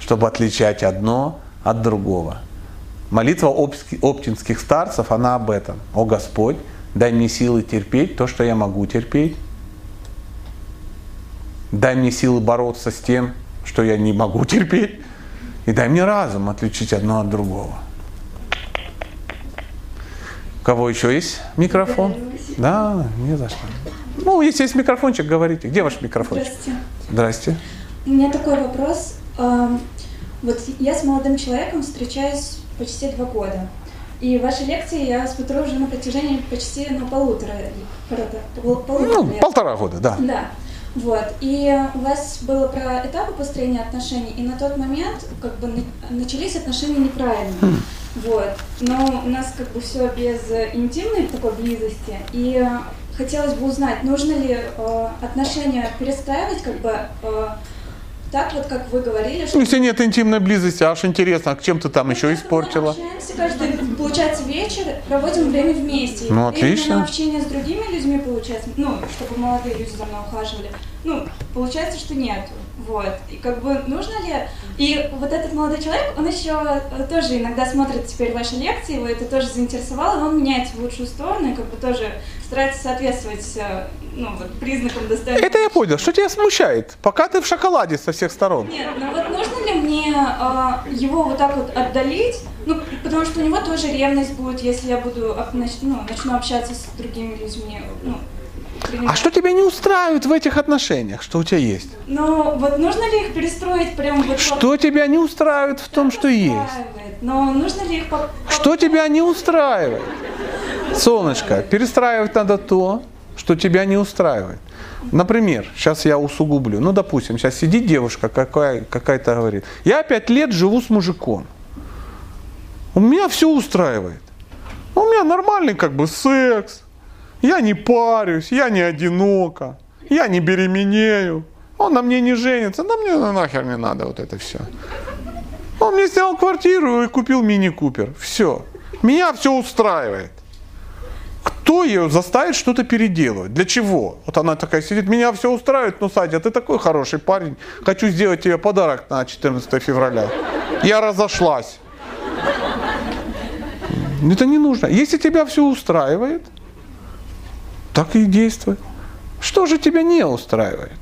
чтобы отличать одно от другого. Молитва оптинских старцев, она об этом. О Господь, дай мне силы терпеть то, что я могу терпеть. Дай мне силы бороться с тем, что я не могу терпеть. И дай мне разум отличить одно от другого. У кого еще есть микрофон? Да, не за что. Ну, если есть микрофончик, говорите. Где ваш микрофончик? Здравствуйте. Здрасте. У меня такой вопрос. Эм, Вот я с молодым человеком встречаюсь почти два года. И ваши лекции я смотрю уже на протяжении почти ну, полутора, полутора, пол- полутора Ну, лет. полтора года, да. Да. Вот. И у вас было про этапы построения отношений, и на тот момент как бы на- начались отношения неправильно. Хм. Вот. Но у нас как бы все без э, интимной такой близости. И хотелось бы узнать, нужно ли э, отношения перестраивать как бы э, так вот, как вы говорили, что Ну, если нет интимной близости, аж интересно, а к чем ты там еще испортила? общаемся каждый, получается, вечер, проводим время вместе. И Ну, времени отлично. на общение с другими людьми, получается, ну, чтобы молодые люди за мной ухаживали, ну, получается, что нет. Вот. И как бы нужно ли... И вот этот молодой человек, он еще э, тоже иногда смотрит теперь ваши лекции, его это тоже заинтересовало, он меняется в лучшую сторону, и как бы тоже старается соответствовать, э, ну, вот, признакам достоинства. Это я понял. Что тебя смущает? Пока ты в шоколаде со всех сторон. Нет, ну вот нужно ли мне а, его вот так вот отдалить? Ну, потому что у него тоже ревность будет, если я буду ну, начну общаться с другими людьми. Ну, А что тебя не устраивает в этих отношениях? Что у тебя есть? Ну, вот нужно ли их перестроить прям вот... Что тебя не устраивает в том, что есть? Но нужно ли их... Что тебя не устраивает? Солнышко, перестраивать надо то, что тебя не устраивает. Например, сейчас я усугублю. Ну, допустим, сейчас сидит девушка какая, какая-то говорит, я пять лет живу с мужиком. У меня все устраивает. У меня нормальный как бы секс. Я не парюсь, я не одинока, я не беременею. Он на мне не женится, да мне нахер не надо вот это все. Он мне снял квартиру и купил мини-купер. Все. Меня все устраивает. Кто ее заставит что-то переделывать? Для чего? Вот она такая сидит, меня все устраивает, ну, Садя, ты такой хороший парень, хочу сделать тебе подарок на 14 февраля. Я разошлась. Это не нужно. Если тебя все устраивает, так и действуй. Что же тебя не устраивает?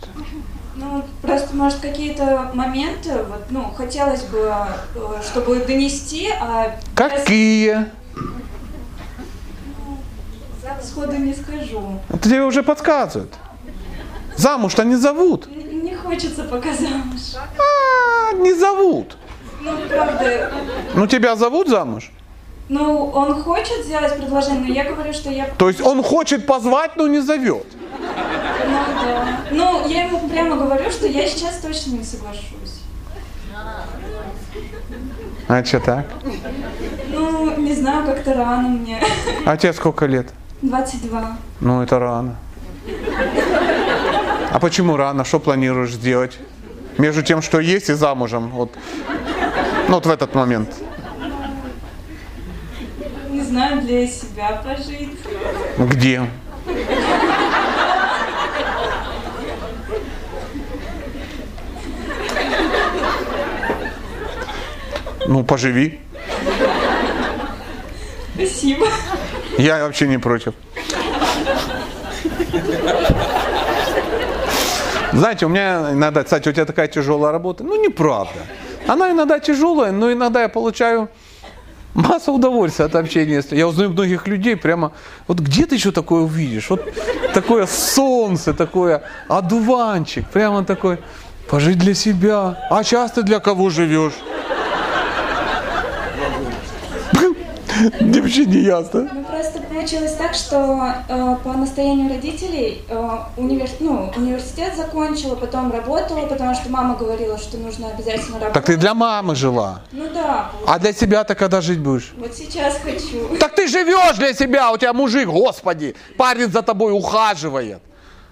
Ну, просто, может, какие-то моменты, вот, ну, хотелось бы, э, чтобы донести, а... Какие? Сходу не скажу. Это тебе уже подсказывают. Замуж-то не зовут. Н- Не хочется пока замуж. А, не зовут. Ну, правда. Ну тебя зовут замуж? Ну, он хочет сделать предложение, но я говорю, что я... То есть он хочет позвать, но не зовет. Ну, да. Ну, я ему прямо говорю, что я сейчас точно не соглашусь. А что так? Ну, не знаю, как-то рано мне. А тебе сколько лет? 22. Ну это рано. А почему рано? Что планируешь сделать? Между тем, что есть и замужем. Вот. Ну вот в этот момент. Знаю, для себя пожить. Где? Ну, поживи. Спасибо. Я вообще не против. Знаете, у меня иногда, кстати, у тебя такая тяжелая работа. Ну, неправда. Она иногда тяжелая, но иногда я получаю массу удовольствия от общения. Я узнаю многих людей прямо, вот где ты еще такое увидишь? Вот такое солнце, такое одуванчик, прямо такой, пожить для себя. А сейчас ты для кого живешь? Мне вообще не ясно. Просто получилось так, что э, по настоянию родителей э, универ... ну, университет закончила, потом работала, потому что мама говорила, что нужно обязательно работать. Так ты для мамы жила. Ну да, А для себя-то когда жить будешь? вот сейчас хочу. Так ты живешь для себя, у тебя мужик, господи, парень за тобой ухаживает.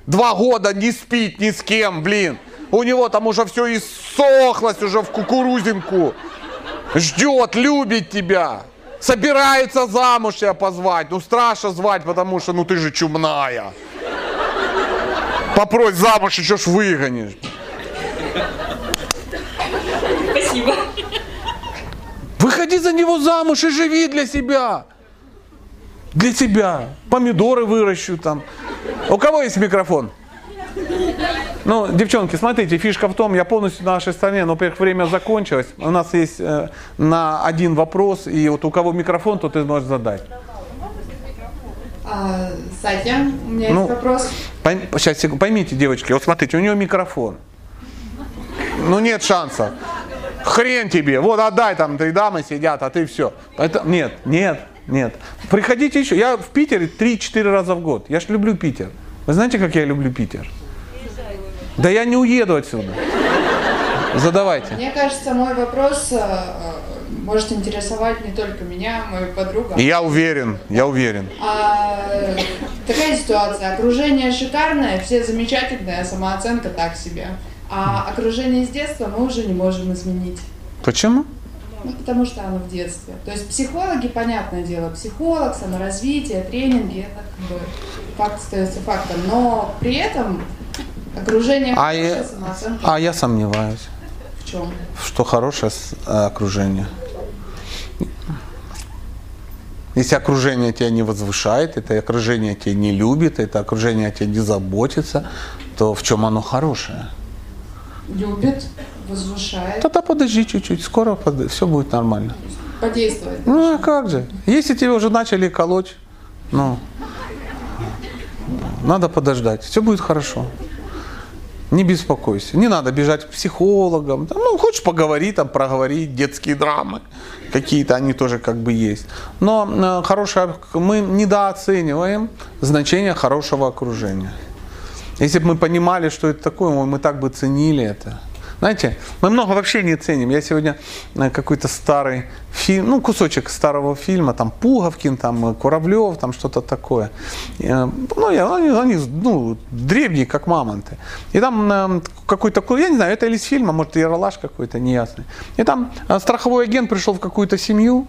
Два года не спит ни с кем, блин. У него там уже все иссохлось уже в кукурузинку. Ждет, любит тебя. Собирается замуж тебя позвать. Ну страшно звать, потому что ну ты же чумная. Попрось замуж, еще ж выгонишь. Спасибо. Выходи за него замуж и живи для себя. Для себя. Помидоры выращу там. У кого есть микрофон? Ну, девчонки, смотрите, фишка в том, я полностью на нашей стороне, но, во-первых, время закончилось. У нас есть э, на один вопрос, и вот у кого микрофон, то ты можешь задать. А, Сатя, у меня Ну. есть вопрос. Пойм- сейчас, поймите, девочки, вот смотрите, у нее микрофон. Ну нет шанса. Хрен тебе, вот отдай там, три дамы сидят, а ты все. Это, нет, нет, нет. Приходите еще. Я в Питере 3-4 раза в год. Я ж люблю Питер. Вы знаете, как я люблю Питер? Да я не уеду отсюда. Задавайте. Мне кажется, мой вопрос э, может интересовать не только меня, мою подругу. Я уверен, я уверен. А, такая ситуация. Окружение шикарное, все замечательные, а самооценка так себе. А окружение с детства мы уже не можем изменить. Почему? Ну, потому что оно в детстве. То есть психологи, понятное дело, психолог, саморазвитие, тренинги, это как бы факт остается фактом. Но при этом окружение А я, а я сомневаюсь, в чем? что хорошее э, окружение. Если окружение тебя не возвышает, это окружение тебя не любит, это окружение о тебе не заботится, то в чем оно хорошее? Любит, возвышает, Тогда подожди чуть-чуть, скоро все будет нормально. подействовать. Ну а как же? Если тебе уже начали колоть, ну, надо подождать, все будет хорошо. Не беспокойся. Не надо бежать к психологам. Там, ну, хочешь поговорить, там, проговорить детские драмы. Какие-то они тоже как бы есть. Но э, хорошее, мы недооцениваем значение хорошего окружения. Если бы мы понимали, что это такое, мы так бы ценили это. Знаете, мы много вообще не ценим. Я сегодня э, какой-то старый фильм, ну, кусочек старого фильма, там, Пуговкин, там, э, Куравлев, там, что-то такое. Э, ну, я, они, они, ну, древние, как мамонты. И там какой-то, я не знаю, это или из фильма, может, Яралаш какой-то, неясный. И там страховой агент пришел в какую-то семью,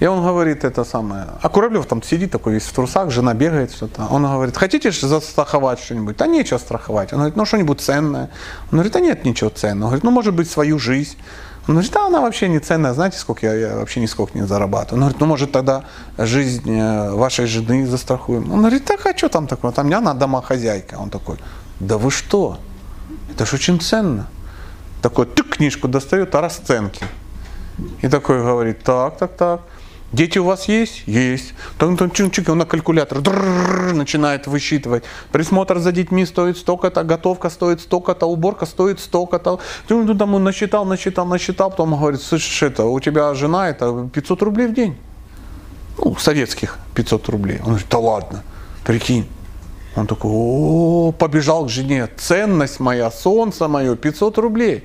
и он говорит это самое. А Куравлев там сидит такой весь в трусах, жена бегает что-то. Он говорит, хотите застраховать что-нибудь? Да нечего страховать. Он говорит, ну что-нибудь ценное. Он говорит, да нет ничего ценного. Он говорит, ну может быть свою жизнь. Он говорит, да, она вообще не ценная, знаете, сколько я, я вообще нисколько не зарабатываю. Он говорит, ну может тогда жизнь э, вашей жены застрахуем. Он говорит, так а что там такое? Там не она домохозяйка. Он такой, да вы что? Это же очень ценно. Такой, ты книжку достает, а расценки. И такой говорит, так, так, так. Дети у вас есть? Есть. Там, там, чик, чик, он на калькулятор дрррр, начинает высчитывать. Присмотр за детьми стоит столько-то, готовка стоит столько-то, уборка стоит столько-то. Там он насчитал, насчитал, насчитал, потом говорит, слышишь, это, у тебя жена, это 500 рублей в день. Ну, советских 500 рублей. Он говорит, да ладно, прикинь. Он такой, о, побежал к жене, ценность моя, солнце мое, 500 рублей.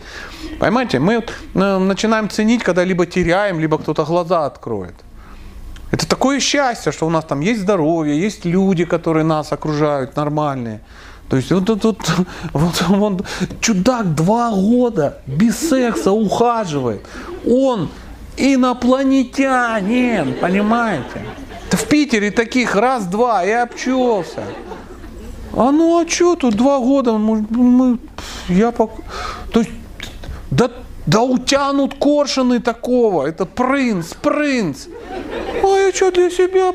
Понимаете, мы начинаем ценить, когда либо теряем, либо кто-то глаза откроет. Это такое счастье, что у нас там есть здоровье, есть люди, которые нас окружают, нормальные. То есть вот этот вот, вот, вот, чудак два года без секса ухаживает. Он инопланетянин, понимаете? В Питере таких раз-два и обчелся. А ну а что тут два года? Мы, мы, я пок... То есть, да да утянут коршины такого. Это принц, принц. А я что для себя?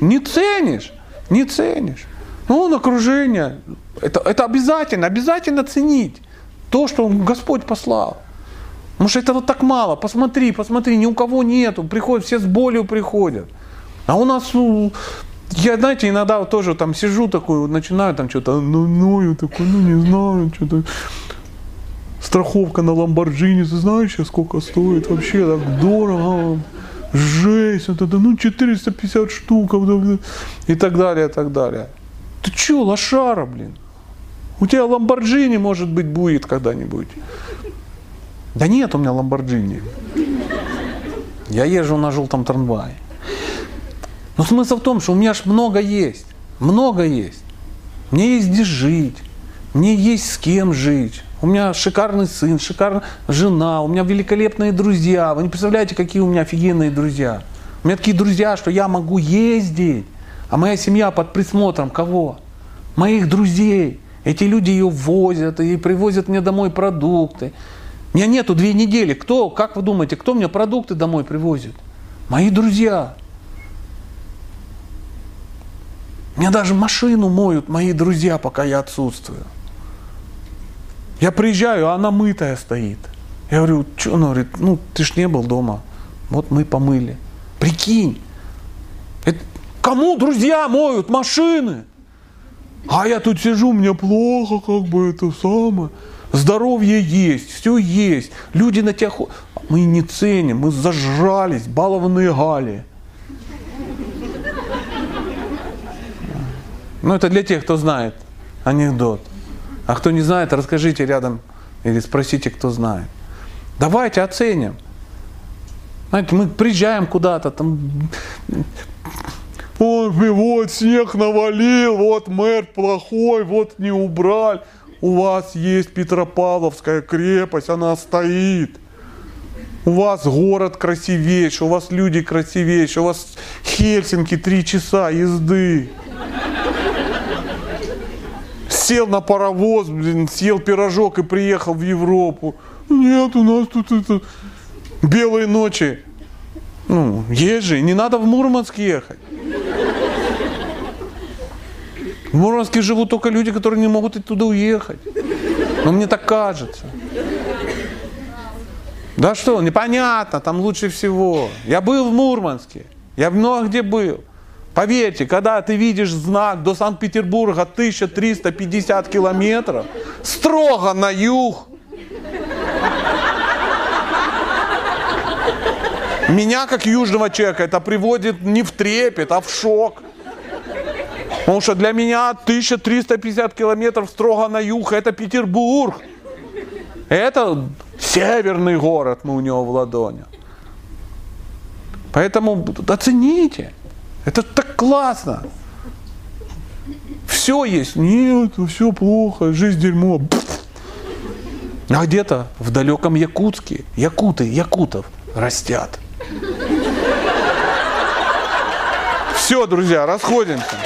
Не ценишь, не ценишь. Ну, он окружение. Это, это обязательно, обязательно ценить то, что Господь послал. Потому что этого так мало. Посмотри, посмотри, ни у кого нету. Приходят, все с болью приходят. А у нас, ну, я, знаете, иногда тоже там сижу такой, начинаю там что-то, ну, ну, я такой, ну, не знаю, что-то страховка на Ламборджини, ты знаешь, сколько стоит? Вообще так дорого. Жесть, вот это, ну 450 штук, и так далее, и так далее. Ты че, лошара, блин? У тебя Ламборджини, может быть, будет когда-нибудь. Да нет у меня Ламборджини. Я езжу на желтом трамвае. Но смысл в том, что у меня ж много есть. Много есть. Мне есть где жить. Мне есть с кем жить. У меня шикарный сын, шикарная жена, у меня великолепные друзья. Вы не представляете, какие у меня офигенные друзья. У меня такие друзья, что я могу ездить. А моя семья под присмотром кого? Моих друзей. Эти люди ее возят и привозят мне домой продукты. У меня нету две недели. Кто, как вы думаете, кто мне продукты домой привозит? Мои друзья. Мне даже машину моют мои друзья, пока я отсутствую. Я приезжаю, а она мытая стоит. Я говорю, что? Она говорит, ну ты ж не был дома. Вот мы помыли. Прикинь. Это кому друзья моют машины? А я тут сижу, мне плохо, как бы это самое. Здоровье есть, все есть. Люди на тебя ходят. Мы не ценим, мы зажрались, балованные гали. Ну, это для тех, кто знает анекдот. А кто не знает, расскажите рядом или спросите, кто знает. Давайте оценим. Знаете, мы приезжаем куда-то, там, Ой, вот снег навалил, вот мэр плохой, вот не убрали. У вас есть Петропавловская крепость, она стоит. У вас город красивейший, у вас люди красивейшие, у вас Хельсинки три часа езды сел на паровоз, блин, съел пирожок и приехал в Европу. Нет, у нас тут это белые ночи. Ну, есть же, не надо в Мурманск ехать. В Мурманске живут только люди, которые не могут оттуда уехать. Но мне так кажется. Да что, непонятно, там лучше всего. Я был в Мурманске, я много где был. Поверьте, когда ты видишь знак до Санкт-Петербурга 1350 километров, Строго на юг. Меня, как южного человека, это приводит не в трепет, а в шок. Потому что для меня 1350 километров строго на юг – это Петербург. Это северный город, мы у него в ладони. Поэтому оцените. Это так классно. Все есть. Нет, все плохо, жизнь дерьмо. А где-то в далеком Якутске, якуты, якутов растят. Все, друзья, расходимся.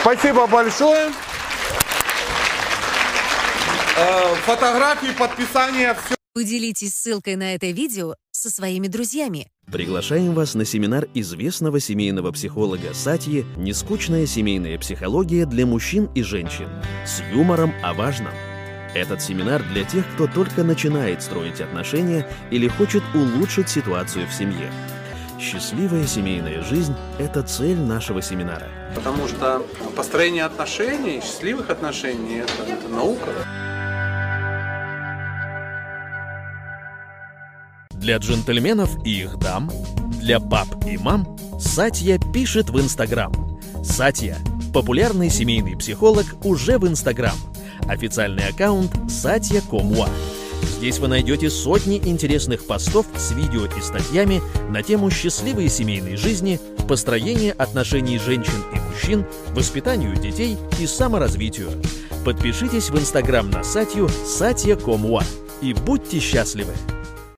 Спасибо большое. Э, Фотографии, подписания, все. Поделитесь ссылкой на это видео со своими друзьями. Приглашаем вас на семинар известного семейного психолога Сатьи «Нескучная семейная психология для мужчин и женщин» с юмором о важном. Этот семинар для тех, кто только начинает строить отношения или хочет улучшить ситуацию в семье. Счастливая семейная жизнь – это цель нашего семинара. Потому что построение отношений, счастливых отношений это, это наука. Для джентльменов и их дам, для пап и мам Сатья пишет в Инстаграм. Сатья – популярный семейный психолог уже в Инстаграм. Официальный аккаунт Сатья. Здесь вы найдете сотни интересных постов с видео и статьями на тему счастливой семейной жизни, построения отношений женщин и мужчин, воспитанию детей и саморазвитию. Подпишитесь в Инстаграм на Сатью Комуа и будьте счастливы!